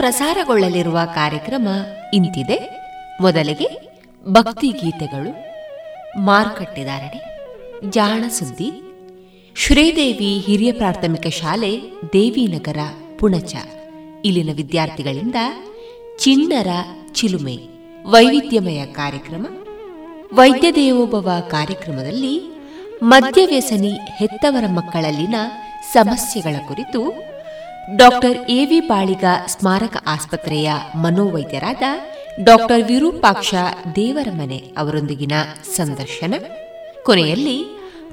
ಪ್ರಸಾರಗೊಳ್ಳಲಿರುವ ಕಾರ್ಯಕ್ರಮ ಇಂತಿದೆ. ಮೊದಲಿಗೆ ಭಕ್ತಿ ಗೀತೆಗಳು. ಮಾರುಕಟ್ಟೆದಾರಣೆ ಜಾಣ ಸುದ್ದಿ. ಶ್ರೀದೇವಿ ಹಿರಿಯ ಪ್ರಾಥಮಿಕ ಶಾಲೆ, ದೇವಿನಗರ, ಪುಣಚ. ಇಲ್ಲಿನ ವಿದ್ಯಾರ್ಥಿಗಳಿಂದ ಚಿಣ್ಣರ ಚಿಲುಮೆ. ವೈವಿಧ್ಯಮಯ ಕಾರ್ಯಕ್ರಮ. ವೈದ್ಯ ದೇವೋಭವ ಕಾರ್ಯಕ್ರಮದಲ್ಲಿ ಮದ್ಯವ್ಯಸನಿ ಹೆತ್ತವರ ಮಕ್ಕಳಲ್ಲಿನ ಸಮಸ್ಯೆಗಳ ಕುರಿತು ಡಾಕ್ಟರ್ ಎವಿ ಬಾಳಿಗ ಸ್ಮಾರಕ ಆಸ್ಪತ್ರೆಯ ಮನೋವೈದ್ಯರಾದ ಡಾಕ್ಟರ್ ವಿರೂಪಾಕ್ಷ ದೇವರಮನೆ ಅವರೊಂದಿಗಿನ ಸಂದರ್ಶನ. ಕೊನೆಯಲ್ಲಿ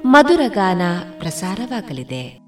ಮಧುರಗಾನ ಪ್ರಸಾರವಾಗಲಿದೆ.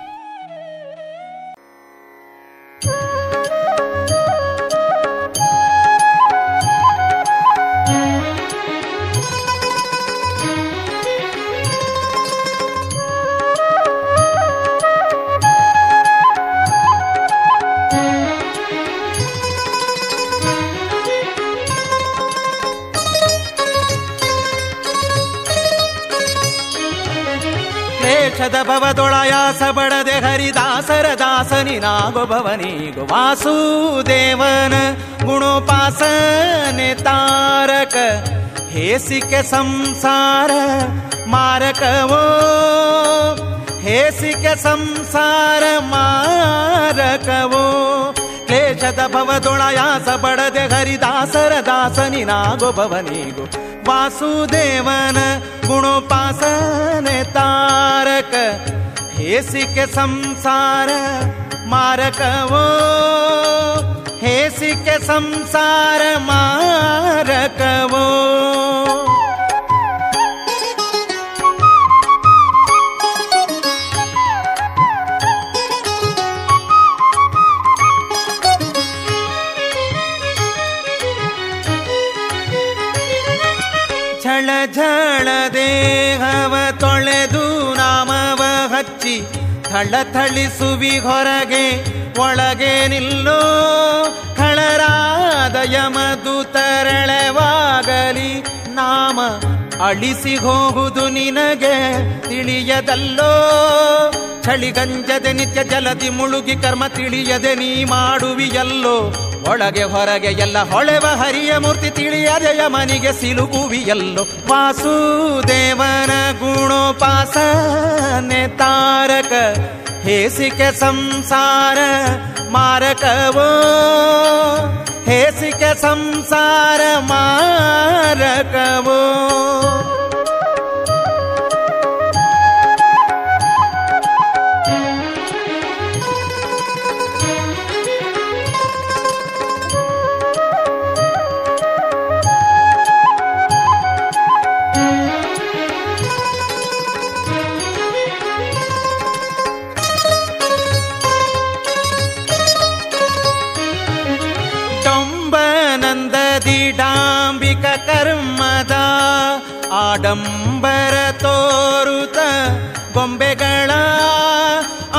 ವೇಷದ ಭವದೊಳಯಾಸ ಬಡದೆ ಹರಿದಾಸರ ದಾಸನಿನಾಗೊ ಭವನಿಗು ವಾಸುದೇವನ ಗುಣೋಪಾಸನೆ ತಾರಕ ಹೇಸಿಕೆ ಸಂಸಾರ ಮಾರಕವೋ ಹೇಸಿಕೆ ಸಂಸಾರ ಮಾರಕವೋ ಕ್ಲೇಶದ ಭವದೊಳಯಾಸ ಬಡದೆ ಹರಿದಾಸರ ದಾಸನಿನಾಗೊ ಭವನಿಗು वासुदेवन गुणोपासन तारक हे सि के संसार मारकवो। हे सि संसार मारक वो ಥಳಥಳಿಸುವಿ ಹೊರಗೆ ಒಳಗೆ ನಿಲ್ಲೋ ಖಳರಾದ ಯಮದು ತರಳವಾಗಲಿ ನಾಮ ಅಳಿಸಿ ಹೋಗುದು ನಿನಗೆ ತಿಳಿಯದಲ್ಲೋ? ಚಳಿಗಂಜದೆ ನಿತ್ಯ ಜಲದಿ ಮುಳುಗಿ ಕರ್ಮ ತಿಳಿಯದೆ ನೀ ಮಾಡುವಿಯಲ್ಲೋ? ಒಳಗೆ ಹೊರಗೆ ಎಲ್ಲ ಹೊಳೆವ ಹರಿಯ ಮೂರ್ತಿ ತಿಳಿಯದೆಯ ಮನಿಗೆ ಸಿಲುಕುವಿಯಲ್ಲೋ? ವಾಸುದೇವನ ಗುಣೋಪಾಸನೆ ತಾರಕ, ಹೇಸಿಕೆ ಸಂಸಾರ, ಮಾರಕವೋ? हेसिक संसार मारकवो। ಆಡಂಬರ ತೋರುತ ಬೊಂಬೆಗಳ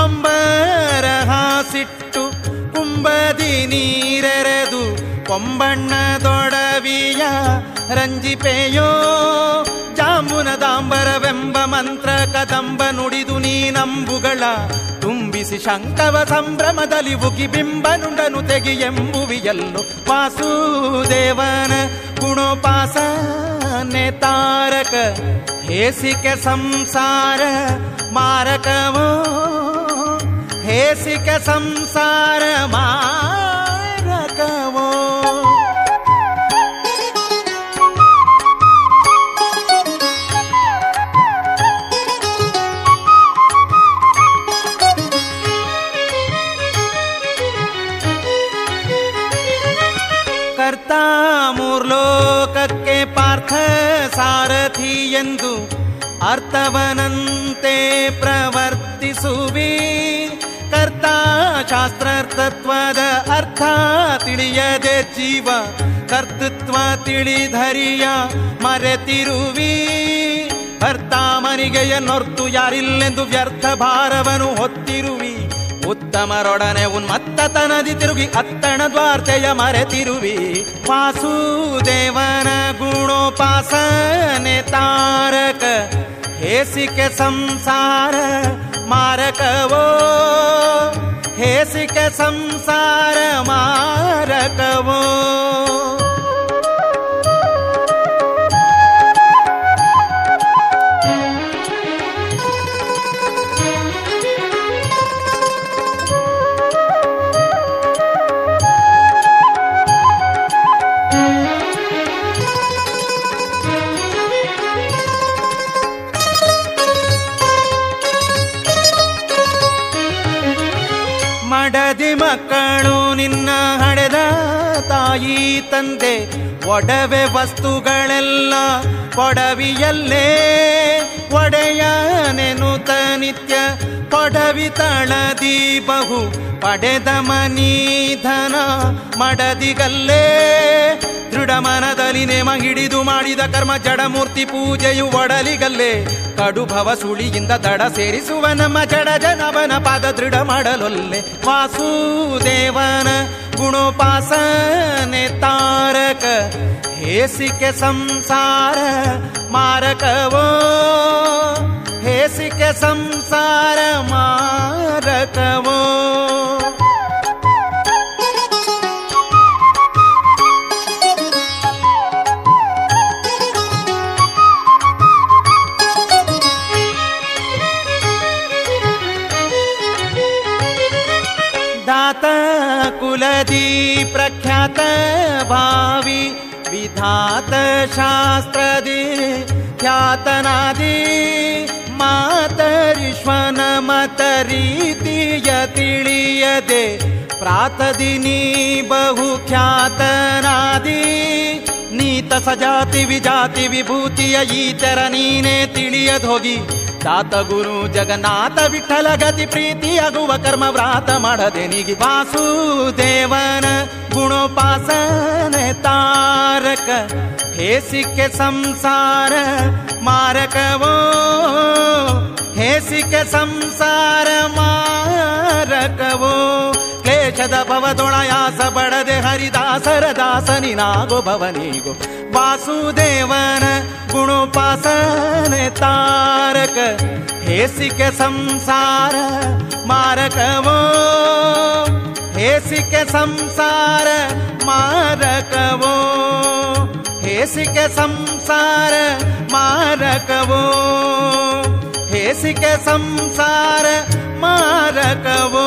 ಅಂಬರ ಹಾಸಿಟ್ಟು ಕುಂಬದಿ ನೀರೆರೆದು ಕೊಂಬಣ್ಣದೊಡವಿಯ ರಂಜಿಪೆಯೋ ಜಾಂಬುನದಾಂಬರವೆಂಬ ಮಂತ್ರ ಕದಂಬ ನುಡಿದು ನೀನಂಬುಗಳ ತುಂಬಿಸಿ ಶಂಕವ ಸಂಭ್ರಮದಲ್ಲಿ ಉಗಿ ಬಿಂಬನುಂಡನು ತೆಗಿಯೆಂಬುವಿಯಲ್ಲು ವಾಸುದೇವನ ಗುಣೋಪಾಸನೆ ತಾರಕ ಹೇಸಿಕೆ ಸಂಸಾರ ಮಾರಕವೋ? ಹೇಸಿಕೆ ಸಂಸಾರ ಮಾರಕವೋ ಸಾರಥಿ ಎಂದು ಅರ್ಥವನಂತೆ ಪ್ರವರ್ತಿಸುವಿ. ಕರ್ತ ತತ್ವದ ಅರ್ಥ ತಿಳಿಯದೆ ಜೀವ, ಕರ್ತೃತ್ವ ತಿಳಿಧರಿಯ ಮರೆತಿರುವಿ. ಭರ್ತ ಮನಿಗೆಯ ನೊರ್ತು ಯಾರಿಲ್ಲೆಂದು ವ್ಯರ್ಥ ಭಾರವನು ಹೊತ್ತಿರುವಿ. ಉತ್ತಮರೊಡನೆ ಉನ್ಮತ್ತತನದಿ ತಿರುಗಿ ಅತ್ತಣ ದ್ವಾರ್ತೆಯ ಮರೆತಿರುವಿ ವಾಸುದೇವನ ಗುಣೋಪಾಸನೆ ತಾರಕ, ಹೇಸಿಕೆ ಸಂಸಾರ ಮಾರಕವೋ? ಹೇಸಿಕೆ ಸಂಸಾರ ಮಾರಕವೋ? ಒಡವೆ ವಸ್ತುಗಳೆಲ್ಲ ಕೊಡವಿಯಲ್ಲೇ ಒಡೆಯನೆನುತ ನಿತ್ಯ ಕೊಡವಿ ತಳದಿ ಬಹು ಪಡೆದ ಮನೀಧನ ಮಡದಿಗಲ್ಲೇ ದೃಢ ಮನದಲ್ಲಿ ನೇಮ ಹಿಡಿದು ಮಾಡಿದ ಕರ್ಮ ಜಡಮೂರ್ತಿ ಪೂಜೆಯು ಒಡಲಿಗಲ್ಲೇ. ಕಡುಭವ ಸುಳಿಯಿಂದ ದಡ ಸೇರಿಸುವ ನಮ್ಮ ಜಡ ಜನವನ ಪಾದ ದೃಢ ಮಾಡಲೊಲ್ಲೆ. ವಾಸುದೇವನ गुणोपासने तारक हे सिके संसार मरको हे सिके संसार म भावी विधात शास्त्रदी ख्यातनादी ಮಾತರಿಶ್ವನ ಮತ ರೀತಿಯ ತಿಳಿಯದೆ ಪ್ರಾತದಿನಿ ಬಹು ಖ್ಯಾತನಾದಿ ನೀತ ಸಜಾತಿ ವಿಜಾತಿ ವಿಭೂತಿಯ ಈತರ ನೀನೇ ತಿಳಿಯದ್ ಹೋಗಿ ದಾತ ಗುರು ಜಗನ್ನಾಥ ವಿಠಲ ಗತಿ ಪ್ರೀತಿಯಾಗುವ ಕರ್ಮ ವ್ರಾತ ಮಾಡದೆ ನಿಗಿ ವಾಸುದೇವನ ಗುಣೋಪಾಸನೆ ತಾರಕ. ಹೇಸಿಕೆ ಸಂಸಾರ ಮಾರಕವೋ? ಹೇಸಿಕೆ ಸಂಸಾರ ಮಾರಕವೋ? केशद भव दोणयास बडदे हरिदासरदासनि नागो भवने गो वासुदेवन गुणोपासन तारक हे सि के संसार मारकवो। हेसे संसार मारकवो। हेसे संसार मारकवो। हे संसार मारकवो।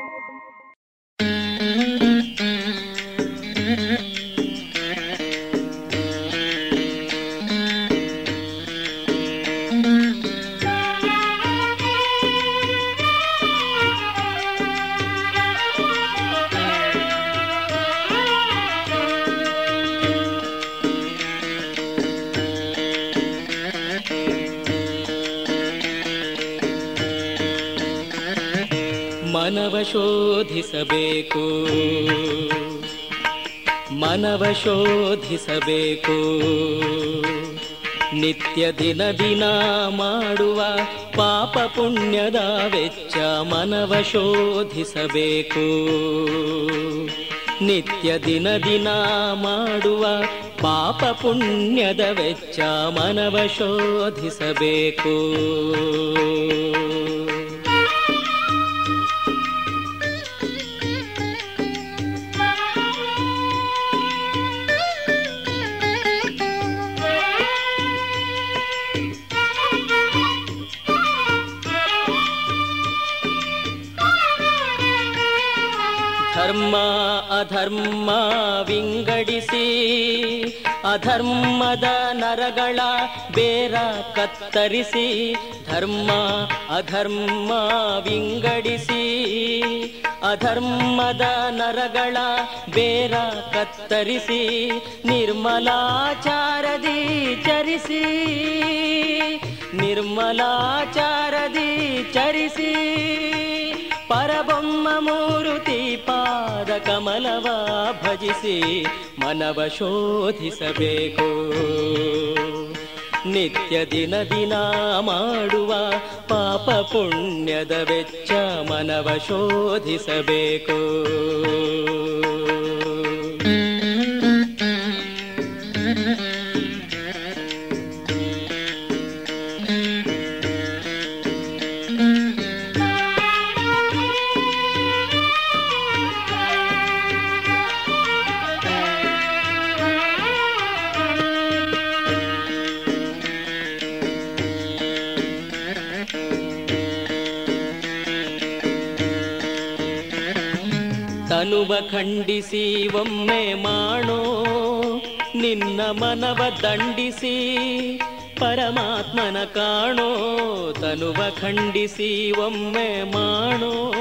ಶೋಧಿಸಬೇಕು. ಮನವ ಶೋಧಿಸಬೇಕು. ನಿತ್ಯ ದಿನ ದಿನ ಮಾಡುವ ಪಾಪ ಪುಣ್ಯದ ವೆಚ್ಚ ಮನವ ಶೋಧಿಸಬೇಕು. ನಿತ್ಯ ದಿನ ದಿನ ಮಾಡುವ ಪಾಪ ಪುಣ್ಯದ ವೆಚ್ಚ ಮನವ ಶೋಧಿಸಬೇಕು. ಧರ್ಮ ಅಧರ್ಮ ವಿಂಗಡಿಸಿ, ಅಧರ್ಮದ ನರಗಳ ಬೇರ ಕತ್ತರಿಸಿ, ಧರ್ಮ, ಅಧರ್ಮ ವಿಂಗಡಿಸಿ, ಅಧರ್ಮದ ನರಗಳ ಬೇರ ಕತ್ತರಿಸಿ, ನಿರ್ಮಲಾಚಾರದಿ ಚರಿಸಿ ನಿರ್ಮಲಾಚಾರದಿ ಚರಿಸಿ. ಪರಬೊಮ್ಮ ಮೂರುತಿ ಪಾದ ಕಮಲವ ಭಜಿಸಿ ಮನವ ಶೋಧಿಸಬೇಕು. ನಿತ್ಯ ದಿನ ದಿನ ಮಾಡುವ ಪಾಪ ಪುಣ್ಯದ ವೆಚ್ಚ ಮನವ ಶೋಧಿಸಬೇಕು. ಖಂಡಿಸಿ ಒಮ್ಮೆ ಮಾಡೋ ನಿನ್ನ ಮನವ ದಂಡಿಸಿ, ಪರಮಾತ್ಮನ ಕಾಣೋ, ತನುವ ಖಂಡಿಸಿ ಒಮ್ಮೆ ಮಾಡೋ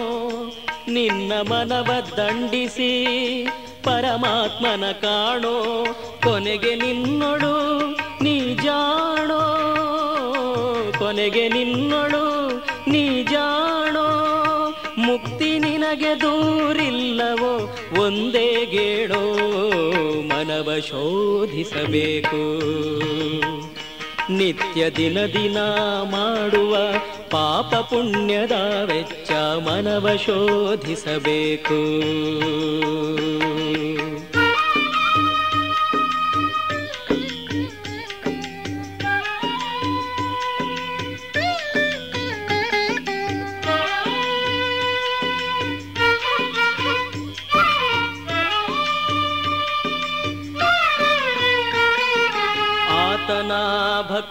ನಿನ್ನ ಮನವ ದಂಡಿಸಿ, ಪರಮಾತ್ಮನ ಕಾಣೋ, ಕೊನೆಗೆ ನಿನ್ನೊಳು ನೀ ಜಾಣೋ, ಕೊನೆಗೆ ನಿನ್ನೊಳು ನೀ ಜಾಣೋ, ಮುಕ್ತಿ ನಿನಗೆ ದೂರಿಲ್ಲವೋ ಒಂದೇ ಗೇಳೋ ಮನವ ಶೋಧಿಸಬೇಕು. ನಿತ್ಯ ದಿನ ದಿನ ಮಾಡುವ ಪಾಪ ಪುಣ್ಯದ ವೆಚ್ಚ ಮನವ ಶೋಧಿಸಬೇಕು.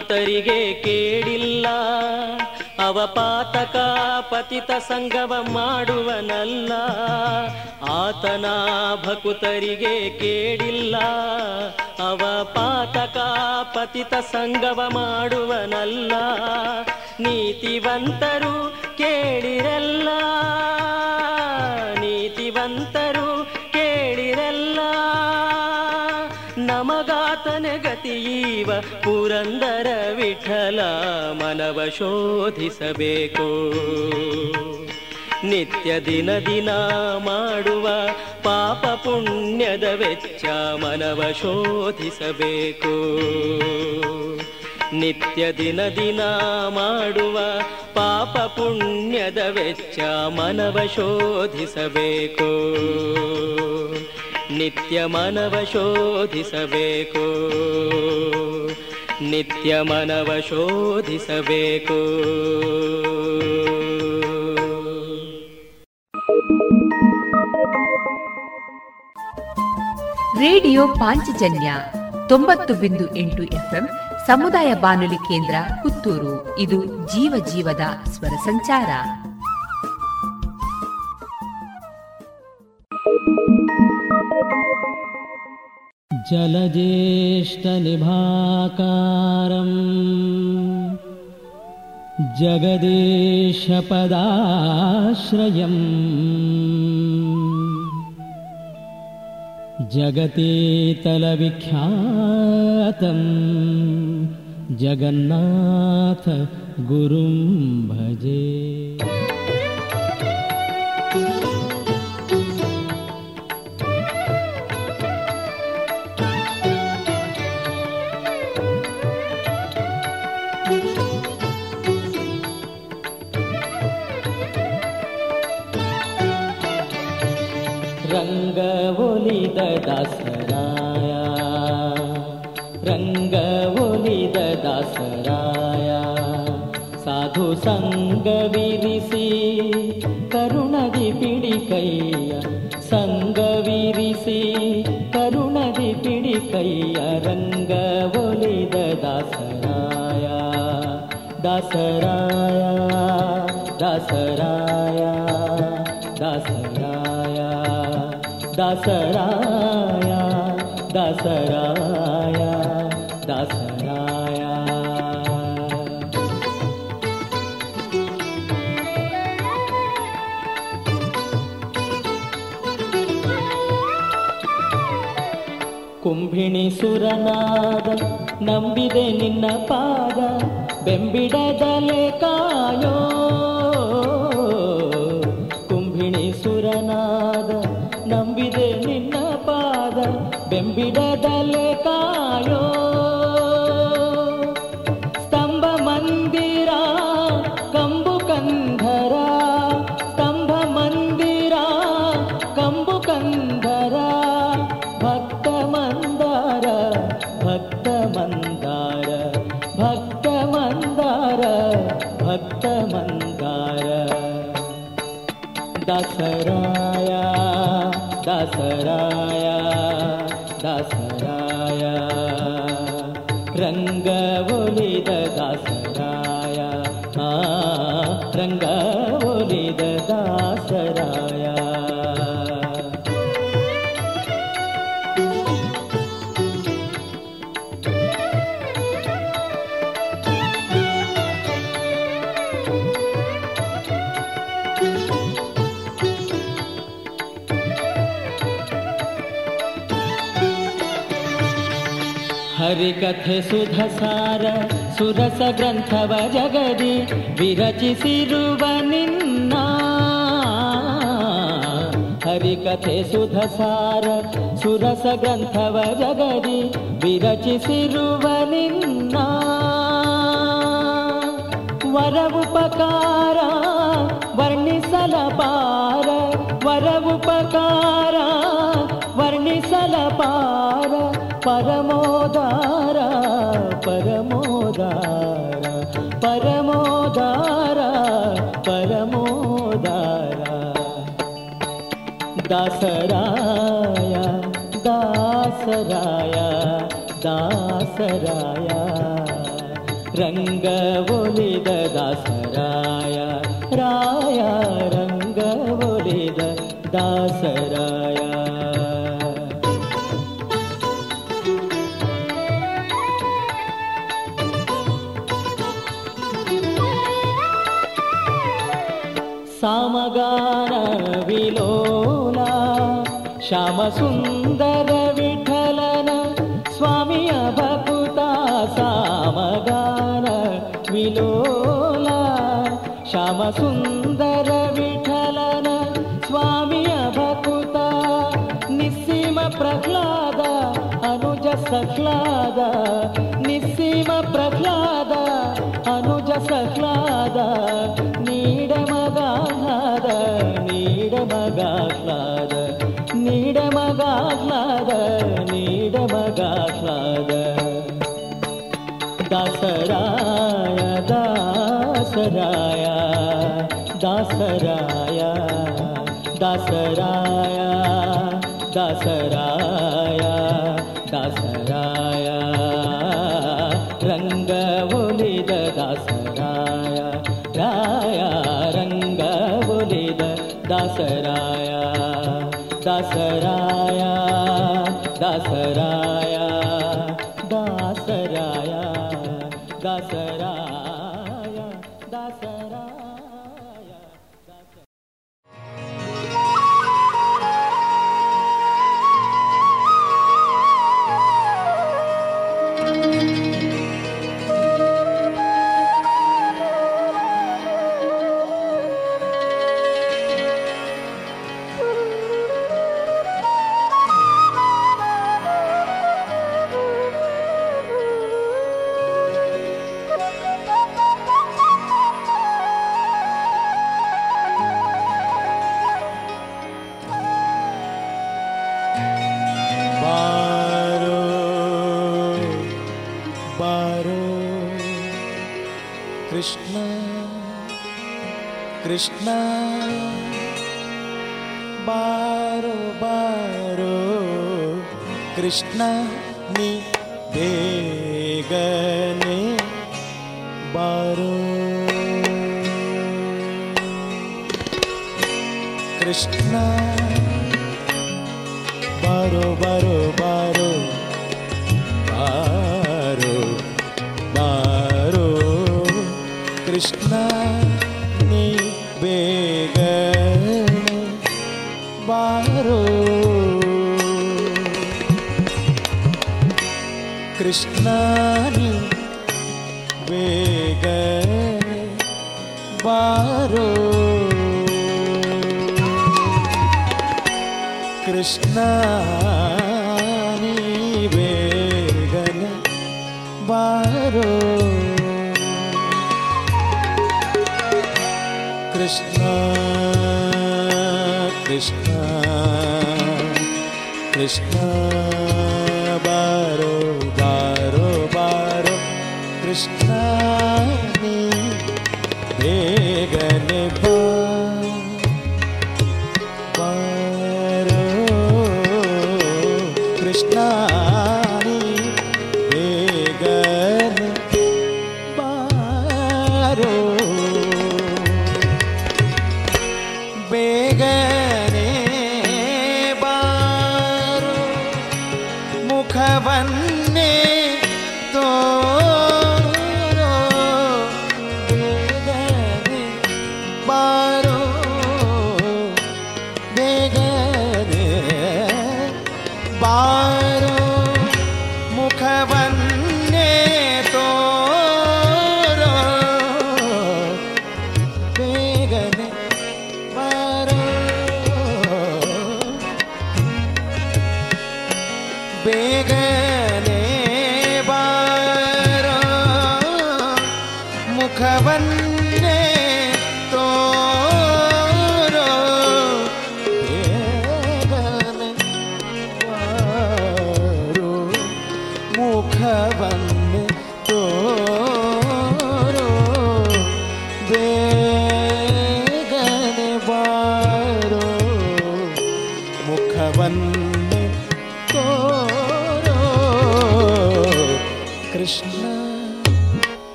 ಭಕುತರಿಗೆ ಕೇಳಿಲ್ಲ. ಅವ ಪಾತಕ ಪತಿತ ಸಂಗವ ಮಾಡುವನಲ್ಲ. ಆತನ ಭಕುತರಿಗೆ ಕೇಳಿಲ್ಲ. ಅವ ಪಾತಕ ಪತಿತ ಸಂಗವ ಮಾಡುವನಲ್ಲ. ನೀತಿವಂತರು ಕೇಳಿರಲ್ಲ. ನೀತಿವಂತರು ಗತಿಯೀವ ಪುರಂದರ ವಿಠಲ ಮನವ ಶೋಧಿಸಬೇಕು. ನಿತ್ಯ ದಿನ ದಿನ ಮಾಡುವ ಪಾಪ ಪುಣ್ಯದ ವೆಚ್ಚ ಮನವ ಶೋಧಿಸಬೇಕು. ನಿತ್ಯ ದಿನ ದಿನ ಮಾಡುವ ಪಾಪ ಪುಣ್ಯದ ವೆಚ್ಚ ಮನವ ಶೋಧಿಸಬೇಕು. ನಿತ್ಯ ಮನವ ಶೋಧಿಸಬೇಕು. ನಿತ್ಯ ಮನವ ಶೋಧಿಸಬೇಕು. ರೇಡಿಯೋ ಪಾಂಚಜನ್ಯ ತೊಂಬತ್ತು ಬಿಂದು ಎಂಟು ಎಫ್ಎಂ ಸಮುದಾಯ ಬಾನುಲಿ ಕೇಂದ್ರ ಪುತ್ತೂರು. ಇದು ಜೀವ ಜೀವದ ಸ್ವರ ಸಂಚಾರ. जलज्येष्ठनिभाकारम् जगदीशपदाश्रयम्। जगतीतलविख्यातम्। जगन्नाथ गुरुं भजे दसराया रङ्गो दसराया साधु सङ्गविरिसि करुणदि पिडिकैया। सङ्गीषि तरुणादि पिडिकैया। रङ्गोलि द दसराया दसराया दसराया दसरा ದಾಸರಾಯ ದಾಸರಾಯ ದಾಸರಾಯ ದಾಸರಾಯ ದಾಸರಾಯ ದಾಸರಾಯ ಕುಂಭಿಣಿ ಸುರನಾದ ನಂಬಿದೆ ನಿನ್ನ ಪಾದ ಬೆಂಬಿಡದಲೆ ಕಾಯೋ ಬೆಂಬಿಡದಲೆ ಕಾಯೋ ಹರಿಕಥೆ ಸುಧಸಾರ ಸುರಸ ಗ್ರಂಥವ ಜಗದಿ ವಿರಚಿಸಿರುವ ನಿನ್ನ ಹರಿಕಥೆ ಸುಧಸಾರ ಸುರಸ ಗ್ರಂಥವ ಜಗದಿ ವಿರಚಿಸಿರುವ ನಿನ್ನ ವರವುಪಕಾರ ವರ್ಣಿಸಲಪಾರ ವರವುಪಕಾರ ವರ್ಣಿಸಲಪಾರ ಪರಮೋದಾರ परमोदार परमोदार परमोदार परमोदार। दासराय दासराय दासराय। दासराया दासराय राय राया दासराय। సమగాన విలోల శ్యామ సుందర విఠలన స్వామి అభకుత సమగాన విలోల శ్యామ సుందర విఠలన స్వామి అభకుత నిస్సీమ ప్రహ్లాద అనుజ సహ్లాద నిస్సీమ ప్రహ్లాద అనుజ సహ్లాద నీడమ ಮಗಾಹ್ಲಾದ ನೀಡ ಮಗಾಹ್ಲಾದ ನೀಡ ಮಗಾಹ್ಲಾದ ದಾಸರಾಯ ದಾಸರಾಯ ದಾಸರಾಯ ದಾಸರಾಯ ದಾಸರಾಯ ದಾಸರಾಯ दसराया दसराया दसरा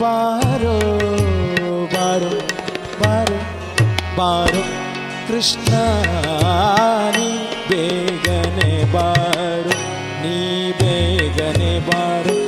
बारो बारो बारो बारो। कृष्णानि बेगने बारो नी बेगने बारो।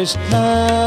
Krishna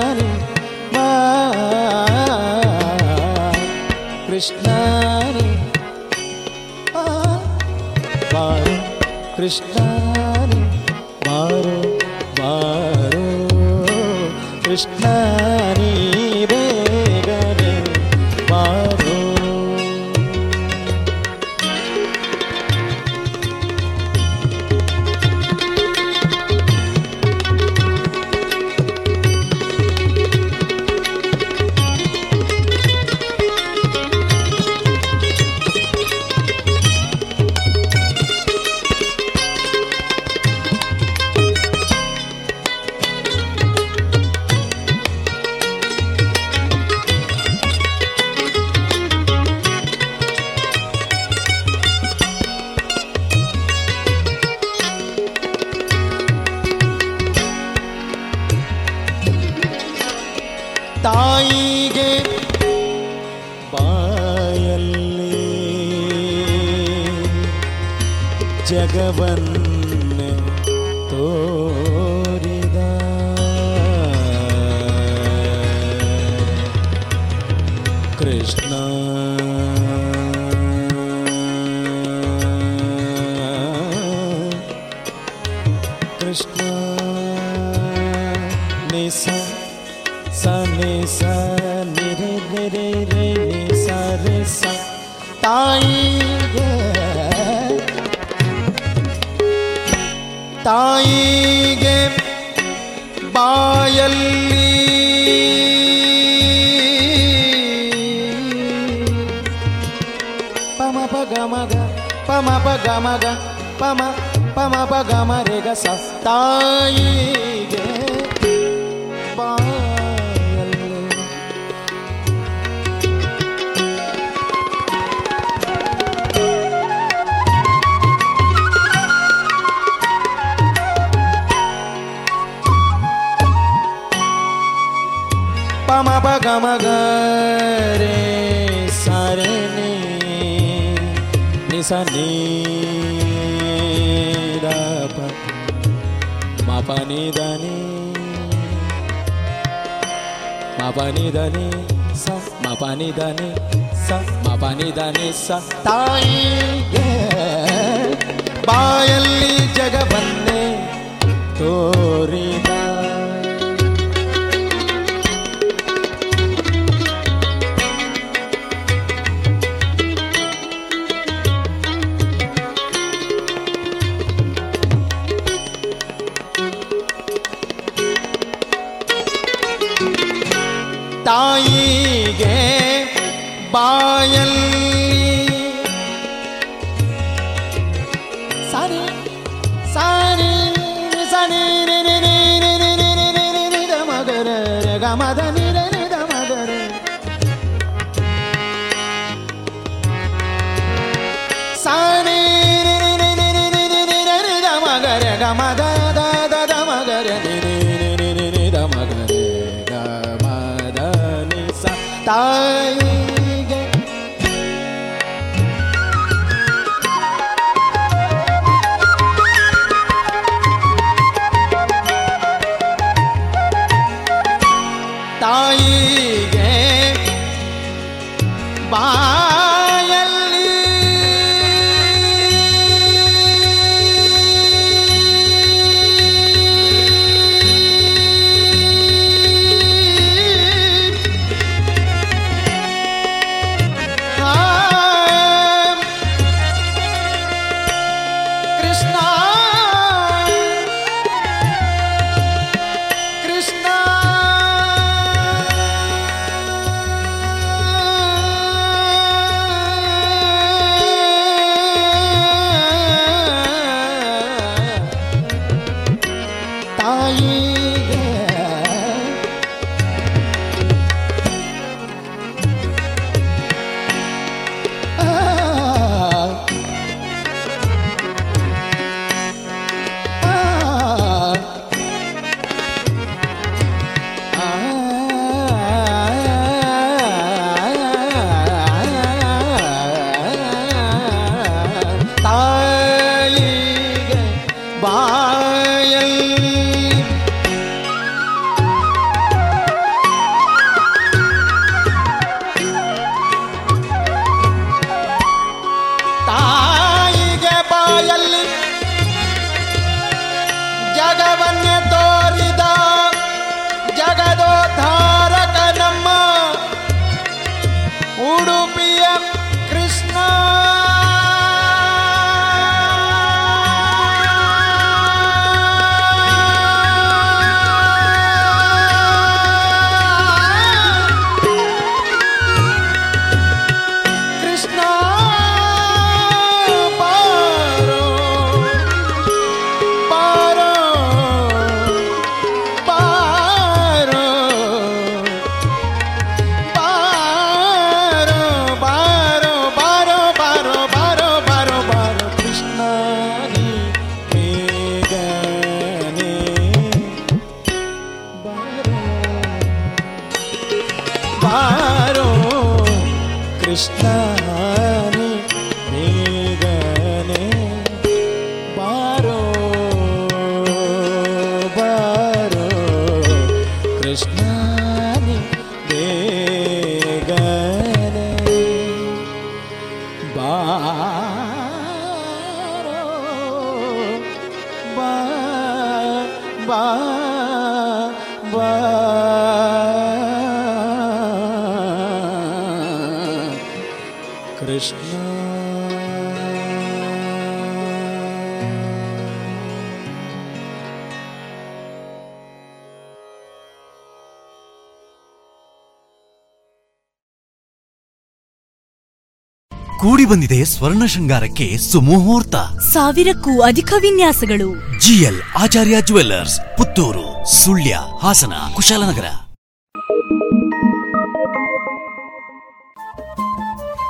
ಬಂದಿದೆ ಸ್ವರ್ಣ ಶೃಂಗಾರಕ್ಕೆ ಸುಮುಹೂರ್ತ. ಸಾವಿರಕ್ಕೂ ಅಧಿಕ ವಿನ್ಯಾಸಗಳು. G L Acharya jewellers Puttur Sullia Hassan Kushalnagar.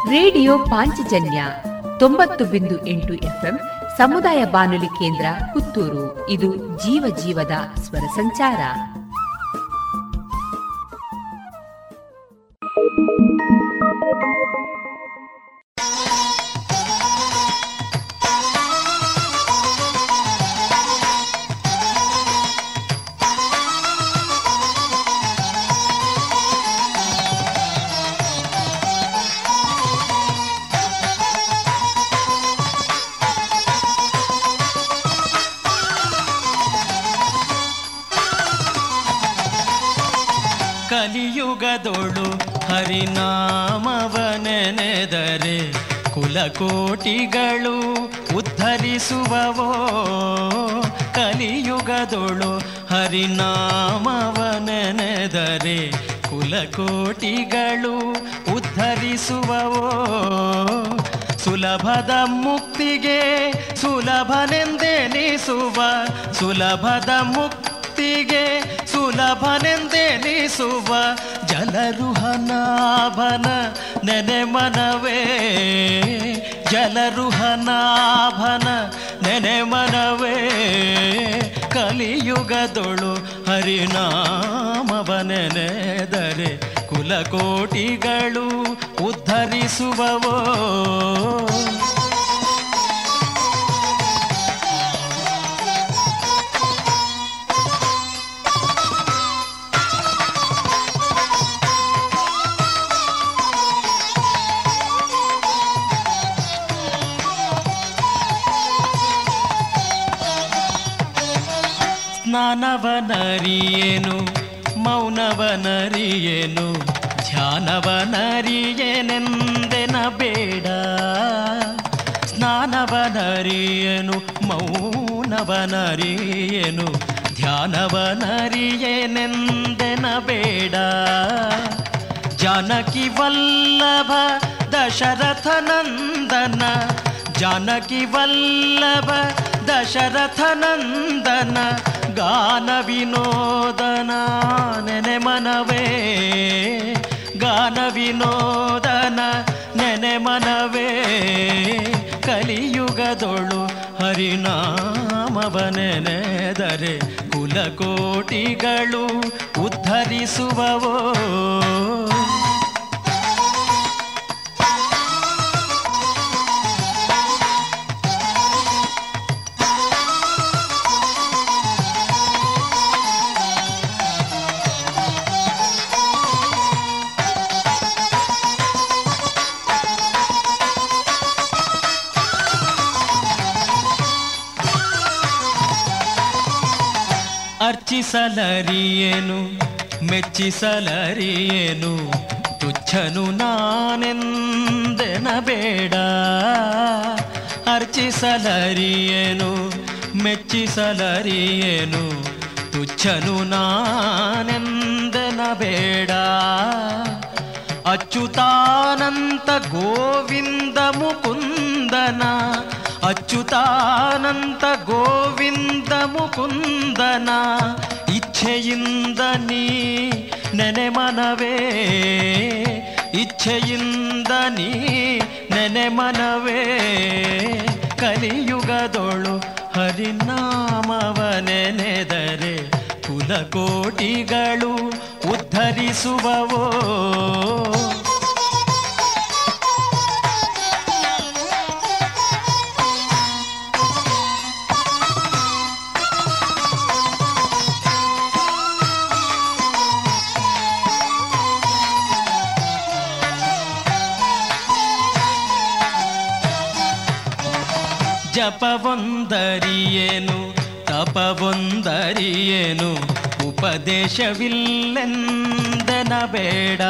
Radio Panchajanya ತೊಂಬತ್ತು ಬಿಂದು ಎಂಟು ಎಫ್ಎಂ ಸಮುದಾಯ ಬಾನುಲಿ ಕೇಂದ್ರ ಪುತ್ತೂರು. ಇದು ಜೀವ ಜೀವದ ಸ್ವರ ಸಂಚಾರ. ಕುಲಕೋಟಿಗಳು ಉದ್ಧರಿಸುವವೋ? ಸುಲಭದ ಮುಕ್ತಿಗೆ ಸುಲಭನೆಂದೆನಿಸುವ? ಸುಲಭದ ಮುಕ್ತಿಗೆ ಸುಲಭನೆಂದೆನಿಸುವ? ಜಲರುಹನಾಭನ ನೆನೆ ಮನವೇ? ಜಲರುಹನಾಭನ ನೆನೆ ಮನವೇ? ಕಲಿಯುಗದೊಳು ಹರಿನಾಮವನೆನೆದರೆ ಕುಲಕೋಟಿಗಳು ಉದ್ಧರಿಸುವವೋ? ಸ್ನಾನವನರಿಯೇನು ಮೌನವನರಿಯೇನು? ಧ್ಯಾನವನರಿಯೇನೆಂದೆನ ಬೇಡ ಸ್ನಾನವನರಿಯನು ಮೌನವನರಿಯೇನು ಧ್ಯಾನವನರಿಯೇನೆಂದೆನ ಬೇಡ ಜಾನಕಿ ವಲ್ಲಭ ದಶರಥ ನಂದನ ಜಾನಕಿ ವಲ್ಲಭ ದಶರಥನಂದನ ಗಾನ ವಿನೋದನ ನೆನೆ ಮನವೇ. ಗಾನ ವಿನೋದನ ನೆನೆ ಮನವೇ ಕಲಿಯುಗದೊಳು ಹರಿನಾಮವನೆನೆದರೆ ಕುಲಕೋಟಿಗಳು ಉದ್ಧರಿಸುವವೋ? ಅರ್ಚಿಸಲರಿಯೇನು ಮೆಚ್ಚಿಸಲರಿಯೇನು ತುಚ್ಛನು ನಾನೆಂದೆನ ಬೇಡ ಅರ್ಚಿಸಲರಿಯೇನು ಮೆಚ್ಚಿಸಲರಿಯೇನು ತುಚ್ಛನು ನಾನೆಂದೆನ ಬೇಡ ಅಚ್ಯುತಾನಂತ ಗೋವಿಂದ ಮುಕುಂದನ ಅಚ್ಯುತಾನಂತ ಗೋವಿಂದ ಮುಕುಂದನ ಇಚ್ಛೆಯಿಂದ ನೀ ನೆನೆ ಮನವೇ ಇಚ್ಛೆಯಿಂದ ನೀ ನೆನೆ ಮನವೇ ಕಲಿಯುಗದೊಳು ಹರಿನಾಮವನೆನೆದರೆ ಕುಲಕೋಟಿಗಳು ಉದ್ಧರಿಸುವವೋ. ಜಪವೊಂದರಿಯೇನು ತಪವೊಂದರಿಯೇನು? ಉಪದೇಶವಿಲ್ಲೆಂದನ ಬೇಡ.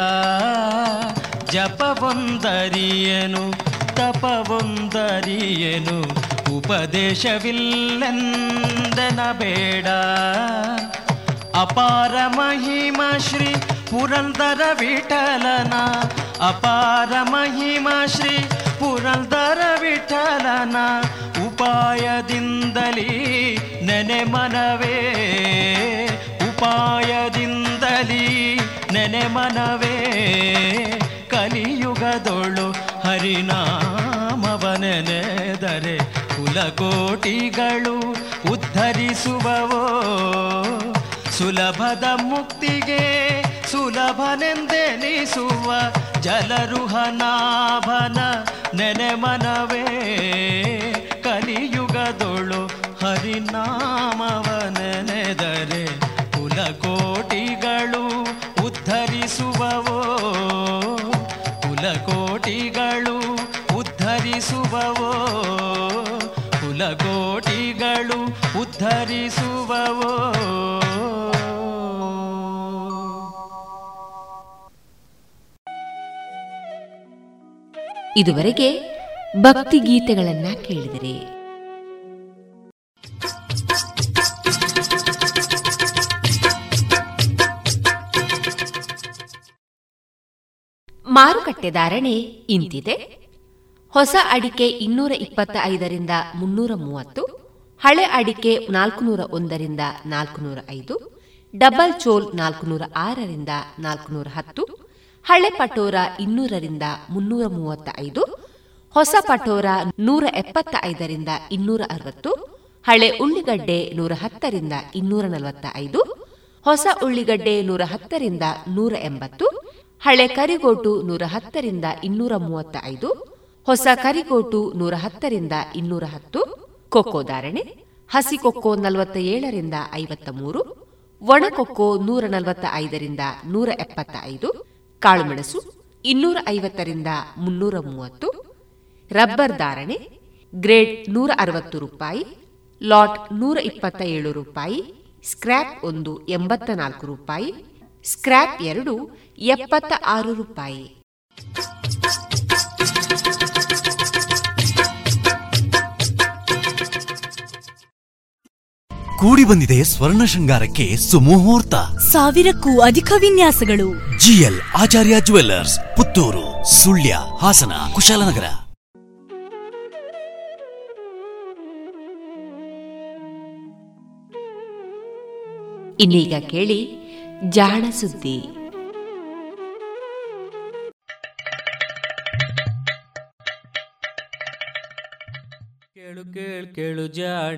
ಜಪವೊಂದರಿಯೇನು? ತಪವೊಂದರಿಯೇನು? ಉಪದೇಶವಿಲ್ಲೆಂದನ ಬೇಡ. ಅಪಾರ ಮಹಿಮ ಶ್ರೀ ಪುರಂದರ ವಿಠಲನ. ಅಪಾರ ಮಹಿಮ ಶ್ರೀ ಪುರಂದರ ವಿಠಲನ ಉಪಾಯದಿಂದಲೀ ನೆನೆ ಮನವೇ. ಉಪಾಯದಿಂದಲೀ ನೆನೆ ಮನವೇ. ಕಲಿಯುಗದೊಳು ಹರಿನಾಮವನೆನೆದರೆ ಕುಲಕೋಟಿಗಳು ಉದ್ಧರಿಸುವವೋ. ಸುಲಭದ ಮುಕ್ತಿಗೆ ಸುಲಭನೆಂದೆನಿಸುವ ಜಲರುಹನಾಭನ ನೆನೆ ಮನವೇ. ಕಲಿಯುಗದೊಳು ಹರಿನಾಮವ ನೆನೆದರೆ ಕುಲಕೋಟಿಗಳು ಉದ್ಧರಿಸುವವೋ. ಕುಲಕೋಟಿಗಳು ಉದ್ಧರಿಸುವವೋ. ಕುಲಕೋಟಿಗಳು ಉದ್ಧರಿಸುವವೋ. ಇದುವರೆಗೆ ಭಕ್ತಿ ಗೀತೆಗಳನ್ನ ಕೇಳಿದರೆ. ಮಾರುಕಟ್ಟೆ ಧಾರಣೆ ಇಂತಿದೆ. ಹೊಸ ಅಡಿಕೆ ಇನ್ನೂರ ಇಪ್ಪತ್ತ ಐದರಿಂದ ಮುನ್ನೂರ ಮೂವತ್ತು, ಹಳೆ ಅಡಿಕೆ ನಾಲ್ಕುನೂರ ಒಂದರಿಂದ ನಾಲ್ಕುನೂರ ಐದು, ಡಬಲ್ ಚೋಲ್ ನಾಲ್ಕುನೂರ ಆರರಿಂದ ನಾಲ್ಕುನೂರ ಹತ್ತು ಹಳೆ ಪಟೋರ ಇನ್ನೂರರಿಂದ ಮುನ್ನೂರ ಮೂವತ್ತ ಐದು ಹೊಸ ಪಟೋರ ನೂರ ಎಪ್ಪತ್ತ ಐದರಿಂದ ಇನ್ನೂರ ಅರವತ್ತು, ಹಳೆ ಉಳ್ಳಿಗಡ್ಡೆ ನೂರ ಹತ್ತರಿಂದ ಇನ್ನೂರ ನಲವತ್ತ ಐದು ಹೊಸ ಉಳ್ಳಿಗಡ್ಡೆ ನೂರ ಹತ್ತರಿಂದ ನೂರ ಎಂಬತ್ತು, ಹಳೆ ಕರಿಗೋಟು ನೂರ ಹತ್ತರಿಂದ ಇನ್ನೂರ ಮೂವತ್ತ ಐದು ಹೊಸ ಕರಿಗೋಟು ನೂರ ಹತ್ತರಿಂದ ಇನ್ನೂರ ಹತ್ತು, ಕೊಕ್ಕೋ ಧಾರಣೆ, ಹಸಿ ಕೊಕ್ಕೋ ನಲವತ್ತ ಏಳರಿಂದ ಐವತ್ತ ಮೂರು ಒಣಕೊಕ್ಕೋ ನೂರ ನಲವತ್ತ ಐದರಿಂದ ನೂರ ಎಪ್ಪತ್ತ ಐದು ಕಾಳುಮೆಣಸು ಇನ್ನೂರ ಐವತ್ತರಿಂದ ಮುನ್ನೂರ ಮೂವತ್ತು ರಬ್ಬರ್ ಧಾರಣೆ ಗ್ರೇಡ್ ನೂರ ಅರವತ್ತು ರೂಪಾಯಿ, ಲಾಟ್ ನೂರ ಇಪ್ಪತ್ತ ಏಳು ರೂಪಾಯಿ, ಸ್ಕ್ರ್ಯಾಪ್ ಒಂದು ಎಂಬತ್ತ ನಾಲ್ಕು ರೂಪಾಯಿ, ಸ್ಕ್ರ್ಯಾಪ್ ಎರಡು ಎಪ್ಪತ್ತ ಆರು ರೂಪಾಯಿ. ಕೂಡಿ ಬಂದಿದೆ ಸ್ವರ್ಣ ಶೃಂಗಾರಕ್ಕೆ ಸುಮುಹೂರ್ತ. ಸಾವಿರಕ್ಕೂ ಅಧಿಕ ವಿನ್ಯಾಸಗಳು. G L Acharya jewellers Puttur Sullia Hassan Kushalnagar. ಇನ್ನೀಗ ಕೇಳಿ ಜಾಣ ಸುದ್ದಿ. ಕೇಳು ಕೇಳು ಕೇಳು ಜಾಣ.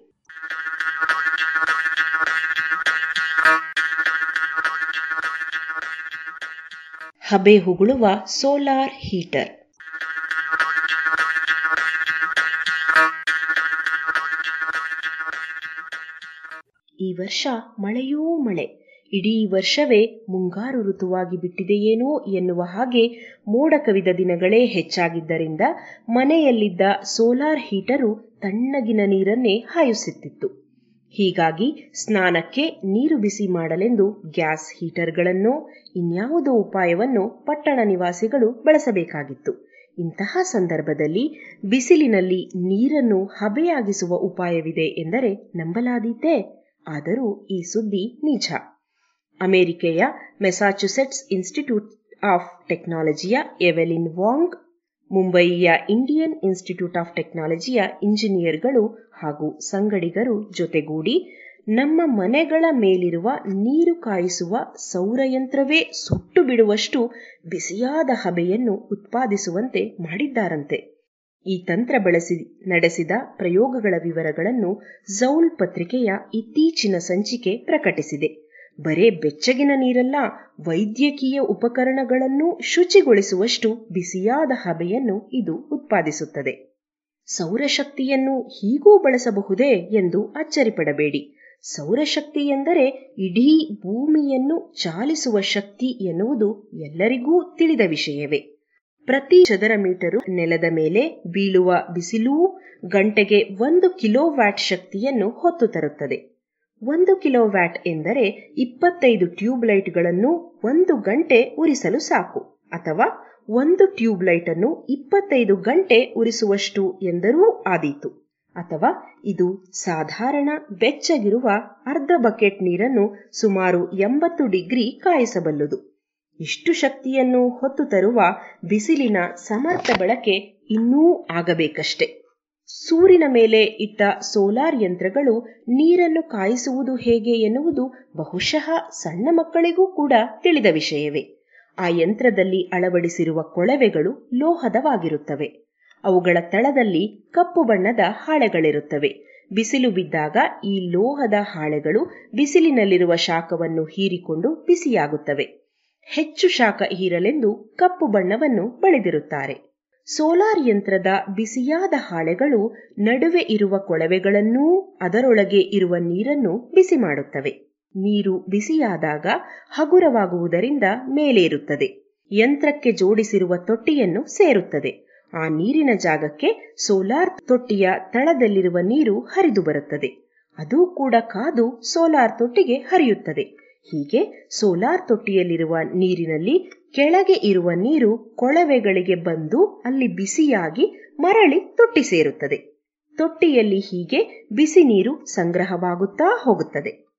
ಹಬೆ ಹುಗುಳುವ ಸೋಲಾರ್ ಹೀಟರ್. ಈ ವರ್ಷ ಮಳೆಯೂ ಮಳೆ. ಇಡೀ ವರ್ಷವೇ ಮುಂಗಾರು ಋತುವಾಗಿ ಬಿಟ್ಟಿದೆಯೇನೋ ಎನ್ನುವ ಹಾಗೆ ಮೋಡ ಕವಿದ ದಿನಗಳೇ ಹೆಚ್ಚಾಗಿದ್ದರಿಂದ ಮನೆಯಲ್ಲಿದ್ದ ಸೋಲಾರ್ ಹೀಟರು ತಣ್ಣಗಿನ ನೀರನ್ನೇ ಹಾಯಿಸುತ್ತಿತ್ತು. ಹೀಗಾಗಿ ಸ್ನಾನಕ್ಕೆ ನೀರು ಬಿಸಿ ಮಾಡಲೆಂದು ಗ್ಯಾಸ್ ಹೀಟರ್ಗಳನ್ನೋ ಇನ್ಯಾವುದೋ ಉಪಾಯವನ್ನು ಪಟ್ಟಣ ನಿವಾಸಿಗಳು ಬಳಸಬೇಕಾಗಿತ್ತು. ಇಂತಹ ಸಂದರ್ಭದಲ್ಲಿ ಬಿಸಿಲಿನಲ್ಲಿ ನೀರನ್ನು ಹಬೆಯಾಗಿಸುವ ಉಪಾಯವಿದೆ ಎಂದರೆ ನಂಬಲಾದೀತೆ. ಆದರೂ ಈ ಸುದ್ದಿ ನಿಜ ಅಮೆರಿಕೆಯ ಮೆಸಾಚುಸೆಟ್ಸ್ ಇನ್ಸ್ಟಿಟ್ಯೂಟ್ ಆಫ್ ಟೆಕ್ನಾಲಜಿಯ ಎವೆಲಿನ್ ವಾಂಗ್, ಮುಂಬಯಿಯ ಇಂಡಿಯನ್ ಇನ್ಸ್ಟಿಟ್ಯೂಟ್ ಆಫ್ ಟೆಕ್ನಾಲಜಿಯ ಇಂಜಿನಿಯರ್ಗಳು ಹಾಗೂ ಸಂಗಡಿಗರು ಜೊತೆಗೂಡಿ ನಮ್ಮ ಮನೆಗಳ ಮೇಲಿರುವ ನೀರು ಕಾಯಿಸುವ ಸೌರಯಂತ್ರವೇ ಸುಟ್ಟು ಬಿಡುವಷ್ಟು ಬಿಸಿಯಾದ ಹಬೆಯನ್ನು ಉತ್ಪಾದಿಸುವಂತೆ ಮಾಡಿದ್ದಾರಂತೆ. ಈ ತಂತ್ರ ಬಳಸಿ ನಡೆಸಿದ ಪ್ರಯೋಗಗಳ ವಿವರಗಳನ್ನು ಝೌಲ್ ಪತ್ರಿಕೆಯ ಇತ್ತೀಚಿನ ಸಂಚಿಕೆ ಪ್ರಕಟಿಸಿದೆ. ಬರೇ ಬೆಚ್ಚಗಿನ ನೀರಲ್ಲ, ವೈದ್ಯಕೀಯ ಉಪಕರಣಗಳನ್ನು ಶುಚಿಗೊಳಿಸುವಷ್ಟು ಬಿಸಿಯಾದ ಹಬೆಯನ್ನು ಇದು ಉತ್ಪಾದಿಸುತ್ತದೆ. ಸೌರಶಕ್ತಿಯನ್ನು ಹೀಗೂ ಬಳಸಬಹುದೇ ಎಂದು ಅಚ್ಚರಿಪಡಬೇಡಿ. ಸೌರಶಕ್ತಿ ಎಂದರೆ ಇಡೀ ಭೂಮಿಯನ್ನು ಚಾಲಿಸುವ ಶಕ್ತಿ ಎನ್ನುವುದು ಎಲ್ಲರಿಗೂ ತಿಳಿದ ವಿಷಯವೇ. ಪ್ರತಿ ಚದರ ಮೀಟರು ನೆಲದ ಮೇಲೆ ಬೀಳುವ ಬಿಸಿಲೂ ಗಂಟೆಗೆ ಒಂದು ಕಿಲೋವ್ಯಾಟ್ ಶಕ್ತಿಯನ್ನು ಹೊತ್ತು ತರುತ್ತದೆ. ಒಂದು ಕಿಲೋವ್ಯಾಟ್ ಎಂದರೆ ಇಪ್ಪತ್ತೈದು ಟ್ಯೂಬ್ಲೈಟ್ಗಳನ್ನು ಒಂದು ಗಂಟೆ ಉರಿಸಲು ಸಾಕು, ಅಥವಾ ಒಂದು ಟ್ಯೂಬ್ಲೈಟ್ ಅನ್ನು ಇಪ್ಪತ್ತೈದು ಗಂಟೆ ಉರಿಸುವಷ್ಟು ಎಂದರೂ ಆದೀತು. ಅಥವಾ ಇದು ಸಾಧಾರಣ ಬೆಚ್ಚಗಿರುವ ಅರ್ಧ ಬಕೆಟ್ ನೀರನ್ನು ಸುಮಾರು ಎಂಬತ್ತು ಡಿಗ್ರಿ ಕಾಯಿಸಬಲ್ಲದು. ಇಷ್ಟು ಶಕ್ತಿಯನ್ನು ಹೊತ್ತು ತರುವ ಬಿಸಿಲಿನ ಸಮರ್ಥ ಬಳಕೆ ಇನ್ನೂ ಆಗಬೇಕಷ್ಟೆ. ಸೂರಿನ ಮೇಲೆ ಇಟ್ಟ ಸೋಲಾರ್ ಯಂತ್ರಗಳು ನೀರನ್ನು ಕಾಯಿಸುವುದು ಹೇಗೆ ಎನ್ನುವುದು ಬಹುಶಃ ಸಣ್ಣ ಮಕ್ಕಳಿಗೂ ಕೂಡ ತಿಳಿದ ವಿಷಯವೇ. ಆ ಯಂತ್ರದಲ್ಲಿ ಅಳವಡಿಸಿರುವ ಕೊಳವೆಗಳು ಲೋಹದವಾಗಿರುತ್ತವೆ. ಅವುಗಳ ತಳದಲ್ಲಿ ಕಪ್ಪು ಬಣ್ಣದ ಹಾಳೆಗಳಿರುತ್ತವೆ. ಬಿಸಿಲು ಬಿದ್ದಾಗ ಈ ಲೋಹದ ಹಾಳೆಗಳು ಬಿಸಿಲಿನಲ್ಲಿರುವ ಶಾಖವನ್ನು ಹೀರಿಕೊಂಡು ಬಿಸಿಯಾಗುತ್ತವೆ. ಹೆಚ್ಚು ಶಾಖ ಹೀರಲೆಂದು ಕಪ್ಪು ಬಣ್ಣವನ್ನು ಬಳಿದಿರುತ್ತಾರೆ. ಸೋಲಾರ್ ಯಂತ್ರದ ಬಿಸಿಯಾದ ಹಾಳೆಗಳು ನಡುವೆ ಇರುವ ಕೊಳವೆಗಳನ್ನೂ ಅದರೊಳಗೆ ಇರುವ ನೀರನ್ನು ಬಿಸಿ ಮಾಡುತ್ತವೆ. ನೀರು ಬಿಸಿಯಾದಾಗ ಹಗುರವಾಗುವುದರಿಂದ ಮೇಲೇರುತ್ತದೆ. ಯಂತ್ರಕ್ಕೆ ಜೋಡಿಸಿರುವ ತೊಟ್ಟಿಯನ್ನು ಸೇರುತ್ತದೆ. ಆ ನೀರಿನ ಜಾಗಕ್ಕೆ ಸೋಲಾರ್ ತೊಟ್ಟಿಯ ತಳದಲ್ಲಿರುವ ನೀರು ಹರಿದು ಬರುತ್ತದೆ. ಅದು ಕೂಡ ಕಾದು ಸೋಲಾರ್ ತೊಟ್ಟಿಗೆ ಹರಿಯುತ್ತದೆ. ಹೀಗೆ ಸೋಲಾರ್ ತೊಟ್ಟಿಯಲ್ಲಿರುವ ನೀರಿನಲ್ಲಿ ಕೆಳಗೆ ಇರುವ ನೀರು ಕೊಳವೆಗಳಿಗೆ ಬಂದು ಅಲ್ಲಿ ಬಿಸಿಯಾಗಿ ಮರಳಿ ತೊಟ್ಟಿ ಸೇರುತ್ತದೆ. ತೊಟ್ಟಿಯಲ್ಲಿ ಹೀಗೆ ಬಿಸಿ ನೀರು ಸಂಗ್ರಹವಾಗುತ್ತಾ ಹೋಗುತ್ತದೆ.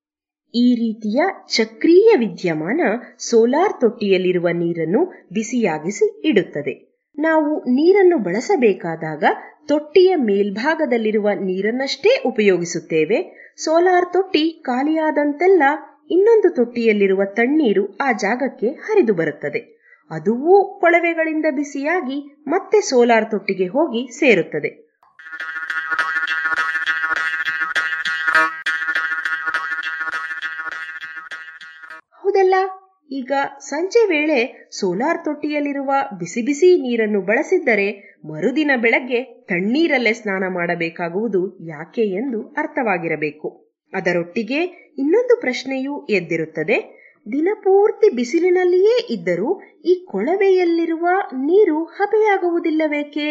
ಈ ರೀತಿಯ ಚಕ್ರೀಯ ವಿದ್ಯಮಾನ ಸೋಲಾರ್ ತೊಟ್ಟಿಯಲ್ಲಿರುವ ನೀರನ್ನು ಬಿಸಿಯಾಗಿಸಿ ಇಡುತ್ತದೆ. ನಾವು ನೀರನ್ನು ಬಳಸಬೇಕಾದಾಗ ತೊಟ್ಟಿಯ ಮೇಲ್ಭಾಗದಲ್ಲಿರುವ ನೀರನ್ನಷ್ಟೇ ಉಪಯೋಗಿಸುತ್ತೇವೆ. ಸೋಲಾರ್ ತೊಟ್ಟಿ ಖಾಲಿಯಾದಂತೆಲ್ಲ ಇನ್ನೊಂದು ತೊಟ್ಟಿಯಲ್ಲಿರುವ ತಣ್ಣೀರು ಆ ಜಾಗಕ್ಕೆ ಹರಿದು ಬರುತ್ತದೆ. ಅದುವೂ ಕೊಳವೆಗಳಿಂದ ಬಿಸಿಯಾಗಿ ಮತ್ತೆ ಸೋಲಾರ್ ತೊಟ್ಟಿಗೆ ಹೋಗಿ ಸೇರುತ್ತದೆ. ಈಗ ಸಂಜೆ ವೇಳೆ ಸೋಲಾರ್ ತೊಟ್ಟಿಯಲ್ಲಿರುವ ಬಿಸಿ ಬಿಸಿ ನೀರನ್ನು ಬಳಸಿದ್ದರೆ ಮರುದಿನ ಬೆಳಗ್ಗೆ ತಣ್ಣೀರಲ್ಲೇ ಸ್ನಾನ ಮಾಡಬೇಕಾಗುವುದು ಯಾಕೆ ಎಂದು ಅರ್ಥವಾಗಿರಬೇಕು. ಅದರೊಟ್ಟಿಗೆ ಇನ್ನೊಂದು ಪ್ರಶ್ನೆಯೂ ಎದ್ದಿರುತ್ತದೆ. ದಿನಪೂರ್ತಿ ಬಿಸಿಲಿನಲ್ಲಿಯೇ ಇದ್ದರೂ ಈ ಕೊಳವೆಯಲ್ಲಿರುವ ನೀರು ಹಬೆಯಾಗುವುದಿಲ್ಲವೇಕೆ?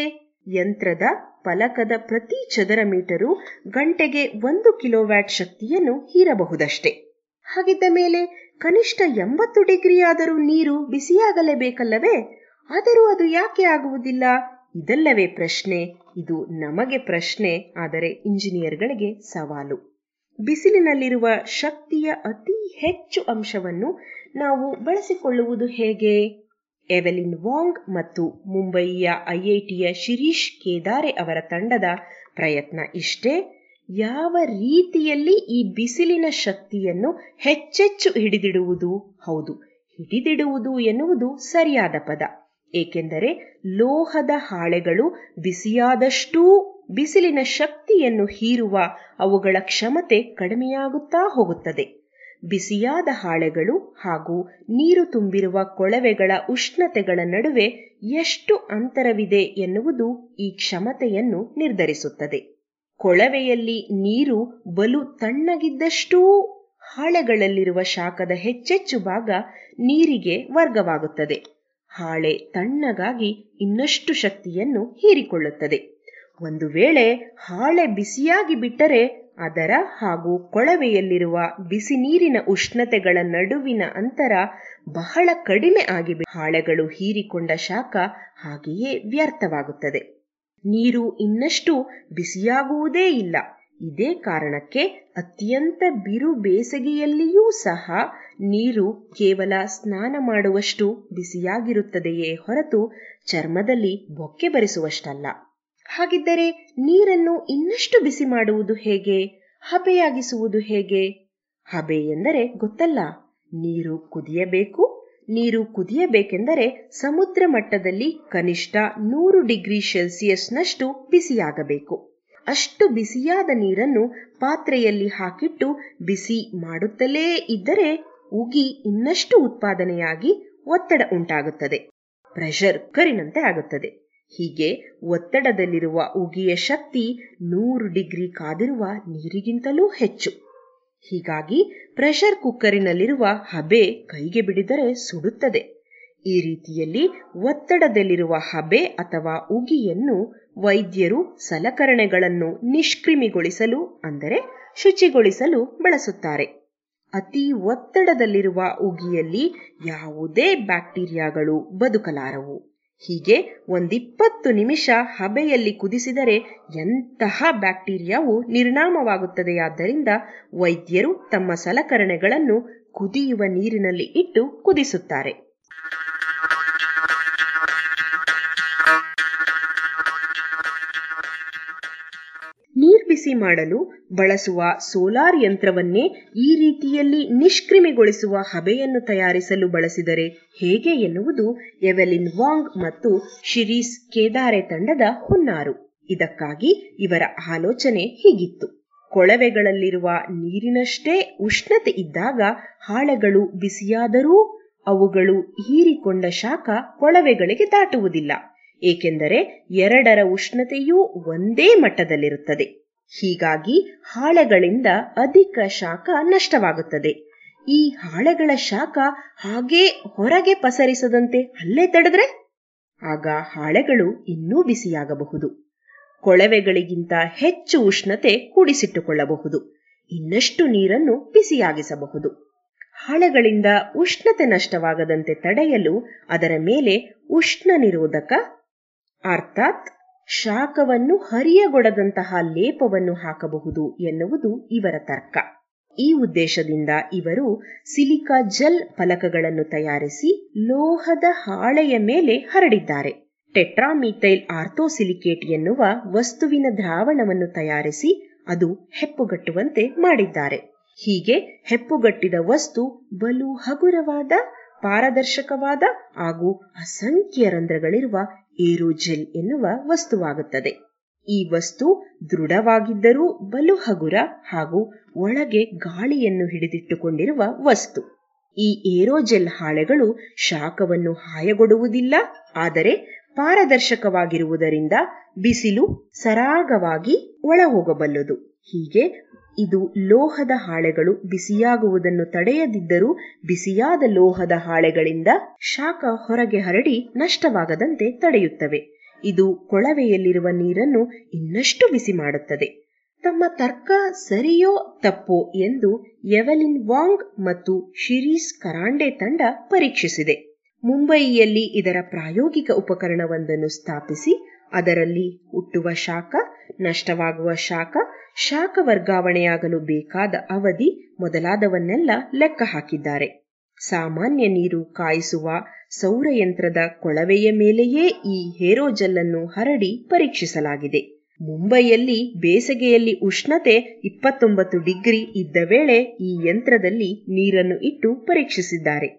ಯಂತ್ರದ ಫಲಕದ ಪ್ರತಿ ಚದರ ಮೀಟರು ಗಂಟೆಗೆ ಒಂದು ಕಿಲೋವ್ಯಾಟ್ ಶಕ್ತಿಯನ್ನು ಹೀರಬಹುದಷ್ಟೇ. ಹಾಗಿದ್ದ ಮೇಲೆ ಕನಿಷ್ಠ ಎಂಬತ್ತು ಡಿಗ್ರಿ ಆದರೂ ನೀರು ಬಿಸಿಯಾಗಲೇಬೇಕಲ್ಲವೇ? ಆದರೂ ಅದು ಯಾಕೆ ಆಗುವುದಿಲ್ಲ? ಇದಲ್ಲವೇ ಪ್ರಶ್ನೆ. ಇದು ನಮಗೆ ಪ್ರಶ್ನೆ, ಆದರೆ ಇಂಜಿನಿಯರ್ಗಳಿಗೆ ಸವಾಲು. ಬಿಸಿಲಿನಲ್ಲಿರುವ ಶಕ್ತಿಯ ಅತಿ ಹೆಚ್ಚು ಅಂಶವನ್ನು ನಾವು ಬಳಸಿಕೊಳ್ಳುವುದು ಹೇಗೆ? ಎವೆಲಿನ್ ವಾಂಗ್ ಮತ್ತು ಮುಂಬಯಿಯ ಐಐಟಿಯ ಶಿರೀಶ್ ಕೇದಾರೆ ಅವರ ತಂಡದ ಪ್ರಯತ್ನ ಇಷ್ಟೇ? ಯಾವ ರೀತಿಯಲ್ಲಿ ಈ ಬಿಸಿಲಿನ ಶಕ್ತಿಯನ್ನು ಹೆಚ್ಚೆಚ್ಚು ಹಿಡಿದಿಡುವುದು? ಹೌದು, ಹಿಡಿದಿಡುವುದು ಎನ್ನುವುದು ಸರಿಯಾದ ಪದ. ಏಕೆಂದರೆ ಲೋಹದ ಹಾಳೆಗಳು ಬಿಸಿಯಾದಷ್ಟೂ ಬಿಸಿಲಿನ ಶಕ್ತಿಯನ್ನು ಹೀರುವ ಅವುಗಳ ಕ್ಷಮತೆ ಕಡಿಮೆಯಾಗುತ್ತಾ ಹೋಗುತ್ತದೆ. ಬಿಸಿಯಾದ ಹಾಳೆಗಳು ಹಾಗೂ ನೀರು ತುಂಬಿರುವ ಕೊಳವೆಗಳ ಉಷ್ಣತೆಗಳ ನಡುವೆ ಎಷ್ಟು ಅಂತರವಿದೆ ಎನ್ನುವುದು ಈ ಕ್ಷಮತೆಯನ್ನು ನಿರ್ಧರಿಸುತ್ತದೆ. ಕೊಳವೆಯಲ್ಲಿ ನೀರು ಬಲು ತಣ್ಣಗಿದ್ದಷ್ಟೂ ಹಾಳೆಗಳಲ್ಲಿರುವ ಶಾಖದ ಹೆಚ್ಚೆಚ್ಚು ಭಾಗ ನೀರಿಗೆ ವರ್ಗವಾಗುತ್ತದೆ. ಹಾಳೆ ತಣ್ಣಗಾಗಿ ಇನ್ನಷ್ಟು ಶಕ್ತಿಯನ್ನು ಹೀರಿಕೊಳ್ಳುತ್ತದೆ. ಒಂದು ವೇಳೆ ಹಾಳೆ ಬಿಸಿಯಾಗಿ ಬಿಟ್ಟರೆ ಅದರ ಹಾಗೂ ಕೊಳವೆಯಲ್ಲಿರುವ ಬಿಸಿ ನೀರಿನ ಉಷ್ಣತೆಗಳ ನಡುವಿನ ಅಂತರ ಬಹಳ ಕಡಿಮೆ ಆಗಿ ಹಾಳೆಗಳು ಹೀರಿಕೊಂಡ ಶಾಖ ಹಾಗೆಯೇ ವ್ಯರ್ಥವಾಗುತ್ತದೆ. ನೀರು ಇನ್ನಷ್ಟು ಬಿಸಿಯಾಗುವುದೇ ಇಲ್ಲ. ಇದೇ ಕಾರಣಕ್ಕೆ ಅತ್ಯಂತ ಬಿರು ಬೇಸಗೆಯಲ್ಲಿಯೂ ಸಹ ನೀರು ಕೇವಲ ಸ್ನಾನ ಮಾಡುವಷ್ಟು ಬಿಸಿಯಾಗಿರುತ್ತದೆಯೇ ಹೊರತು ಚರ್ಮದಲ್ಲಿ ಬೊಕ್ಕೆ ಬರೆಸುವಷ್ಟಲ್ಲ. ಹಾಗಿದ್ದರೆ ನೀರನ್ನು ಇನ್ನಷ್ಟು ಬಿಸಿ ಮಾಡುವುದು ಹೇಗೆ? ಹಬೆಯಾಗಿಸುವುದು ಹೇಗೆ? ಹಬೆ ಎಂದರೆ ಗೊತ್ತಲ್ಲ. ನೀರು ಕುದಿಯಬೇಕು ನೀರು ಕುದಿಯಬೇಕೆಂದರೆ ಸಮುದ್ರ ಮಟ್ಟದಲ್ಲಿ ಕನಿಷ್ಠ ನೂರು ಡಿಗ್ರಿ ಸೆಲ್ಸಿಯಸ್ನಷ್ಟು ಬಿಸಿಯಾಗಬೇಕು. ಅಷ್ಟು ಬಿಸಿಯಾದ ನೀರನ್ನು ಪಾತ್ರೆಯಲ್ಲಿ ಹಾಕಿಟ್ಟು ಬಿಸಿ ಮಾಡುತ್ತಲೇ ಇದ್ದರೆ ಉಗಿ ಇನ್ನಷ್ಟು ಉತ್ಪಾದನೆಯಾಗಿ ಒತ್ತಡ ಉಂಟಾಗುತ್ತದೆ. ಪ್ರೆಷರ್ ಕರಿನಂತೆ ಆಗುತ್ತದೆ. ಹೀಗೆ ಒತ್ತಡದಲ್ಲಿರುವ ಉಗಿಯ ಶಕ್ತಿ ನೂರು ಡಿಗ್ರಿ ಕಾದಿರುವ ನೀರಿಗಿಂತಲೂ ಹೆಚ್ಚು. ಹೀಗಾಗಿ ಪ್ರೆಷರ್ ಕುಕ್ಕರಿನಲ್ಲಿರುವ ಹಬೆ ಕೈಗೆ ಬಿಡಿದರೆ ಸುಡುತ್ತದೆ. ಈ ರೀತಿಯಲ್ಲಿ ಒತ್ತಡದಲ್ಲಿರುವ ಹಬೆ ಅಥವಾ ಉಗಿಯನ್ನು ವೈದ್ಯರು ಸಲಕರಣೆಗಳನ್ನು ನಿಷ್ಕ್ರಿಮಿಗೊಳಿಸಲು, ಅಂದರೆ ಶುಚಿಗೊಳಿಸಲು ಬಳಸುತ್ತಾರೆ. ಅತಿ ಒತ್ತಡದಲ್ಲಿರುವ ಉಗಿಯಲ್ಲಿ ಯಾವುದೇ ಬ್ಯಾಕ್ಟೀರಿಯಾಗಳು ಬದುಕಲಾರವು. ಹೀಗೆ ಒಂದಿಪ್ಪತ್ತು ನಿಮಿಷ ಹಬೆಯಲ್ಲಿ ಕುದಿಸಿದರೆ ಎಂತಹ ಬ್ಯಾಕ್ಟೀರಿಯಾವು ನಿರ್ನಾಮವಾಗುತ್ತದೆಯಾದ್ದರಿಂದ ವೈದ್ಯರು ತಮ್ಮ ಸಲಕರಣೆಗಳನ್ನು ಕುದಿಯುವ ನೀರಿನಲ್ಲಿ ಇಟ್ಟು ಕುದಿಸುತ್ತಾರೆ. ಬಿಸಿ ಮಾಡಲು ಬಳಸುವ ಸೋಲಾರ್ ಯಂತ್ರವನ್ನೇ ಈ ರೀತಿಯಲ್ಲಿ ನಿಷ್ಕ್ರಿಮಿಗೊಳಿಸುವ ಹಬೆಯನ್ನು ತಯಾರಿಸಲು ಬಳಸಿದರೆ ಹೇಗೆ ಎನ್ನುವುದು ಎವೆಲಿನ್ ವಾಂಗ್ ಮತ್ತು ಶಿರೀಸ್ ಕೇದಾರೆ ತಂಡದ ಹುನ್ನಾರು. ಇದಕ್ಕಾಗಿ ಇವರ ಆಲೋಚನೆ ಹೀಗಿತ್ತು. ಕೊಳವೆಗಳಲ್ಲಿರುವ ನೀರಿನಷ್ಟೇ ಉಷ್ಣತೆ ಇದ್ದಾಗ ಹಾಳೆಗಳು ಬಿಸಿಯಾದರೂ ಅವುಗಳು ಹೀರಿಕೊಂಡ ಶಾಖ ಕೊಳವೆಗಳಿಗೆ ದಾಟುವುದಿಲ್ಲ. ಏಕೆಂದರೆ ಎರಡರ ಉಷ್ಣತೆಯೂ ಒಂದೇ ಮಟ್ಟದಲ್ಲಿರುತ್ತದೆ. ಹೀಗಾಗಿ ಹಾಳೆಗಳಿಂದ ಅಧಿಕ ಶಾಖ ನಷ್ಟವಾಗುತ್ತದೆ. ಈ ಹಾಳೆಗಳ ಶಾಖ ಹಾಗೇ ಹೊರಗೆ ಪಸರಿಸದಂತೆ ಅಲ್ಲೇ ತಡೆದ್ರೆ? ಆಗ ಹಾಳೆಗಳು ಇನ್ನೂ ಬಿಸಿಯಾಗಬಹುದು. ಕೊಳವೆಗಳಿಗಿಂತ ಹೆಚ್ಚು ಉಷ್ಣತೆ ಕೂಡಿಸಿಟ್ಟುಕೊಳ್ಳಬಹುದು. ಇನ್ನಷ್ಟು ನೀರನ್ನು ಬಿಸಿಯಾಗಿಸಬಹುದು. ಹಾಳೆಗಳಿಂದ ಉಷ್ಣತೆ ನಷ್ಟವಾಗದಂತೆ ತಡೆಯಲು ಅದರ ಮೇಲೆ ಉಷ್ಣ ನಿರೋಧಕ ಅರ್ಥಾತ್ ಶಾಖವನ್ನು ಹರಿಯಗೊಡದಂತಹ ಲೇಪವನ್ನು ಹಾಕಬಹುದು ಎನ್ನುವುದು ಇವರ ತರ್ಕ. ಈ ಉದ್ದೇಶದಿಂದ ಇವರು ಸಿಲಿಕಾ ಜೆಲ್ ಫಲಕಗಳನ್ನು ತಯಾರಿಸಿ ಲೋಹದ ಹಾಳೆಯ ಮೇಲೆ ಹರಡಿದ್ದಾರೆ. ಟೆಟ್ರಾಮೀಥೈಲ್ ಆರ್ಥೋಸಿಲಿಕೇಟ್ ಎನ್ನುವ ವಸ್ತುವಿನ ದ್ರಾವಣವನ್ನು ತಯಾರಿಸಿ ಅದು ಹೆಪ್ಪುಗಟ್ಟುವಂತೆ ಮಾಡಿದ್ದಾರೆ. ಹೀಗೆ ಹೆಪ್ಪುಗಟ್ಟಿದ ವಸ್ತು ಬಲು ಹಗುರವಾದ, ಪಾರದರ್ಶಕವಾದ ಹಾಗೂ ಅಸಂಖ್ಯ ರಂಧ್ರಗಳಿರುವ ಏರೋಜೆಲ್ ಎನ್ನುವ ವಸ್ತುವಾಗುತ್ತದೆ. ಈ ವಸ್ತು ದೃಢವಾಗಿದ್ದರೂ ಬಲು ಹಗುರ ಹಾಗೂ ಒಳಗೆ ಗಾಳಿಯನ್ನು ಹಿಡಿದಿಟ್ಟುಕೊಂಡಿರುವ ವಸ್ತು. ಈ ಏರೋಜೆಲ್ ಹಾಳೆಗಳು ಶಾಖವನ್ನು ಹಾಯಗೊಡುವುದಿಲ್ಲ, ಆದರೆ ಪಾರದರ್ಶಕವಾಗಿರುವುದರಿಂದ ಬಿಸಿಲು ಸರಾಗವಾಗಿ ಒಳಹೋಗಬಲ್ಲದು. ಹೀಗೆ ಇದು ಲೋಹದ ಹಾಳೆಗಳು ಬಿಸಿಯಾಗುವುದನ್ನು ತಡೆಯದಿದ್ದರೂ ಬಿಸಿಯಾದ ಲೋಹದ ಹಾಳೆಗಳಿಂದ ಶಾಖ ಹೊರಗೆ ಹರಡಿ ನಷ್ಟವಾಗದಂತೆ ತಡೆಯುತ್ತವೆ. ಇದು ಕೊಳವೆಯಲ್ಲಿರುವ ನೀರನ್ನು ಇನ್ನಷ್ಟು ಬಿಸಿ ಮಾಡುತ್ತದೆ. ತಮ್ಮ ತರ್ಕ ಸರಿಯೋ ತಪ್ಪೋ ಎಂದು ಎವೆಲಿನ್ ವಾಂಗ್ ಮತ್ತು ಶಿರೀಸ್ ಕರಾಂಡೆ ತಂಡ ಪರೀಕ್ಷಿಸಿದೆ. ಮುಂಬಯಿಯಲ್ಲಿ ಇದರ ಪ್ರಾಯೋಗಿಕ ಉಪಕರಣವೊಂದನ್ನು ಸ್ಥಾಪಿಸಿ ಅದರಲ್ಲಿ ಹುಟ್ಟುವ ಶಾಖ, ನಷ್ಟವಾಗುವ ಶಾಖ ಶಾಖ ವರ್ಗಾವಣೆಯಾಗಲು ಬೇಕಾದ ಅವಧಿ ಮೊದಲಾದವನ್ನೆಲ್ಲ ಲೆಕ್ಕ ಹಾಕಿದ್ದಾರೆ. ಸಾಮಾನ್ಯ ನೀರು ಕಾಯಿಸುವ ಸೌರಯಂತ್ರದ ಕೊಳವೆಯ ಮೇಲೆಯೇ ಈ ಹೇರೋಜಲ್ಲನ್ನು ಹರಡಿ ಪರೀಕ್ಷಿಸಲಾಗಿದೆ. ಮುಂಬೈಯಲ್ಲಿ ಬೇಸಿಗೆಯಲ್ಲಿ ಉಷ್ಣತೆ ಇಪ್ಪತ್ತೊಂಬತ್ತು ಡಿಗ್ರಿ ಇದ್ದ ವೇಳೆ ಈ ಯಂತ್ರದಲ್ಲಿ ನೀರನ್ನು ಇಟ್ಟು ಪರೀಕ್ಷಿಸಿದ್ದಾರೆ.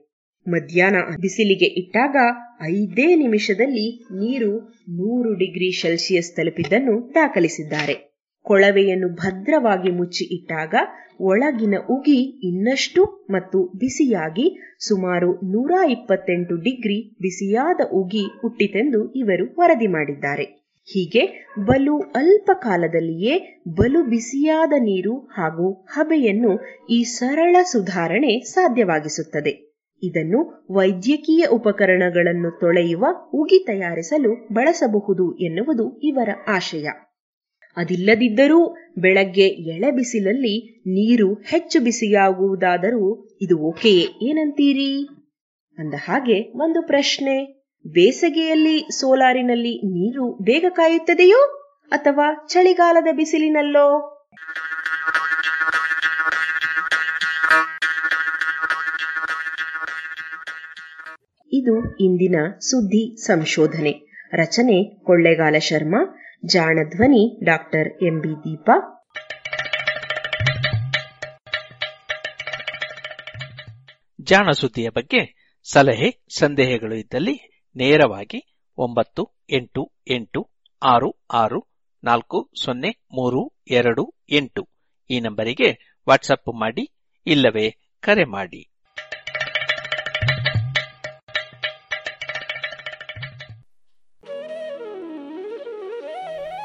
ಮಧ್ಯಾಹ್ನ ಬಿಸಿಲಿಗೆ ಇಟ್ಟಾಗ ಐದೇ ನಿಮಿಷದಲ್ಲಿ ನೀರು ನೂರು ಡಿಗ್ರಿ ಸೆಲ್ಸಿಯಸ್ ತಲುಪಿದ್ದನ್ನು ದಾಖಲಿಸಿದ್ದಾರೆ. ಕೊಳವೆಯನ್ನು ಭದ್ರವಾಗಿ ಮುಚ್ಚಿ ಇಟ್ಟಾಗ ಒಳಗಿನ ಉಗಿ ಇನ್ನಷ್ಟು ಮತ್ತು ಬಿಸಿಯಾಗಿ ಸುಮಾರು ನೂರ ಇಪ್ಪತ್ತೆಂಟು ಡಿಗ್ರಿ ಬಿಸಿಯಾದ ಉಗಿ ಹುಟ್ಟಿತೆಂದು ಇವರು ವರದಿ ಮಾಡಿದ್ದಾರೆ. ಹೀಗೆ ಬಲು ಅಲ್ಪ ಕಾಲದಲ್ಲಿಯೇ ಬಲು ಬಿಸಿಯಾದ ನೀರು ಹಾಗೂ ಹಬೆಯನ್ನು ಈ ಸರಳ ಸುಧಾರಣೆ ಸಾಧ್ಯವಾಗಿಸುತ್ತದೆ. ಇದನ್ನು ವೈದ್ಯಕೀಯ ಉಪಕರಣಗಳನ್ನು ತೊಳೆಯುವ ಉಗಿ ತಯಾರಿಸಲು ಬಳಸಬಹುದು ಎನ್ನುವುದು ಇವರ ಆಶಯ. ಅದಿಲ್ಲದಿದ್ದರೂ ಬೆಳಗ್ಗೆ ಎಳೆ ಬಿಸಿಲಲ್ಲಿ ನೀರು ಹೆಚ್ಚು ಬಿಸಿಯಾಗುವುದಾದರೂ ಇದು ಓಕೆಯೇ ಏನಂತೀರಿ? ಅಂದ ಹಾಗೆ ಒಂದು ಪ್ರಶ್ನೆ, ಬೇಸಗೆಯಲ್ಲಿ ಸೋಲಾರಿನಲ್ಲಿ ನೀರು ಬೇಗ ಕಾಯುತ್ತದೆಯೋ ಅಥವಾ ಚಳಿಗಾಲದ ಬಿಸಿಲಿನಲ್ಲೋ? ಇದು ಇಂದಿನ ಸುದ್ದಿ ಸಂಶೋಧನೆ. ರಚನೆ ಕೊಳ್ಳೇಗಾಲ ಶರ್ಮಾ ಜಾಣಧ್ವನಿ ಡಾಕ್ಟರ್ ಎಂಬಿ ದೀಪಾ. ಜಾಣ ಸುದ್ದಿಯ ಬಗ್ಗೆ ಸಲಹೆ, ಸಂದೇಹಗಳು ಇದ್ದಲ್ಲಿ ನೇರವಾಗಿ ಒಂಬತ್ತು ಎಂಟು ಎಂಟು ಆರು ಆರು ನಾಲ್ಕು ಸೊನ್ನೆ ಮೂರು ಎರಡು ಎಂಟು ಈ ನಂಬರಿಗೆ ವಾಟ್ಸಪ್ ಮಾಡಿ ಇಲ್ಲವೇ ಕರೆ ಮಾಡಿ.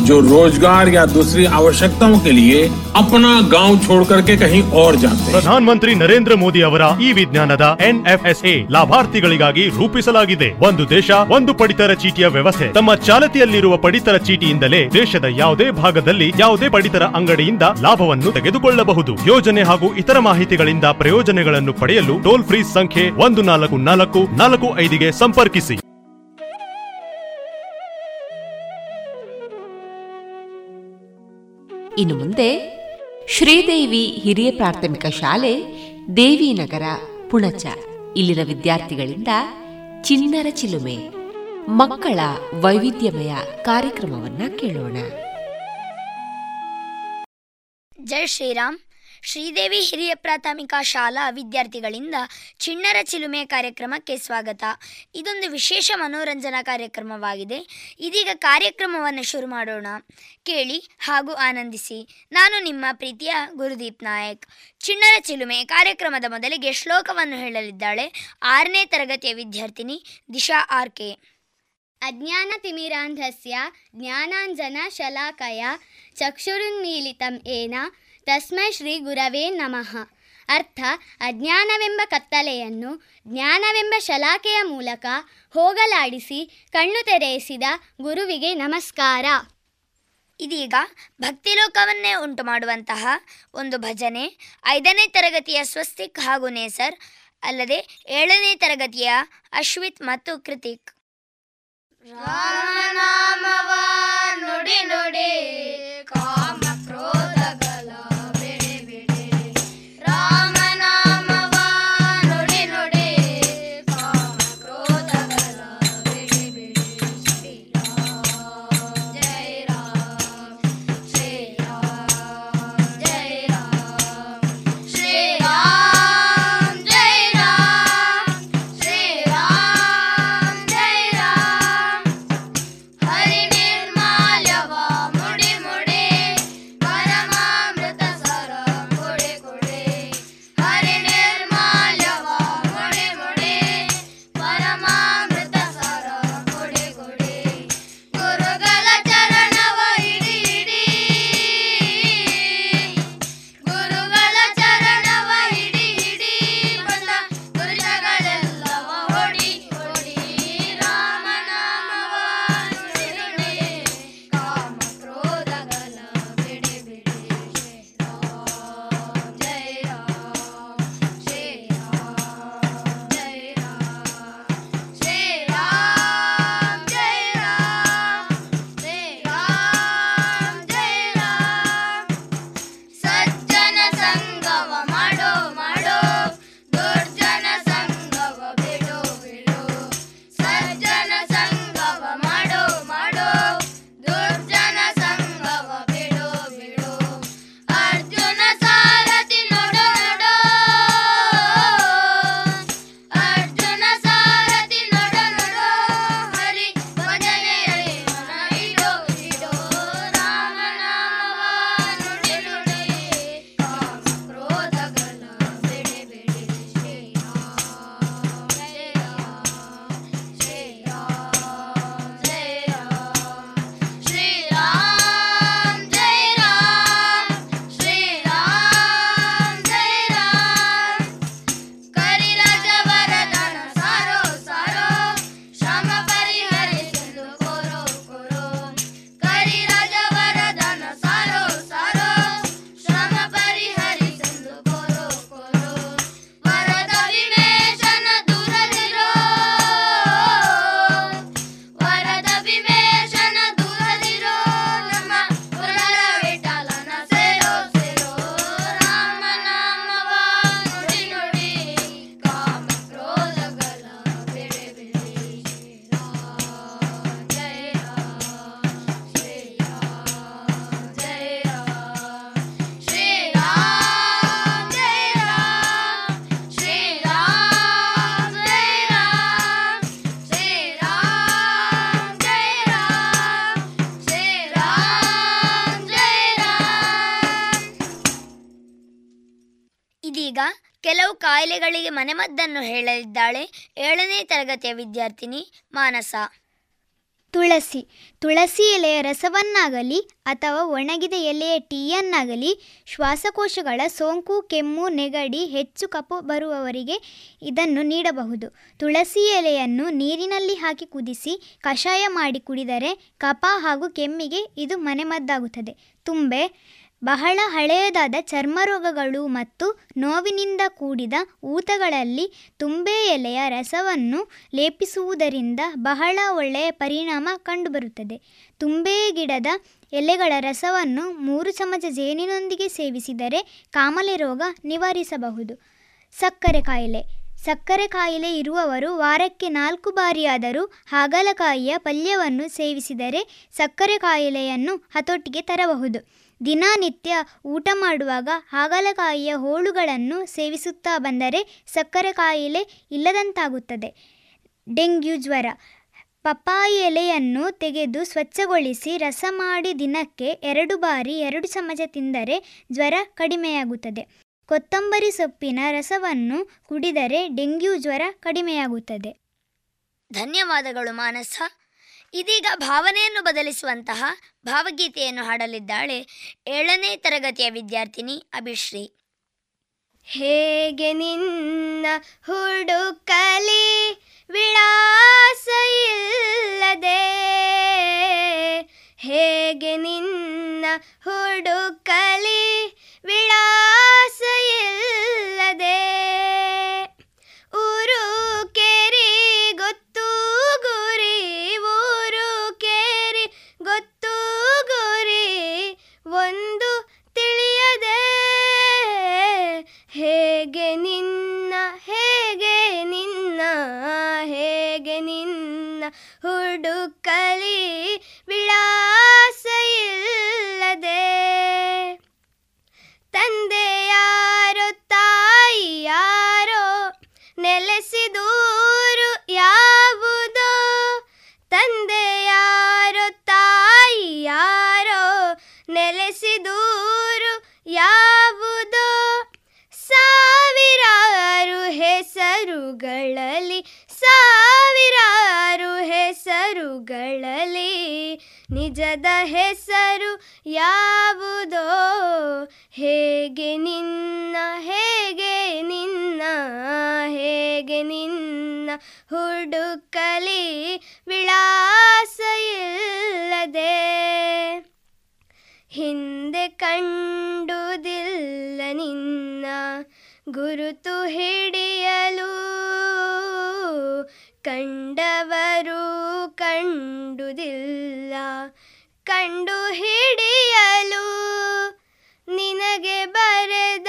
जो रोजगार या दूसरी आवश्यकताओं के लिए अपना गांव छोड़ करके कहीं और जाते हैं ಪ್ರಧಾನಮಂತ್ರಿ ನರೇಂದ್ರ ಮೋದಿ ಅವರ ಈ ವಿಜ್ಞಾನದ ಎನ್ಎಫ್ಎಸ್ಎ ಲಾಭಾರ್ಥಿಗಳಿಗಾಗಿ ರೂಪಿಸಲಾಗಿದೆ ಒಂದು ದೇಶ ಒಂದು ಪಡಿತರ ಚೀಟಿಯ ವ್ಯವಸ್ಥೆ ತಮ್ಮ ಚಾಲತಿಯಲ್ಲಿರುವ ಪಡಿತರ ಚೀಟಿಯಿಂದಲೇ ದೇಶದ ಯಾವುದೇ ಭಾಗದಲ್ಲಿ ಯಾವುದೇ ಪಡಿತರ ಅಂಗಡಿಯಿಂದ ಲಾಭವನ್ನು ತೆಗೆದುಕೊಳ್ಳಬಹುದು ಯೋಜನೆ ಹಾಗೂ ಇತರ ಮಾಹಿತಿಗಳಿಂದ ಪ್ರಯೋಜನಗಳನ್ನು ಪಡೆಯಲು ಟೋಲ್ ಫ್ರೀ ಸಂಖ್ಯೆ ಒಂದು ನಾಲ್ಕು ನಾಲ್ಕು ನಾಲ್ಕು ಐದಿಗೆ ಸಂಪರ್ಕಿಸಿ ಇನ್ನು ಮುಂದೆ ಶ್ರೀದೇವಿ ಹಿರಿಯ ಪ್ರಾಥಮಿಕ ಶಾಲೆ, ದೇವಿನಗರ, ಪುಣಚ. ಇಲ್ಲಿನ ವಿದ್ಯಾರ್ಥಿಗಳಿಂದ ಚಿನ್ನರ ಚಿಲುಮೆ, ಮಕ್ಕಳ ವೈವಿಧ್ಯಮಯ ಕಾರ್ಯಕ್ರಮವನ್ನ ಕೇಳೋಣ. ಜೈ ಶ್ರೀರಾಮ್. ಶ್ರೀದೇವಿ ಹಿರಿಯ ಪ್ರಾಥಮಿಕ ಶಾಲಾ ವಿದ್ಯಾರ್ಥಿಗಳಿಂದ ಚಿಣ್ಣರ ಚಿಲುಮೆ ಕಾರ್ಯಕ್ರಮಕ್ಕೆ ಸ್ವಾಗತ. ಇದೊಂದು ವಿಶೇಷ ಮನೋರಂಜನಾ ಕಾರ್ಯಕ್ರಮವಾಗಿದೆ. ಇದೀಗ ಕಾರ್ಯಕ್ರಮವನ್ನು ಶುರು ಮಾಡೋಣ. ಕೇಳಿ ಹಾಗೂ ಆನಂದಿಸಿ. ನಾನು ನಿಮ್ಮ ಪ್ರೀತಿಯ ಗುರುದೀಪ್ ನಾಯಕ್. ಚಿಣ್ಣರ ಚಿಲುಮೆ ಕಾರ್ಯಕ್ರಮದ ಮೊದಲಿಗೆ ಶ್ಲೋಕವನ್ನು ಹೇಳಲಿದ್ದಾಳೆ. ಆರನೇ ತರಗತಿಯ ವಿದ್ಯಾರ್ಥಿನಿ ದಿಶಾ ಆರ್ ಕೆ ಅಜ್ಞಾನತಿಮಿರಾಂಧಸ್ಯ ಜ್ಞಾನಾಂಜನ ಶಲಾಕಯ ಚಕ್ಷುರುನ್ಮೀಲಿತಂ ಏನ ತಸ್ಮೈ ಶ್ರೀ ಗುರವೇ ನಮಃ. ಅರ್ಥ ಅಜ್ಞಾನವೆಂಬ ಕತ್ತಲೆಯನ್ನು ಜ್ಞಾನವೆಂಬ ಶಲಾಕೆಯ ಮೂಲಕ ಹೋಗಲಾಡಿಸಿ ಕಣ್ಣು ತೆರೆಯಿಸಿದ ಗುರುವಿಗೆ ನಮಸ್ಕಾರ. ಇದೀಗ ಭಕ್ತಿಲೋಕವನ್ನೇ ಉಂಟು ಮಾಡುವಂತಹ ಒಂದು ಭಜನೆ ಐದನೇ ತರಗತಿಯ ಸ್ವಸ್ತಿಕ್ ಹಾಗೂ ನೇಸರ್ ಅಲ್ಲದೆ ಏಳನೇ ತರಗತಿಯ ಅಶ್ವಿತ್ ಮತ್ತು ಕೃತಿಕ್. ರಾಮನಾಮವ ನುಡಿ ನುಡಿ ಕಾಮ ಕಾಯಿಲೆಗಳಿಗೆ ಮನೆಮದ್ದನ್ನು ಹೇಳಲಿದ್ದಾಳೆ. ಏಳನೇ ತರಗತಿಯ ವಿದ್ಯಾರ್ಥಿನಿ ಮಾನಸ. ತುಳಸಿ. ತುಳಸಿ ಎಲೆಯ ರಸವನ್ನಾಗಲಿ ಅಥವಾ ಒಣಗಿದ ಎಲೆಯ ಟೀಯನ್ನಾಗಲಿ ಶ್ವಾಸಕೋಶಗಳ ಸೋಂಕು, ಕೆಮ್ಮು, ನೆಗಡಿ, ಹೆಚ್ಚು ಕಪ್ಪು ಬರುವವರಿಗೆ ಇದನ್ನು ನೀಡಬಹುದು. ತುಳಸಿ ಎಲೆಯನ್ನು ನೀರಿನಲ್ಲಿ ಹಾಕಿ ಕುದಿಸಿ ಕಷಾಯ ಮಾಡಿ ಕುಡಿದರೆ ಕಪ ಹಾಗೂ ಕೆಮ್ಮಿಗೆ ಇದು ಮನೆಮದ್ದಾಗುತ್ತದೆ. ತುಂಬೆ. ಬಹಳ ಹಳೆಯದಾದ ಚರ್ಮರೋಗಗಳು ಮತ್ತು ನೋವಿನಿಂದ ಕೂಡಿದ ಊತಗಳಲ್ಲಿ ತುಂಬೆ ಎಲೆಯ ರಸವನ್ನು ಲೇಪಿಸುವುದರಿಂದ ಬಹಳ ಒಳ್ಳೆಯ ಪರಿಣಾಮ ಕಂಡುಬರುತ್ತದೆ. ತುಂಬೆ ಗಿಡದ ಎಲೆಗಳ ರಸವನ್ನು ಮೂರು ಚಮಚ ಜೇನಿನೊಂದಿಗೆ ಸೇವಿಸಿದರೆ ಕಾಮಲೆ ರೋಗ ನಿವಾರಿಸಬಹುದು. ಸಕ್ಕರೆ ಕಾಯಿಲೆ. ಸಕ್ಕರೆ ಕಾಯಿಲೆ ಇರುವವರು ವಾರಕ್ಕೆ ನಾಲ್ಕು ಬಾರಿಯಾದರೂ ಹಾಗಲಕಾಯಿಯ ಪಲ್ಯವನ್ನು ಸೇವಿಸಿದರೆ ಸಕ್ಕರೆ ಕಾಯಿಲೆಯನ್ನು ಹತೋಟಿಗೆ ತರಬಹುದು. ದಿನನಿತ್ಯ ಊಟ ಮಾಡುವಾಗ ಹಾಗಲಕಾಯಿಯ ಹೋಳುಗಳನ್ನು ಸೇವಿಸುತ್ತಾ ಬಂದರೆ ಸಕ್ಕರೆ ಕಾಯಿಲೆ ಇಲ್ಲದಂತಾಗುತ್ತದೆ. ಡೆಂಗ್ಯೂ ಜ್ವರ. ಪಪ್ಪಾಯಿ ಎಲೆಯನ್ನು ತೆಗೆದು ಸ್ವಚ್ಛಗೊಳಿಸಿ ರಸ ಮಾಡಿ ದಿನಕ್ಕೆ ಎರಡು ಬಾರಿ ಎರಡು ಚಮಚ ತಿಂದರೆ ಜ್ವರ ಕಡಿಮೆಯಾಗುತ್ತದೆ. ಕೊತ್ತಂಬರಿ ಸೊಪ್ಪಿನ ರಸವನ್ನು ಕುಡಿದರೆ ಡೆಂಗ್ಯೂ ಜ್ವರ ಕಡಿಮೆಯಾಗುತ್ತದೆ. ಧನ್ಯವಾದಗಳು ಮಾನಸ. ಇದೀಗ ಭಾವನೆಯನ್ನು ಬದಲಿಸುವಂತಹ ಭಾವಗೀತೆಯನ್ನು ಹಾಡಲಿದ್ದಾಳೆ ಏಳನೇ ತರಗತಿಯ ವಿದ್ಯಾರ್ಥಿನಿ ಅಭಿಶ್ರೀ. ಹೇಗೆ ನಿನ್ನ ಹುಡುಕಲಿ ವಿಳಾಸ ಇಲ್ಲದೆ? ಹೇಗೆ ನಿನ್ನ ಹುಡುಕಲಿ ವಿಳಾಸ ಇಲ್ಲದೆ? ಗುರುತು ಹಿಡಿಯಲು ಕಂಡವರು ಕಂಡುದಿಲ್ಲ. ಕಂಡು ಹಿಡಿಯಲು ನಿನಗೆ ಬರೆದ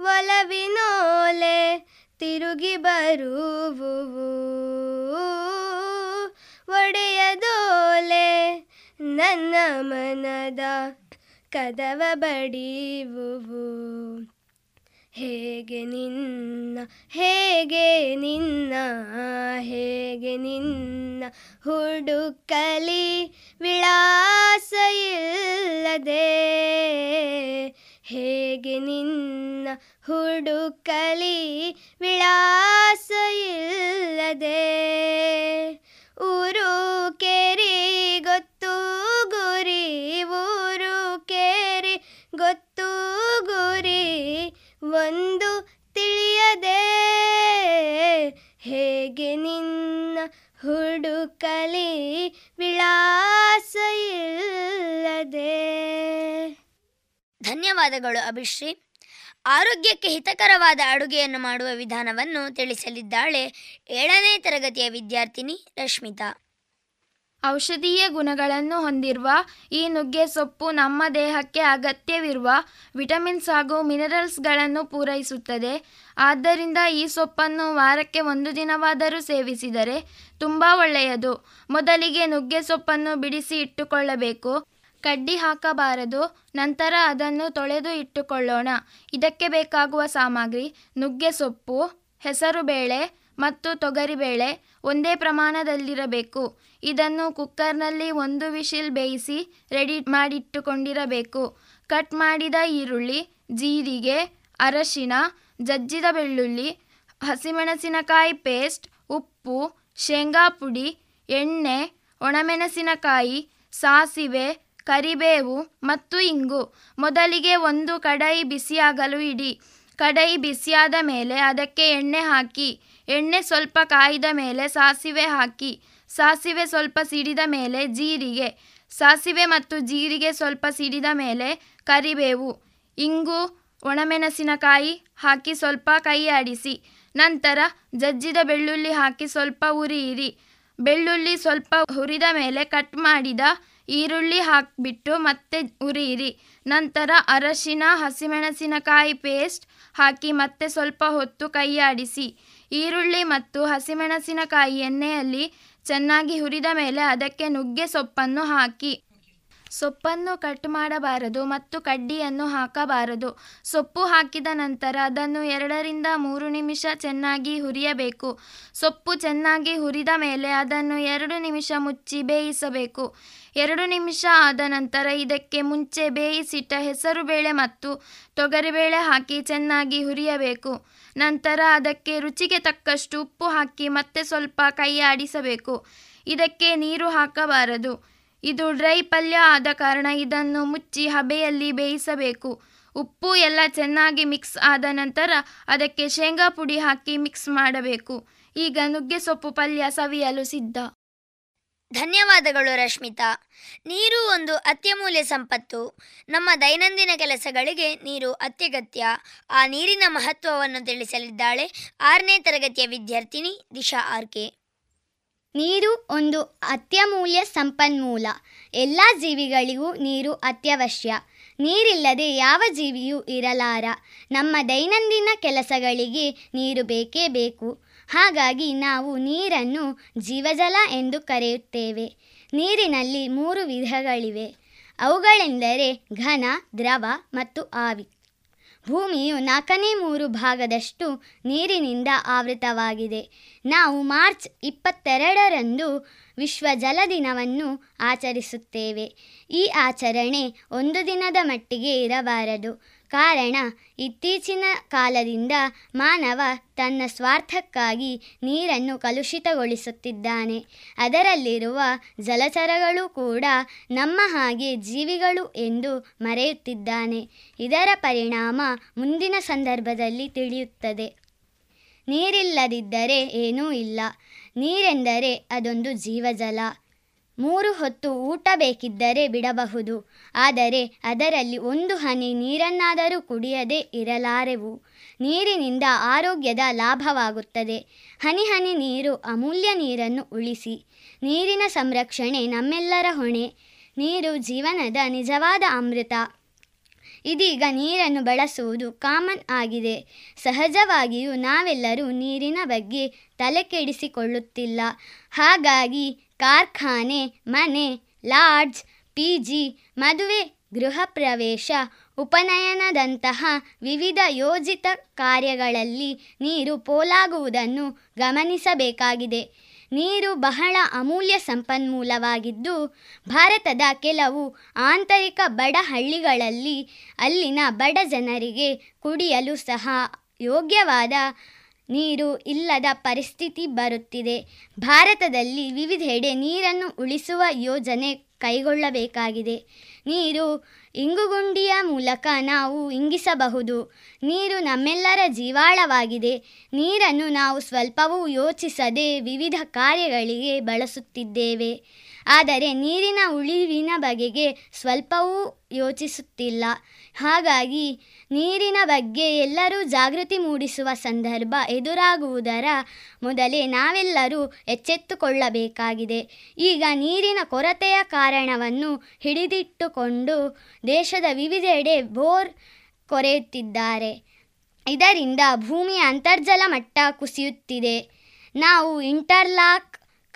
ಒಲವಿನೋಲೆ ತಿರುಗಿ ಬರುವುವು. ಒಡೆಯದೋಲೆ ನನ್ನ ಮನದ ಕದವ ಬಡಿಯುವು. ಹೇಗೆ ನಿನ್ನ ಹೇಗೆ ನಿನ್ನ ಹೇಗೆ ನಿನ್ನ ಹುಡುಕಲಿ ವಿಳಾಸ ಇಲ್ಲದೆ. ಹೇಗೆ ನಿನ್ನ ಹುಡುಕಲಿ ವಿಳಾಸ ಇಲ್ಲದೆ. ಊರು ಕೇರಿ ಗೊತ್ತು ಒಂದು ತಿಳಿಯದೆ. ಹೇಗೆ ನಿನ್ನ ಹುಡುಕಲಿ ವಿಳಾಸ ಇಲ್ಲದೆ. ಧನ್ಯವಾದಗಳು ಅಭಿಶ್ರೀ. ಆರೋಗ್ಯಕ್ಕೆ ಹಿತಕರವಾದ ಅಡುಗೆಯನ್ನು ಮಾಡುವ ವಿಧಾನವನ್ನು ತಿಳಿಸಲಿದ್ದಾಳೆ ಏಳನೇ ತರಗತಿಯ ವಿದ್ಯಾರ್ಥಿನಿ ರಶ್ಮಿತಾ. ಔಷಧೀಯ ಗುಣಗಳನ್ನು ಹೊಂದಿರುವ ಈ ನುಗ್ಗೆ ಸೊಪ್ಪು ನಮ್ಮ ದೇಹಕ್ಕೆ ಅಗತ್ಯವಿರುವ ವಿಟಮಿನ್ಸ್ ಹಾಗೂ ಮಿನರಲ್ಸ್ಗಳನ್ನು ಪೂರೈಸುತ್ತದೆ. ಆದ್ದರಿಂದ ಈ ಸೊಪ್ಪನ್ನು ವಾರಕ್ಕೆ ಒಂದು ದಿನವಾದರೂ ಸೇವಿಸಿದರೆ ತುಂಬ ಒಳ್ಳೆಯದು. ಮೊದಲಿಗೆ ನುಗ್ಗೆ ಸೊಪ್ಪನ್ನು ಬಿಡಿಸಿ ಇಟ್ಟುಕೊಳ್ಳಬೇಕು. ಕಡ್ಡಿ ಹಾಕಬಾರದು. ನಂತರ ಅದನ್ನು ತೊಳೆದು ಇಟ್ಟುಕೊಳ್ಳೋಣ. ಇದಕ್ಕೆ ಬೇಕಾಗುವ ಸಾಮಗ್ರಿ ನುಗ್ಗೆ ಸೊಪ್ಪು, ಹೆಸರುಬೇಳೆ ಮತ್ತು ತೊಗರಿಬೇಳೆ ಒಂದೇ ಪ್ರಮಾಣದಲ್ಲಿರಬೇಕು. ಇದನ್ನು ಕುಕ್ಕರ್ನಲ್ಲಿ ಒಂದು ವಿಶಿಲ್ ಬೇಯಿಸಿ ರೆಡಿ ಮಾಡಿಟ್ಟುಕೊಂಡಿರಬೇಕು. ಕಟ್ ಮಾಡಿದ ಈರುಳ್ಳಿ, ಜೀರಿಗೆ ಅರಶಿನ ಜಜ್ಜಿದ ಬೆಳ್ಳುಳ್ಳಿ, ಹಸಿಮೆಣಸಿನಕಾಯಿ ಪೇಸ್ಟ್, ಉಪ್ಪು, ಶೇಂಗಾ ಪುಡಿ, ಎಣ್ಣೆ, ಒಣಮೆಣಸಿನಕಾಯಿ, ಸಾಸಿವೆ, ಕರಿಬೇವು ಮತ್ತು ಇಂಗು. ಮೊದಲಿಗೆ ಒಂದು ಕಡಾಯಿ ಬಿಸಿಯಾಗಲು ಇಡಿ. ಕಡಾಯಿ ಬಿಸಿಯಾದ ಮೇಲೆ ಅದಕ್ಕೆ ಎಣ್ಣೆ ಹಾಕಿ. ಎಣ್ಣೆ ಸ್ವಲ್ಪ ಕಾಯಿದ ಮೇಲೆ ಸಾಸಿವೆ ಹಾಕಿ, ಸಾಸಿವೆ ಸ್ವಲ್ಪ ಸಿಡಿದ ಮೇಲೆ ಜೀರಿಗೆ, ಸಾಸಿವೆ ಮತ್ತು ಜೀರಿಗೆ ಸ್ವಲ್ಪ ಸಿಡಿದ ಮೇಲೆ ಕರಿಬೇವು, ಇಂಗು, ಒಣಮೆಣಸಿನಕಾಯಿ ಹಾಕಿ ಸ್ವಲ್ಪ ಕೈ ಆಡಿಸಿ, ನಂತರ ಜಜ್ಜಿದ ಬೆಳ್ಳುಳ್ಳಿ ಹಾಕಿ ಸ್ವಲ್ಪ ಉರಿಯಿರಿ ಬೆಳ್ಳುಳ್ಳಿ ಸ್ವಲ್ಪ ಹುರಿದ ಮೇಲೆ ಕಟ್ ಮಾಡಿದ ಈರುಳ್ಳಿ ಹಾಕಿಬಿಟ್ಟು ಮತ್ತೆ ಉರಿಯಿರಿ ನಂತರ ಅರಶಿನ, ಹಸಿಮೆಣಸಿನಕಾಯಿ ಪೇಸ್ಟ್ ಹಾಕಿ ಮತ್ತೆ ಸ್ವಲ್ಪ ಹೊತ್ತು ಕೈಯಾಡಿಸಿ. ಈರುಳ್ಳಿ ಮತ್ತು ಹಸಿಮೆಣಸಿನಕಾಯಿ ಎಣ್ಣೆಯಲ್ಲಿ ಚೆನ್ನಾಗಿ ಹುರಿದ ಮೇಲೆ ಅದಕ್ಕೆ ನುಗ್ಗೆ ಸೊಪ್ಪನ್ನು ಹಾಕಿ. ಸೊಪ್ಪನ್ನು ಕಟ್ ಮಾಡಬಾರದು ಮತ್ತು ಕಡ್ಡಿಯನ್ನು ಹಾಕಬಾರದು. ಸೊಪ್ಪು ಹಾಕಿದ ನಂತರ ಅದನ್ನು ಎರಡರಿಂದ ಮೂರು ನಿಮಿಷ ಚೆನ್ನಾಗಿ ಹುರಿಯಬೇಕು. ಸೊಪ್ಪು ಚೆನ್ನಾಗಿ ಹುರಿದ ಮೇಲೆ ಅದನ್ನು ಎರಡು ನಿಮಿಷ ಮುಚ್ಚಿ ಬೇಯಿಸಬೇಕು. ಎರಡು ನಿಮಿಷ ಆದ ನಂತರ ಇದಕ್ಕೆ ಮುಂಚೆ ಬೇಯಿಸಿಟ್ಟ ಹೆಸರುಬೇಳೆ ಮತ್ತು ತೊಗರಿಬೇಳೆ ಹಾಕಿ ಚೆನ್ನಾಗಿ ಹುರಿಯಬೇಕು. ನಂತರ ಅದಕ್ಕೆ ರುಚಿಗೆ ತಕ್ಕಷ್ಟು ಉಪ್ಪು ಹಾಕಿ ಮತ್ತೆ ಸ್ವಲ್ಪ ಕೈ ಆಡಿಸಬೇಕು ಇದಕ್ಕೆ ನೀರು ಹಾಕಬಾರದು. ಇದು ಡ್ರೈ ಪಲ್ಯ ಆದ ಕಾರಣ ಇದನ್ನು ಮುಚ್ಚಿ ಹಬೆಯಲ್ಲಿ ಬೇಯಿಸಬೇಕು. ಉಪ್ಪು ಎಲ್ಲ ಚೆನ್ನಾಗಿ ಮಿಕ್ಸ್ ಆದ ನಂತರ ಅದಕ್ಕೆ ಶೇಂಗಾ ಪುಡಿ ಹಾಕಿ ಮಿಕ್ಸ್ ಮಾಡಬೇಕು. ಈಗ ನುಗ್ಗೆ ಸೊಪ್ಪು ಪಲ್ಯ ಸವಿಯಲು ಸಿದ್ಧ. ಧನ್ಯವಾದಗಳು ರಶ್ಮಿತಾ. ನೀರು ಒಂದು ಅತ್ಯಮೂಲ್ಯ ಸಂಪತ್ತು. ನಮ್ಮ ದೈನಂದಿನ ಕೆಲಸಗಳಿಗೆ ನೀರು ಅತ್ಯಗತ್ಯ. ಆ ನೀರಿನ ಮಹತ್ವವನ್ನು ತಿಳಿಸಲಿದ್ದಾಳೆ ಆರನೇ ತರಗತಿಯ ವಿದ್ಯಾರ್ಥಿನಿ ದಿಶಾ ಆರ್ಕೆ ನೀರು ಒಂದು ಅತ್ಯಮೂಲ್ಯ ಸಂಪನ್ಮೂಲ. ಎಲ್ಲ ಜೀವಿಗಳಿಗೂ ನೀರು ಅತ್ಯವಶ್ಯ. ನೀರಿಲ್ಲದೆ ಯಾವ ಜೀವಿಯೂ ಇರಲಾರ. ನಮ್ಮ ದೈನಂದಿನ ಕೆಲಸಗಳಿಗೆ ನೀರು ಬೇಕೇ ಬೇಕು. ಹಾಗಾಗಿ ನಾವು ನೀರನ್ನು ಜೀವಜಲ ಎಂದು ಕರೆಯುತ್ತೇವೆ. ನೀರಿನಲ್ಲಿ ಮೂರು ವಿಧಗಳಿವೆ. ಅವುಗಳೆಂದರೆ ಘನ, ದ್ರವ ಮತ್ತು ಆವಿ. ಭೂಮಿಯು ನಾಲ್ಕನೇ ಮೂರು ಭಾಗದಷ್ಟು ನೀರಿನಿಂದ ಆವೃತವಾಗಿದೆ. ನಾವು ಮಾರ್ಚ್ ಇಪ್ಪತ್ತೆರಡರಂದು ವಿಶ್ವ ಜಲ ದಿನವನ್ನು ಆಚರಿಸುತ್ತೇವೆ. ಈ ಆಚರಣೆ ಒಂದು ದಿನದ ಮಟ್ಟಿಗೆ ಇರಬಾರದು. ಕಾರಣ ಇತ್ತೀಚಿನ ಕಾಲದಿಂದ ಮಾನವ ತನ್ನ ಸ್ವಾರ್ಥಕ್ಕಾಗಿ ನೀರನ್ನು ಕಲುಷಿತಗೊಳಿಸುತ್ತಿದ್ದಾನೆ. ಅದರಲ್ಲಿರುವ ಜಲಚರಗಳು ಕೂಡ ನಮ್ಮ ಹಾಗೆ ಜೀವಿಗಳು ಎಂದು ಮರೆಯುತ್ತಿದ್ದಾನೆ. ಇದರ ಪರಿಣಾಮ ಮುಂದಿನ ಸಂದರ್ಭದಲ್ಲಿ ತಿಳಿಯುತ್ತದೆ. ನೀರಿಲ್ಲದಿದ್ದರೆ ಏನೂ ಇಲ್ಲ. ನೀರೆಂದರೆ ಅದೊಂದು ಜೀವಜಲ. ಮೂರು ಹೊತ್ತು ಊಟ ಬೇಕಿದ್ದರೆ ಬಿಡಬಹುದು. ಆದರೆ ಅದರಲ್ಲಿ ಒಂದು ಹನಿ ನೀರನ್ನಾದರೂ ಕುಡಿಯದೇ ಇರಲಾರೆವು. ನೀರಿನಿಂದ ಆರೋಗ್ಯದ ಲಾಭವಾಗುತ್ತದೆ. ಹನಿ ಹನಿ ನೀರು ಅಮೂಲ್ಯ ನೀರನ್ನು ಉಳಿಸಿ. ನೀರಿನ ಸಂರಕ್ಷಣೆ ನಮ್ಮೆಲ್ಲರ ಹೊಣೆ. ನೀರು ಜೀವನದ ನಿಜವಾದ ಅಮೃತ. ಇದೀಗ ನೀರನ್ನು ಬಳಸುವುದು ಕಾಮನ್ ಆಗಿದೆ. ಸಹಜವಾಗಿಯೂ ನಾವೆಲ್ಲರೂ ನೀರಿನ ಬಗ್ಗೆ ತಲೆ ಕೆಡಿಸಿಕೊಳ್ಳುತ್ತಿಲ್ಲ ಹಾಗಾಗಿ ಕಾರ್ಖಾನೆ, ಮನೆ, ಲಾಡ್ಜ್, ಪಿ ಜಿ, ಮದುವೆ, ಗೃಹ ಪ್ರವೇಶ, ಉಪನಯನದಂತಹ ವಿವಿಧ ಯೋಜಿತ ಕಾರ್ಯಗಳಲ್ಲಿ ನೀರು ಪೋಲಾಗುವುದನ್ನು ಗಮನಿಸಬೇಕಾಗಿದೆ. ನೀರು ಬಹಳ ಅಮೂಲ್ಯ ಸಂಪನ್ಮೂಲವಾಗಿದ್ದು, ಭಾರತದ ಕೆಲವು ಆಂತರಿಕ ಬಡ ಹಳ್ಳಿಗಳಲ್ಲಿ ಅಲ್ಲಿನ ಬಡ ಜನರಿಗೆ ಕುಡಿಯಲು ಸಹ ಯೋಗ್ಯವಾದ ನೀರು ಇಲ್ಲದ ಪರಿಸ್ಥಿತಿ ಬರುತ್ತಿದೆ. ಭಾರತದಲ್ಲಿ ವಿವಿಧೆಡೆ ನೀರನ್ನು ಉಳಿಸುವ ಯೋಜನೆ ಕೈಗೊಳ್ಳಬೇಕಾಗಿದೆ. ನೀರು ಇಂಗುಗುಂಡಿಯ ಮೂಲಕ ನಾವು ಇಂಗಿಸಬಹುದು. ನೀರು ನಮ್ಮೆಲ್ಲರ ಜೀವಾಳವಾಗಿದೆ. ನೀರನ್ನು ನಾವು ಸ್ವಲ್ಪವೂ ಯೋಚಿಸದೆ ವಿವಿಧ ಕಾರ್ಯಗಳಿಗೆ ಬಳಸುತ್ತಿದ್ದೇವೆ. ಆದರೆ ನೀರಿನ ಉಳಿವಿನ ಬಗೆಗೆ ಸ್ವಲ್ಪವೂ ಯೋಚಿಸುತ್ತಿಲ್ಲ. ಹಾಗಾಗಿ ನೀರಿನ ಬಗ್ಗೆ ಎಲ್ಲರೂ ಜಾಗೃತಿ ಮೂಡಿಸುವ ಸಂದರ್ಭ ಎದುರಾಗುವುದರ ಮೊದಲೇ ನಾವೆಲ್ಲರೂ ಎಚ್ಚೆತ್ತುಕೊಳ್ಳಬೇಕಾಗಿದೆ. ಈಗ ನೀರಿನ ಕೊರತೆಯ ಕಾರಣವನ್ನು ಹಿಡಿದಿಟ್ಟುಕೊಂಡು ದೇಶದ ವಿವಿಧೆಡೆ ಬೋರ್ ಕೊರೆಯುತ್ತಿದ್ದಾರೆ. ಇದರಿಂದ ಭೂಮಿಯ ಅಂತರ್ಜಲ ಮಟ್ಟ ಕುಸಿಯುತ್ತಿದೆ. ನಾವು ಇಂಟರ್ಲಾಕ್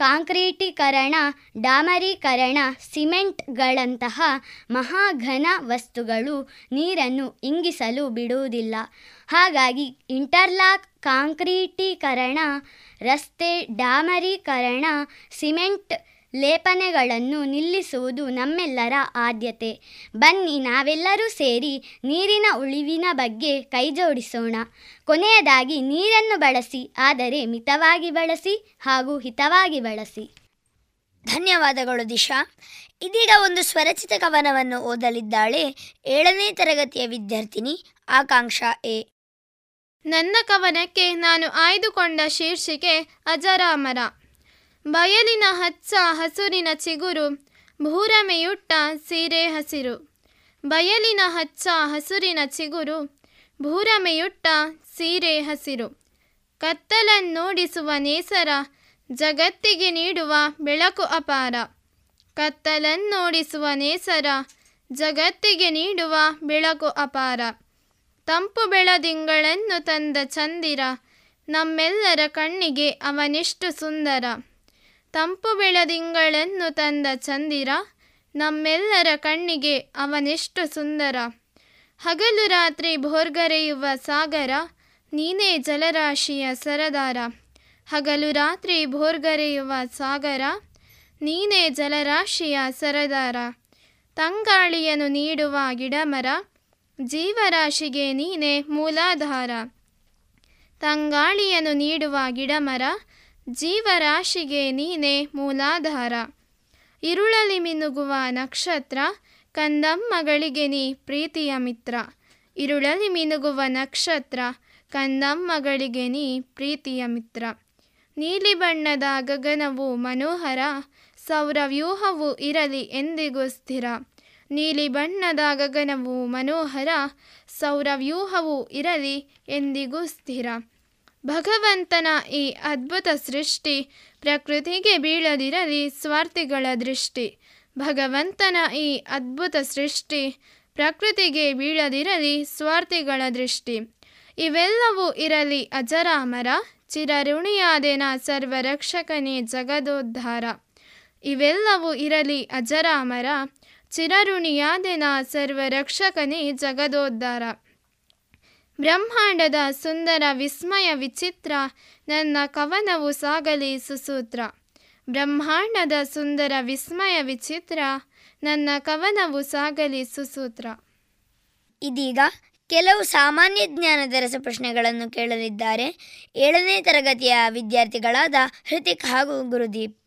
ಕಾಂಕ್ರೀಟೀಕರಣ ಡಾಮರೀಕರಣ ಸಿಮೆಂಟ್ಗಳಂತಹ ಮಹಾಘನ ವಸ್ತುಗಳು ನೀರನ್ನು ಇಂಗಿಸಲು ಬಿಡುವುದಿಲ್ಲ. ಹಾಗಾಗಿ ಇಂಟರ್ಲಾಕ್ ಕಾಂಕ್ರೀಟೀಕರಣ ರಸ್ತೆ ಡಾಮರೀಕರಣ ಸಿಮೆಂಟ್ ಲೇಪನೆಗಳನ್ನು ನಿಲ್ಲಿಸುವುದು ನಮ್ಮೆಲ್ಲರ ಆದ್ಯತೆ. ಬನ್ನಿ ನಾವೆಲ್ಲರೂ ಸೇರಿ ನೀರಿನ ಉಳಿವಿನ ಬಗ್ಗೆ ಕೈಜೋಡಿಸೋಣ. ಕೊನೆಯದಾಗಿ ನೀರನ್ನು ಬಳಸಿ ಆದರೆ ಮಿತವಾಗಿ ಬಳಸಿ ಹಾಗೂ ಹಿತವಾಗಿ ಬಳಸಿ. ಧನ್ಯವಾದಗಳು ದಿಶಾ. ಇದೀಗ ಒಂದು ಸ್ವರಚಿತ ಕವನವನ್ನು ಓದಲಿದ್ದಾಳೆ ಏಳನೇ ತರಗತಿಯ ವಿದ್ಯಾರ್ಥಿನಿ ಆಕಾಂಕ್ಷಾ ಎ. ನನ್ನ ಕವನಕ್ಕೆ ನಾನು ಆಯ್ದುಕೊಂಡ ಶೀರ್ಷಿಕೆ ಅಜರಾಮರ. ಬಯಲಿನ ಹಚ್ಚ ಹಸುರಿನ ಚಿಗುರು, ಭೂರಮೆಯುಟ್ಟ ಸೀರೆ ಹಸಿರು. ಬಯಲಿನ ಹಚ್ಚ ಹಸುರಿನ ಚಿಗುರು, ಭೂರಮೆಯುಟ್ಟ ಸೀರೆ ಹಸಿರು. ಕತ್ತಲನ್ನೋಡಿಸುವ ನೇಸರ, ಜಗತ್ತಿಗೆ ನೀಡುವ ಬೆಳಕು ಅಪಾರ. ಕತ್ತಲನ್ನೋಡಿಸುವ ನೇಸರ, ಜಗತ್ತಿಗೆ ನೀಡುವ ಬೆಳಕು ಅಪಾರ. ತಂಪು ಬೆಳದಿಂಗಳನ್ನು ತಂದ ಚಂದಿರ, ನಮ್ಮೆಲ್ಲರ ಕಣ್ಣಿಗೆ ಅವನೆಷ್ಟು ಸುಂದರ. ತಂಪು ಬೆಳದಿಂಗಳನ್ನು ತಂದ ಚಂದಿರ, ನಮ್ಮೆಲ್ಲರ ಕಣ್ಣಿಗೆ ಅವನೆಷ್ಟು ಸುಂದರ. ಹಗಲು ರಾತ್ರಿ ಭೋರ್ಗರೆಯುವ ಸಾಗರ, ನೀನೇ ಜಲರಾಶಿಯ ಸರದಾರ. ಹಗಲು ರಾತ್ರಿ ಭೋರ್ಗರೆಯುವ ಸಾಗರ, ನೀನೇ ಜಲರಾಶಿಯ ಸರದಾರ. ತಂಗಾಳಿಯನ್ನು ನೀಡುವ ಗಿಡಮರ, ಜೀವರಾಶಿಗೆ ನೀನೇ ಮೂಲಾಧಾರ. ತಂಗಾಳಿಯನ್ನು ನೀಡುವ ಗಿಡಮರ ಜೀವರಾಶಿಗೆ ನೀನೇ ಮೂಲಾಧಾರ. ಇರುಳಲಿ ಮಿನುಗುವ ನಕ್ಷತ್ರ ಕಂದಮ್ಮಗಳಿಗೆ ನೀ ಪ್ರೀತಿಯ ಮಿತ್ರ. ಇರುಳಲಿ ಮಿನುಗುವ ನಕ್ಷತ್ರ ಕಂದಮ್ಮಗಳಿಗೆ ನೀ ಪ್ರೀತಿಯ ಮಿತ್ರ. ನೀಲಿ ಬಣ್ಣದ ಗಗನವು ಮನೋಹರ ಸೌರವ್ಯೂಹವು ಇರಲಿ ಎಂದಿಗೂ ಸ್ಥಿರ. ನೀಲಿ ಬಣ್ಣದ ಗಗನವು ಮನೋಹರ ಸೌರವ್ಯೂಹವು ಇರಲಿ ಎಂದಿಗೂ ಸ್ಥಿರ. ಭಗವಂತನ ಈ ಅದ್ಭುತ ಸೃಷ್ಟಿ ಪ್ರಕೃತಿಗೆ ಬೀಳದಿರಲಿ ಸ್ವಾರ್ಥಿಗಳ ದೃಷ್ಟಿ. ಭಗವಂತನ ಈ ಅದ್ಭುತ ಸೃಷ್ಟಿ ಪ್ರಕೃತಿಗೆ ಬೀಳದಿರಲಿ ಸ್ವಾರ್ಥಿಗಳ ದೃಷ್ಟಿ. ಇವೆಲ್ಲವೂ ಇರಲಿ ಅಜರಾಮರ, ಚಿರಋಣಿಯಾದೆನ ಸರ್ವರಕ್ಷಕನೇ ಜಗದೋದ್ಧಾರ. ಇವೆಲ್ಲವೂ ಇರಲಿ ಅಜರಾಮರ, ಚಿರಋಣಿಯಾದೆನ ಸರ್ವರಕ್ಷಕನೇ ಜಗದೋದ್ಧಾರ. ಬ್ರಹ್ಮಾಂಡದ ಸುಂದರ ವಿಸ್ಮಯ ವಿಚಿತ್ರ ನನ್ನ ಕವನವು ಸಾಗಲಿ ಸುಸೂತ್ರ. ಬ್ರಹ್ಮಾಂಡದ ಸುಂದರ ವಿಸ್ಮಯ ವಿಚಿತ್ರ ನನ್ನ ಕವನವು ಸಾಗಲಿ ಸುಸೂತ್ರ. ಇದೀಗ ಕೆಲವು ಸಾಮಾನ್ಯ ಜ್ಞಾನದ ರಸಪ್ರಶ್ನೆಗಳನ್ನು ಕೇಳಲಿದ್ದಾರೆ. ಏಳನೇ ತರಗತಿಯ ವಿದ್ಯಾರ್ಥಿಗಳಾದ ಹೃತಿಕ್ ಹಾಗೂ ಗುರುದೀಪ್.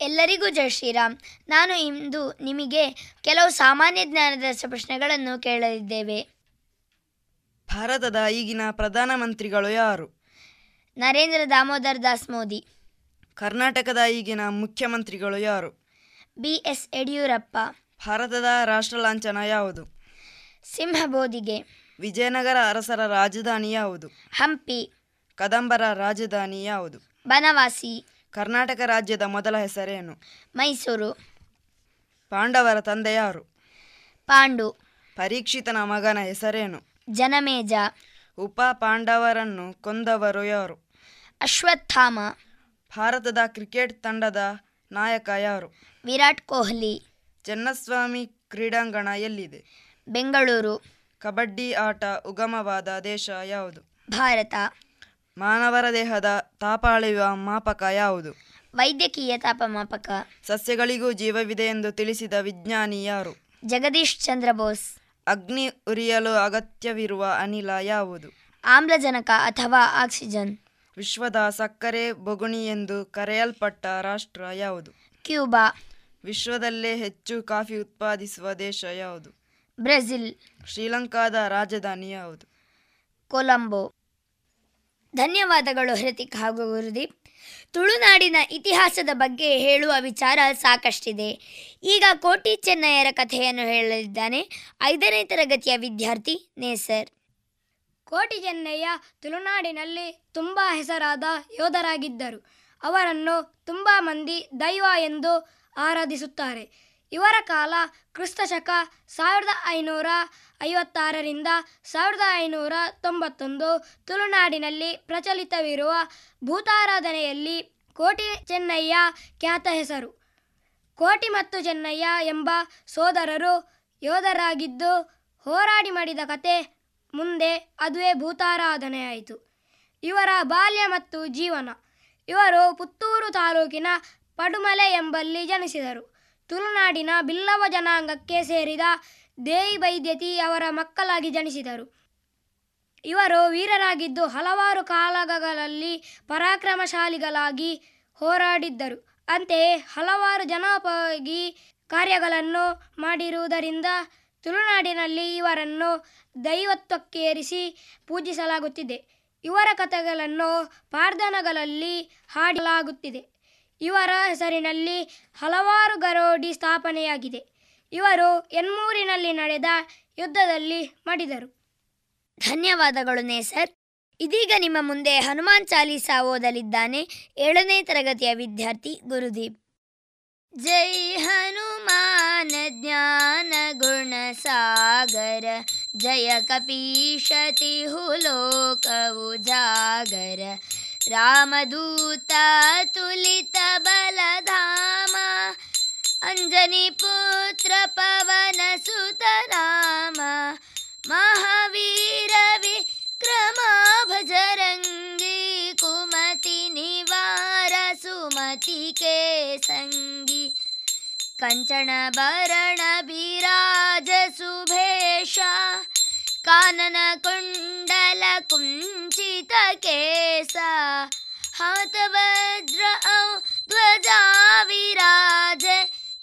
ಎಲ್ಲರಿಗೂ ಜೈ ಶ್ರೀರಾಮ್. ನಾನು ಇಂದು ನಿಮಗೆ ಕೆಲವು ಸಾಮಾನ್ಯ ಜ್ಞಾನದ ರಸಪ್ರಶ್ನೆಗಳನ್ನು ಕೇಳಲಿದ್ದೇವೆ. ಭಾರತದ ಈಗಿನ ಪ್ರಧಾನಮಂತ್ರಿಗಳು ಯಾರು? ನರೇಂದ್ರ ದಾಮೋದರ್ ದಾಸ್ ಮೋದಿ. ಕರ್ನಾಟಕದ ಈಗಿನ ಮುಖ್ಯಮಂತ್ರಿಗಳು ಯಾರು? B S Yediyurappa. ಭಾರತದ ರಾಷ್ಟ್ರ ಲಾಂಛನ ಯಾವುದು? ಸಿಂಹಬೋಧಿಗೆ ವಿಜಯನಗರ ಅರಸರ ರಾಜಧಾನಿ ಯಾವುದು? ಹಂಪಿ. ಕದಂಬರ ರಾಜಧಾನಿ ಯಾವುದು? ಬನವಾಸಿ. ಕರ್ನಾಟಕ ರಾಜ್ಯದ ಮೊದಲ ಹೆಸರೇನು? ಮೈಸೂರು. ಪಾಂಡವರ ತಂದೆ ಯಾರು? ಪಾಂಡು. ಪರೀಕ್ಷಿತನ ಮಗನ ಹೆಸರೇನು? ಜನಮೇಜ. ಉಪ ಪಾಂಡವರನ್ನು ಕೊಂದವರು ಯಾರು? ಅಶ್ವತ್ಥಾಮ. ಭಾರತದ ಕ್ರಿಕೆಟ್ ತಂಡದ ನಾಯಕ ಯಾರು? ವಿರಾಟ್ ಕೊಹ್ಲಿ. ಚೆನ್ನಸ್ವಾಮಿ ಕ್ರೀಡಾಂಗಣ ಎಲ್ಲಿದೆ? ಬೆಂಗಳೂರು. ಕಬಡ್ಡಿ ಆಟ ಉಗಮವಾದ ದೇಶ ಯಾವುದು? ಭಾರತ. ಮಾನವರ ದೇಹದ ತಾಪಾಳಿಯುವ ಮಾಪಕ ಯಾವುದು? ವೈದ್ಯಕೀಯ ತಾಪಮಾಪಕ. ಸಸ್ಯಗಳಿಗೂ ಜೀವವಿದೆ ಎಂದು ತಿಳಿಸಿದ ವಿಜ್ಞಾನಿ ಯಾರು? ಜಗದೀಶ್ ಚಂದ್ರ ಬೋಸ್. ಅಗ್ನಿ ಉರಿಯಲು ಅಗತ್ಯವಿರುವ ಅನಿಲ ಯಾವುದು? ಆಮ್ಲಜನಕ ಅಥವಾ ಆಕ್ಸಿಜನ್. ವಿಶ್ವದ ಸಕ್ಕರೆ ಬೊಗುಣಿ ಎಂದು ಕರೆಯಲ್ಪಟ್ಟ ರಾಷ್ಟ್ರ ಯಾವುದು? ಕ್ಯೂಬಾ. ವಿಶ್ವದಲ್ಲೇ ಹೆಚ್ಚು ಕಾಫಿ ಉತ್ಪಾದಿಸುವ ದೇಶ ಯಾವುದು? ಬ್ರೆಜಿಲ್. ಶ್ರೀಲಂಕಾದ ರಾಜಧಾನಿ ಯಾವುದು? ಕೊಲಂಬೋ. ಧನ್ಯವಾದಗಳು ಹೃತಿಕ್ ಹಾಗೂ ಗುರುದೀಪ್. ತುಳುನಾಡಿನ ಇತಿಹಾಸದ ಬಗ್ಗೆ ಹೇಳುವ ವಿಚಾರ ಸಾಕಷ್ಟಿದೆ. ಈಗ ಕೋಟಿ ಚೆನ್ನಯ್ಯರ ಕಥೆಯನ್ನು ಹೇಳಲಿದ್ದಾನೆ. ಐದನೇ ತರಗತಿಯ ವಿದ್ಯಾರ್ಥಿ ನೇಸರ್. ಕೋಟಿ ಚೆನ್ನಯ್ಯ ತುಳುನಾಡಿನಲ್ಲಿ ತುಂಬ ಹೆಸರಾದ ಯೋಧರಾಗಿದ್ದರು. ಅವರನ್ನು ತುಂಬ ಮಂದಿ ದೈವ ಎಂದು ಆರಾಧಿಸುತ್ತಾರೆ. ಇವರ ಕಾಲ ಕ್ರಿಸ್ತಶಕ ಸಾವಿರದ ಐನೂರ ಐವತ್ತಾರರಿಂದ ಸಾವಿರದ ಐನೂರ ತೊಂಬತ್ತೊಂದು ತುಳುನಾಡಿನಲ್ಲಿ ಪ್ರಚಲಿತವಿರುವ ಭೂತಾರಾಧನೆಯಲ್ಲಿ ಕೋಟಿ ಚೆನ್ನಯ್ಯ ಖ್ಯಾತ ಹೆಸರು. ಕೋಟಿ ಮತ್ತು ಚೆನ್ನಯ್ಯ ಎಂಬ ಸೋದರರು ಯೋಧರಾಗಿದ್ದು ಹೋರಾಡಿ ಮಾಡಿದ ಕತೆ ಮುಂದೆ ಅದುವೇ ಭೂತಾರಾಧನೆಯಾಯಿತು. ಇವರ ಬಾಲ್ಯ ಮತ್ತು ಜೀವನ. ಇವರು ಪುತ್ತೂರು ತಾಲೂಕಿನ ಪಡುಮಲೆ ಎಂಬಲ್ಲಿ ಜನಿಸಿದರು. ತುಳುನಾಡಿನ ಬಿಲ್ಲವ ಜನಾಂಗಕ್ಕೆ ಸೇರಿದ ದೇವಿ ವೈದ್ಯತಿ ಅವರ ಮಕ್ಕಳಾಗಿ ಜನಿಸಿದರು. ಇವರು ವೀರರಾಗಿದ್ದು ಹಲವಾರು ಕಾಲಗಳಲ್ಲಿ ಪರಾಕ್ರಮಶಾಲಿಗಳಾಗಿ ಹೋರಾಡಿದ್ದರು. ಅಂತೆಯೇ ಹಲವಾರು ಜನೋಪಯೋಗಿ ಕಾರ್ಯಗಳನ್ನು ಮಾಡಿರುವುದರಿಂದ ತುಳುನಾಡಿನಲ್ಲಿ ಇವರನ್ನು ದೈವತ್ವಕ್ಕೇರಿಸಿ ಪೂಜಿಸಲಾಗುತ್ತಿದೆ. ಇವರ ಕಥೆಗಳನ್ನು ಪಾರ್ಧನಗಳಲ್ಲಿ ಹಾಡಲಾಗುತ್ತಿದೆ ಇವರ ಹೆಸರಿನಲ್ಲಿ ಹಲವಾರು ಗರೋಡಿ ಸ್ಥಾಪನೆಯಾಗಿದೆ. ಇವರು ಎನ್ಮೂರಿನಲ್ಲಿ ನಡೆದ ಯುದ್ಧದಲ್ಲಿ ಮಡಿದರು. ಧನ್ಯವಾದಗಳು ನೇಸರ್. ಇದೀಗ ನಿಮ್ಮ ಮುಂದೆ ಹನುಮಾನ್ ಚಾಲೀಸ ಓದಲಿದ್ದಾನೆ. ಏಳನೇ ತರಗತಿಯ ವಿದ್ಯಾರ್ಥಿ ಗುರುದೀಪ್. ಜೈ ಹನುಮಾನ ಜ್ಞಾನ ಗುಣ ಸಾಗರ. ಜಯ ಕಪೀಶತಿ ಹುಲೋಕವು ಉಜಾಗರ रामदूतातुलितबलधाम अञ्जनीपुत्रपवनसुतनाम सङ्गी कञ्चनभरण विराज कञ्चनभरणभिराजसुभेषा काननकुण्डलकुञ्चितकेशा हतवज्रं ध्वजा विराज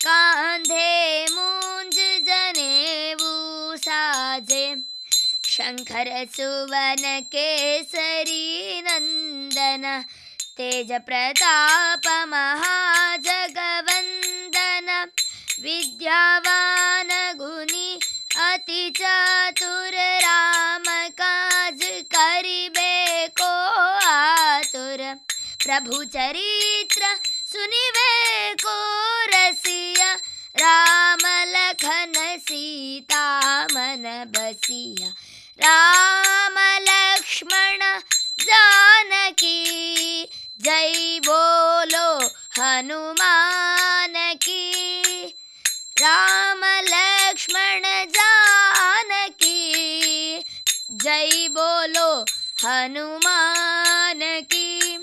कान्धे मुञ्जने वूषाजे शङ्करसुवनकेसरीनन्दन तेजप्रतापमहाजगवन्दनं। विद्यावानगुनि ಅತಿ ಚಾತುರ ರಾಮ ಕಾಜ ಕರಿಬೇಕೋ ಆತುರ. ಪ್ರಭು ಚರಿತ್ರ ಸುನಿಬೇಕೋ ರಸಿಯ. ರಾಮ ಲಖನ ಸೀತಾಮನ ಬಸಿಯ. ರಾಮ ಲಕ್ಷ್ಮಣ ಜಾನಕಿ. ಜೈ ಬೋಲೋ ಹನುಮಾನಕಿ. राम लक्ष्मण जानकी। जय बोलो हनुमान की।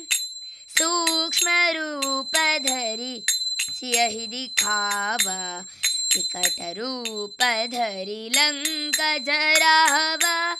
सूक्ष्म रूप धरी, सियहि दिखावा। विकट रूप धरि, लंक जरावा।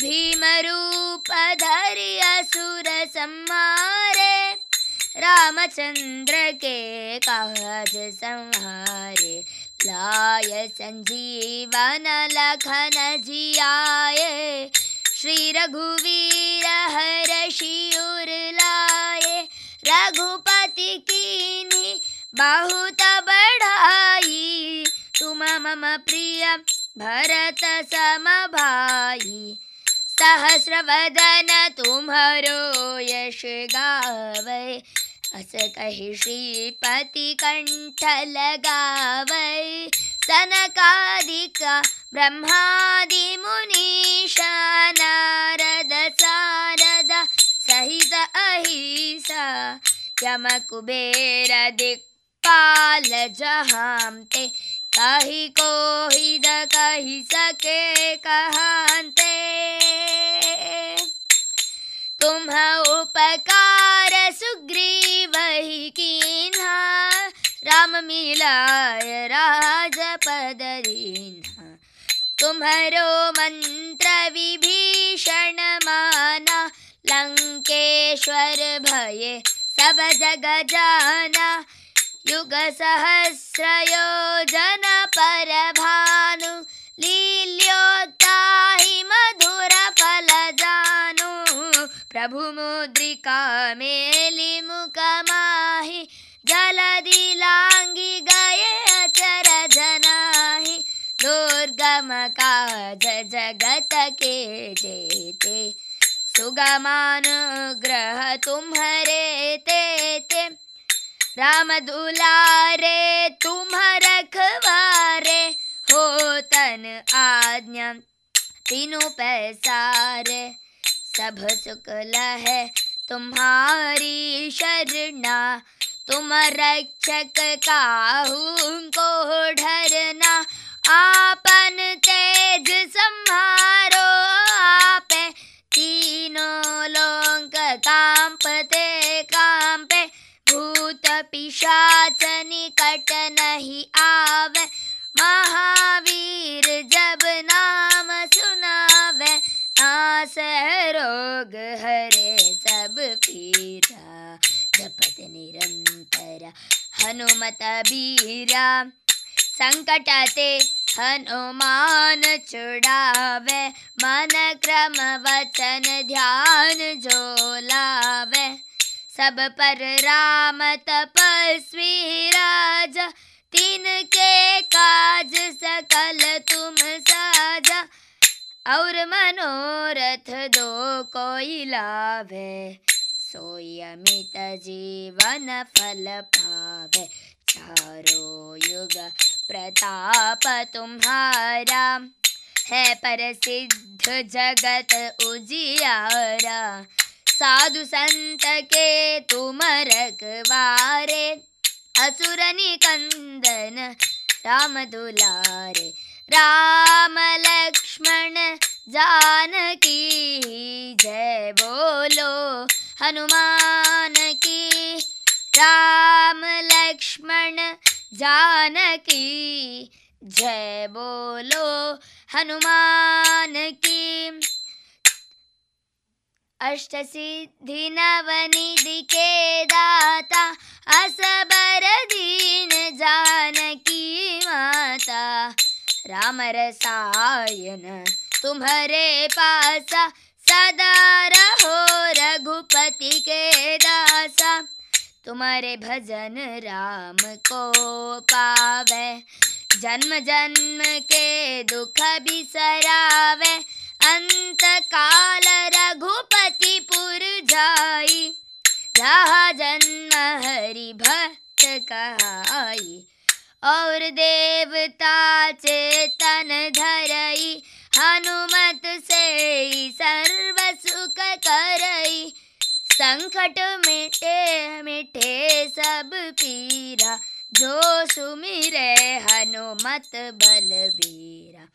भीम रूप धरि, असुर संहारे। रामचंद्र के काज संहारे। लाय संजीवन लखन जियाए श्री रघुवीर हर शिवर लाए रघुपति कीनी बहुत बढ़ाई तुम मम प्रिय भरत सम भाई सहस्रवदन तुम्हारो यश गावै। अस कहि श्रीपति कंठ लगावै सनकादिक ब्रह्मादि मुनीषा नारद सारद सहित अहिसा यम कुबेर दिक्पाल जहांते कही कोहि द कही सके कहांते तुम उपकार, सुग्रीव ही कीन्हा। राम मिलाय राजपद दीन्हा। तुम्हारो मंत्र विभीषण माना, लंकेश्वर भये सब जग जाना। युग सहस्र योजन पर भानु लील्योत्ताहि ಪ್ರಭು मुद्रिका मेली ಮುಖ ಮಾಹಿ ಜಲದಿ ಲಾಂಗಿ ಗಯೆ ಅಚರ ಜನಾಹಿ ದುರ್ಗಮ ಕಾಜ ಜಗತ ಕೆ जेते, सुगमानुग्रह तुम्हारे ते ते राम दुलारे, तुम रखवारे, हो तन आज्ञा, तीनों पैसारे। सब सुख है तुम्हारी शरणा। तुम रक्षक काहू को ढरना। आपन तेज संहारो आप। तीनों लोक कांपते कांपे। भूत पिशाच निकट नहीं आवे। महावीर आस रोग हरे सब पीरा, जपत निरंतर हनुमत बीरा संकट ते हनुमान छुड़ावे, मन क्रम वचन ध्यान जो लावे। सब पर राम तपस्वी राजा तिनके काज सकल तुम साजा। और मनोरथ दो कोई लावे सोई अमित जीवन फल पावे। चारों युग प्रताप तुम्हारा। है प्रसिद्ध जगत उजियारा। साधु संत के तुम रखवारे। असुर निकंदन राम दुलारे। राम लक्ष्मण जानकी, जय बोलो हनुमान की। राम लक्ष्मण जानकी, जय बोलो हनुमान की। अष्ट सिद्धि नवनिधि के दाता, असबर दीन जानकी माता। राम रसायन तुम्हारे पासा सदा रहो रघुपति के दासा। तुम्हारे भजन राम को पावे, जन्म जन्म के दुख बिसरावे अंत काल रघुपति पुर जाई रहा जन्म हरि भक्त कहाई। और देवता चेतन धरई, हनुमत से सर्व सुख करई। संकट मिटे मिटे सब पीरा, जो सुमिरे हनुमत बलबीरा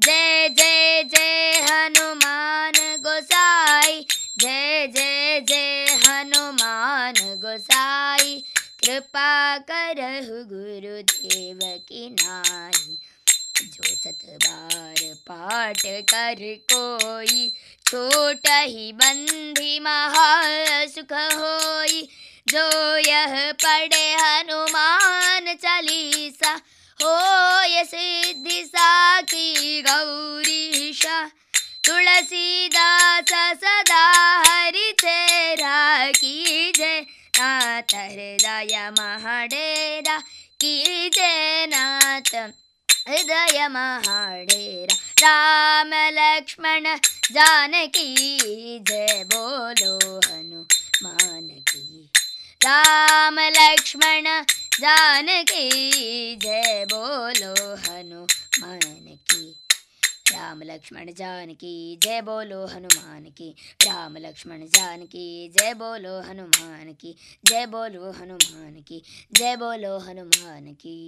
जय जय जय हनुमान गोसाई, जय जय जय हनुमान गोसाई। कृपा करहु गुरुदेव की नाई जो सत बार पाठ कर कोई छोट ही बंधी महा सुख होई। जो यह पढ़े हनुमान चालीसा हो सिद्धि साकी गौरीशा तुलसीदास सदा हरि तेरा की जय हृदय महाडेरा की जय नाथ हृदय महाडेरा राम लक्ष्मण जानकी जय बोलो हनुमान की। राम लक्ष्मण जानकी जय बोलो हनुमान की ರಾಮ ಲಕ್ಷ್ಮಣ ಜಾನಕಿ ಜಯ ಬೋಲೋ ಹನುಮಾನ ಕಿ ರಾಮ ಲಕ್ಷ್ಮಣ ಜಾನಕಿ ಜಯ ಬೋಲೋ ಹನುಮಾನಕಿ ಜಯ ಬೋಲೋ ಹನುಮಾನಕಿ ಜಯ ಬೋಲೋ ಹನುಮಾನ ಕಿ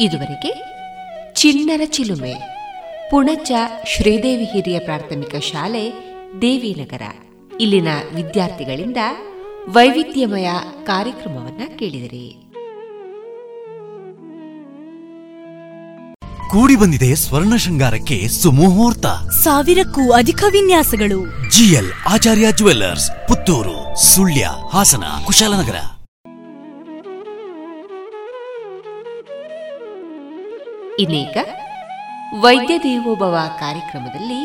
ಇದುವರೆಗೆ ಚಿನ್ನರ ಚಿಲುಮೆ, ಪುಣಚ ಶ್ರೀದೇವಿ ಹಿರಿಯ ಪ್ರಾಥಮಿಕ ಶಾಲೆ, ದೇವಿನಗರ. ಇಲ್ಲಿನ ವಿದ್ಯಾರ್ಥಿಗಳಿಂದ ವೈವಿಧ್ಯಮಯ ಕಾರ್ಯಕ್ರಮವನ್ನು ಕೇಳಿದಿರಿ. ಕೂಡಿ ಬಂದಿದೆ ಸ್ವರ್ಣ ಶೃಂಗಾರಕ್ಕೆ ಸುಮುಹೂರ್ತ. ಸಾವಿರಕ್ಕೂ ಅಧಿಕ ವಿನ್ಯಾಸಗಳು. G L Acharya jewellers Puttur Sullia Hassan Kushalnagar. ಇನ್ನೀಗ ವೈದ್ಯ ದೇವೋಭವ ಕಾರ್ಯಕ್ರಮದಲ್ಲಿ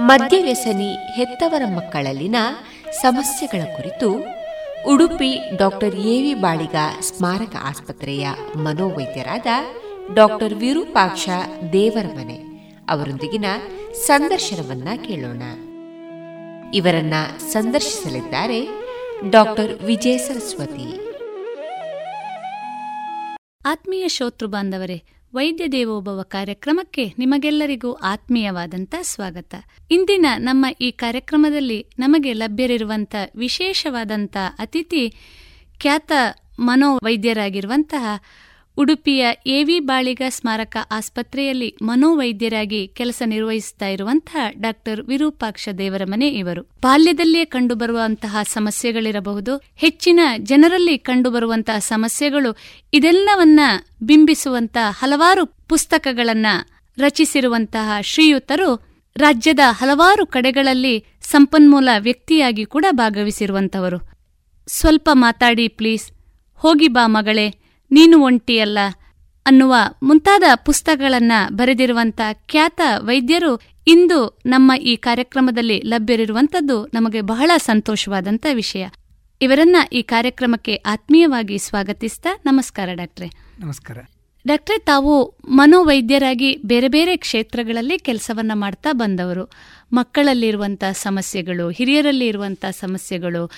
ಮದ್ಯವ್ಯಸನಿ ಹೆತ್ತವರ ಮಕ್ಕಳಲ್ಲಿನ ಸಮಸ್ಯೆಗಳ ಕುರಿತು ಉಡುಪಿ ಡಾಕ್ಟರ್ ಎವಿ ಬಾಳಿಗ ಸ್ಮಾರಕ ಆಸ್ಪತ್ರೆಯ ಮನೋವೈದ್ಯರಾದ ಡಾಕ್ಟರ್ ವಿರೂಪಾಕ್ಷ ದೇವರಮನೆ ಅವರೊಂದಿಗಿನ ಸಂದರ್ಶನವನ್ನ ಕೇಳೋಣ. ಇವರನ್ನ ಸಂದರ್ಶಿಸಲಿದ್ದಾರೆ ಡಾಕ್ಟರ್ ವಿಜಯ ಸರಸ್ವತಿ. ಆತ್ಮೀಯ ಶೋತೃ ಬಾಂಧವರೇ, ವೈದ್ಯ ದೇವೋಭವ ಕಾರ್ಯಕ್ರಮಕ್ಕೆ ನಿಮಗೆಲ್ಲರಿಗೂ ಆತ್ಮೀಯವಾದಂಥ ಸ್ವಾಗತ. ಇಂದಿನ ನಮ್ಮ ಈ ಕಾರ್ಯಕ್ರಮದಲ್ಲಿ ನಮಗೆ ಲಭ್ಯರಿರುವಂಥ ವಿಶೇಷವಾದಂಥ ಅತಿಥಿ ಖ್ಯಾತ ಮನೋವೈದ್ಯರಾಗಿರುವಂತಹ ಉಡುಪಿಯ ಎವಿ ಬಾಳಿಗ ಸ್ಮಾರಕ ಆಸ್ಪತ್ರೆಯಲ್ಲಿ ಮನೋವೈದ್ಯರಾಗಿ ಕೆಲಸ ನಿರ್ವಹಿಸುತ್ತಾ ಇರುವಂತಹ ಡಾಕ್ಟರ್ ವಿರೂಪಾಕ್ಷ ದೇವರ ಮನೆ ಇವರು. ಬಾಲ್ಯದಲ್ಲಿಯೇ ಕಂಡುಬರುವಂತಹ ಸಮಸ್ಯೆಗಳಿರಬಹುದು. ಹೆಚ್ಚಿನ ಜನರಲ್ಲಿ ಕಂಡುಬರುವಂತಹ ಸಮಸ್ಯೆಗಳು ಇದೆಲ್ಲವನ್ನ ಬಿಂಬಿಸುವಂತಹ ಹಲವಾರು ಪುಸ್ತಕಗಳನ್ನ ರಚಿಸಿರುವಂತಹ ಶ್ರೀಯುತರು ರಾಜ್ಯದ ಹಲವಾರು ಕಡೆಗಳಲ್ಲಿ ಸಂಪನ್ಮೂಲ ವ್ಯಕ್ತಿಯಾಗಿ ಕೂಡ ಭಾಗವಹಿಸಿರುವಂತವರು ಸ್ವಲ್ಪ ಮಾತಾಡಿ ಪ್ಲೀಸ್. ಹೋಗಿ ಬಾ ಮಗಳೇ. ನೀನು ಒಂಟಿಯಲ್ಲ ಅನ್ನುವ ಮುಂತಾದ ಪುಸ್ತಕಗಳನ್ನ ಬರೆದಿರುವಂತ ಖ್ಯಾತ ವೈದ್ಯರು ಇಂದು ನಮ್ಮ ಈ ಕಾರ್ಯಕ್ರಮದಲ್ಲಿ ಲಭ್ಯರಿರುವಂತದ್ದು ನಮಗೆ ಬಹಳ ಸಂತೋಷವಾದಂತ ವಿಷಯ. ಇವರನ್ನ ಈ ಕಾರ್ಯಕ್ರಮಕ್ಕೆ ಆತ್ಮೀಯವಾಗಿ ಸ್ವಾಗತಿಸ್ತಾ ನಮಸ್ಕಾರ ಡಾಕ್ಟ್ರೆ. ನಮಸ್ಕಾರ. ಡಾಕ್ಟ್ರೆ ತಾವು ಮನೋವೈದ್ಯರಾಗಿ ಬೇರೆ ಬೇರೆ ಕ್ಷೇತ್ರಗಳಲ್ಲಿ ಕೆಲಸವನ್ನ ಮಾಡ್ತಾ ಬಂದವರು. ಮಕ್ಕಳಲ್ಲಿರುವಂಥ ಸಮಸ್ಯೆಗಳು ಹಿರಿಯರಲ್ಲಿ ಇರುವಂಥ ಸಮಸ್ಯೆಗಳು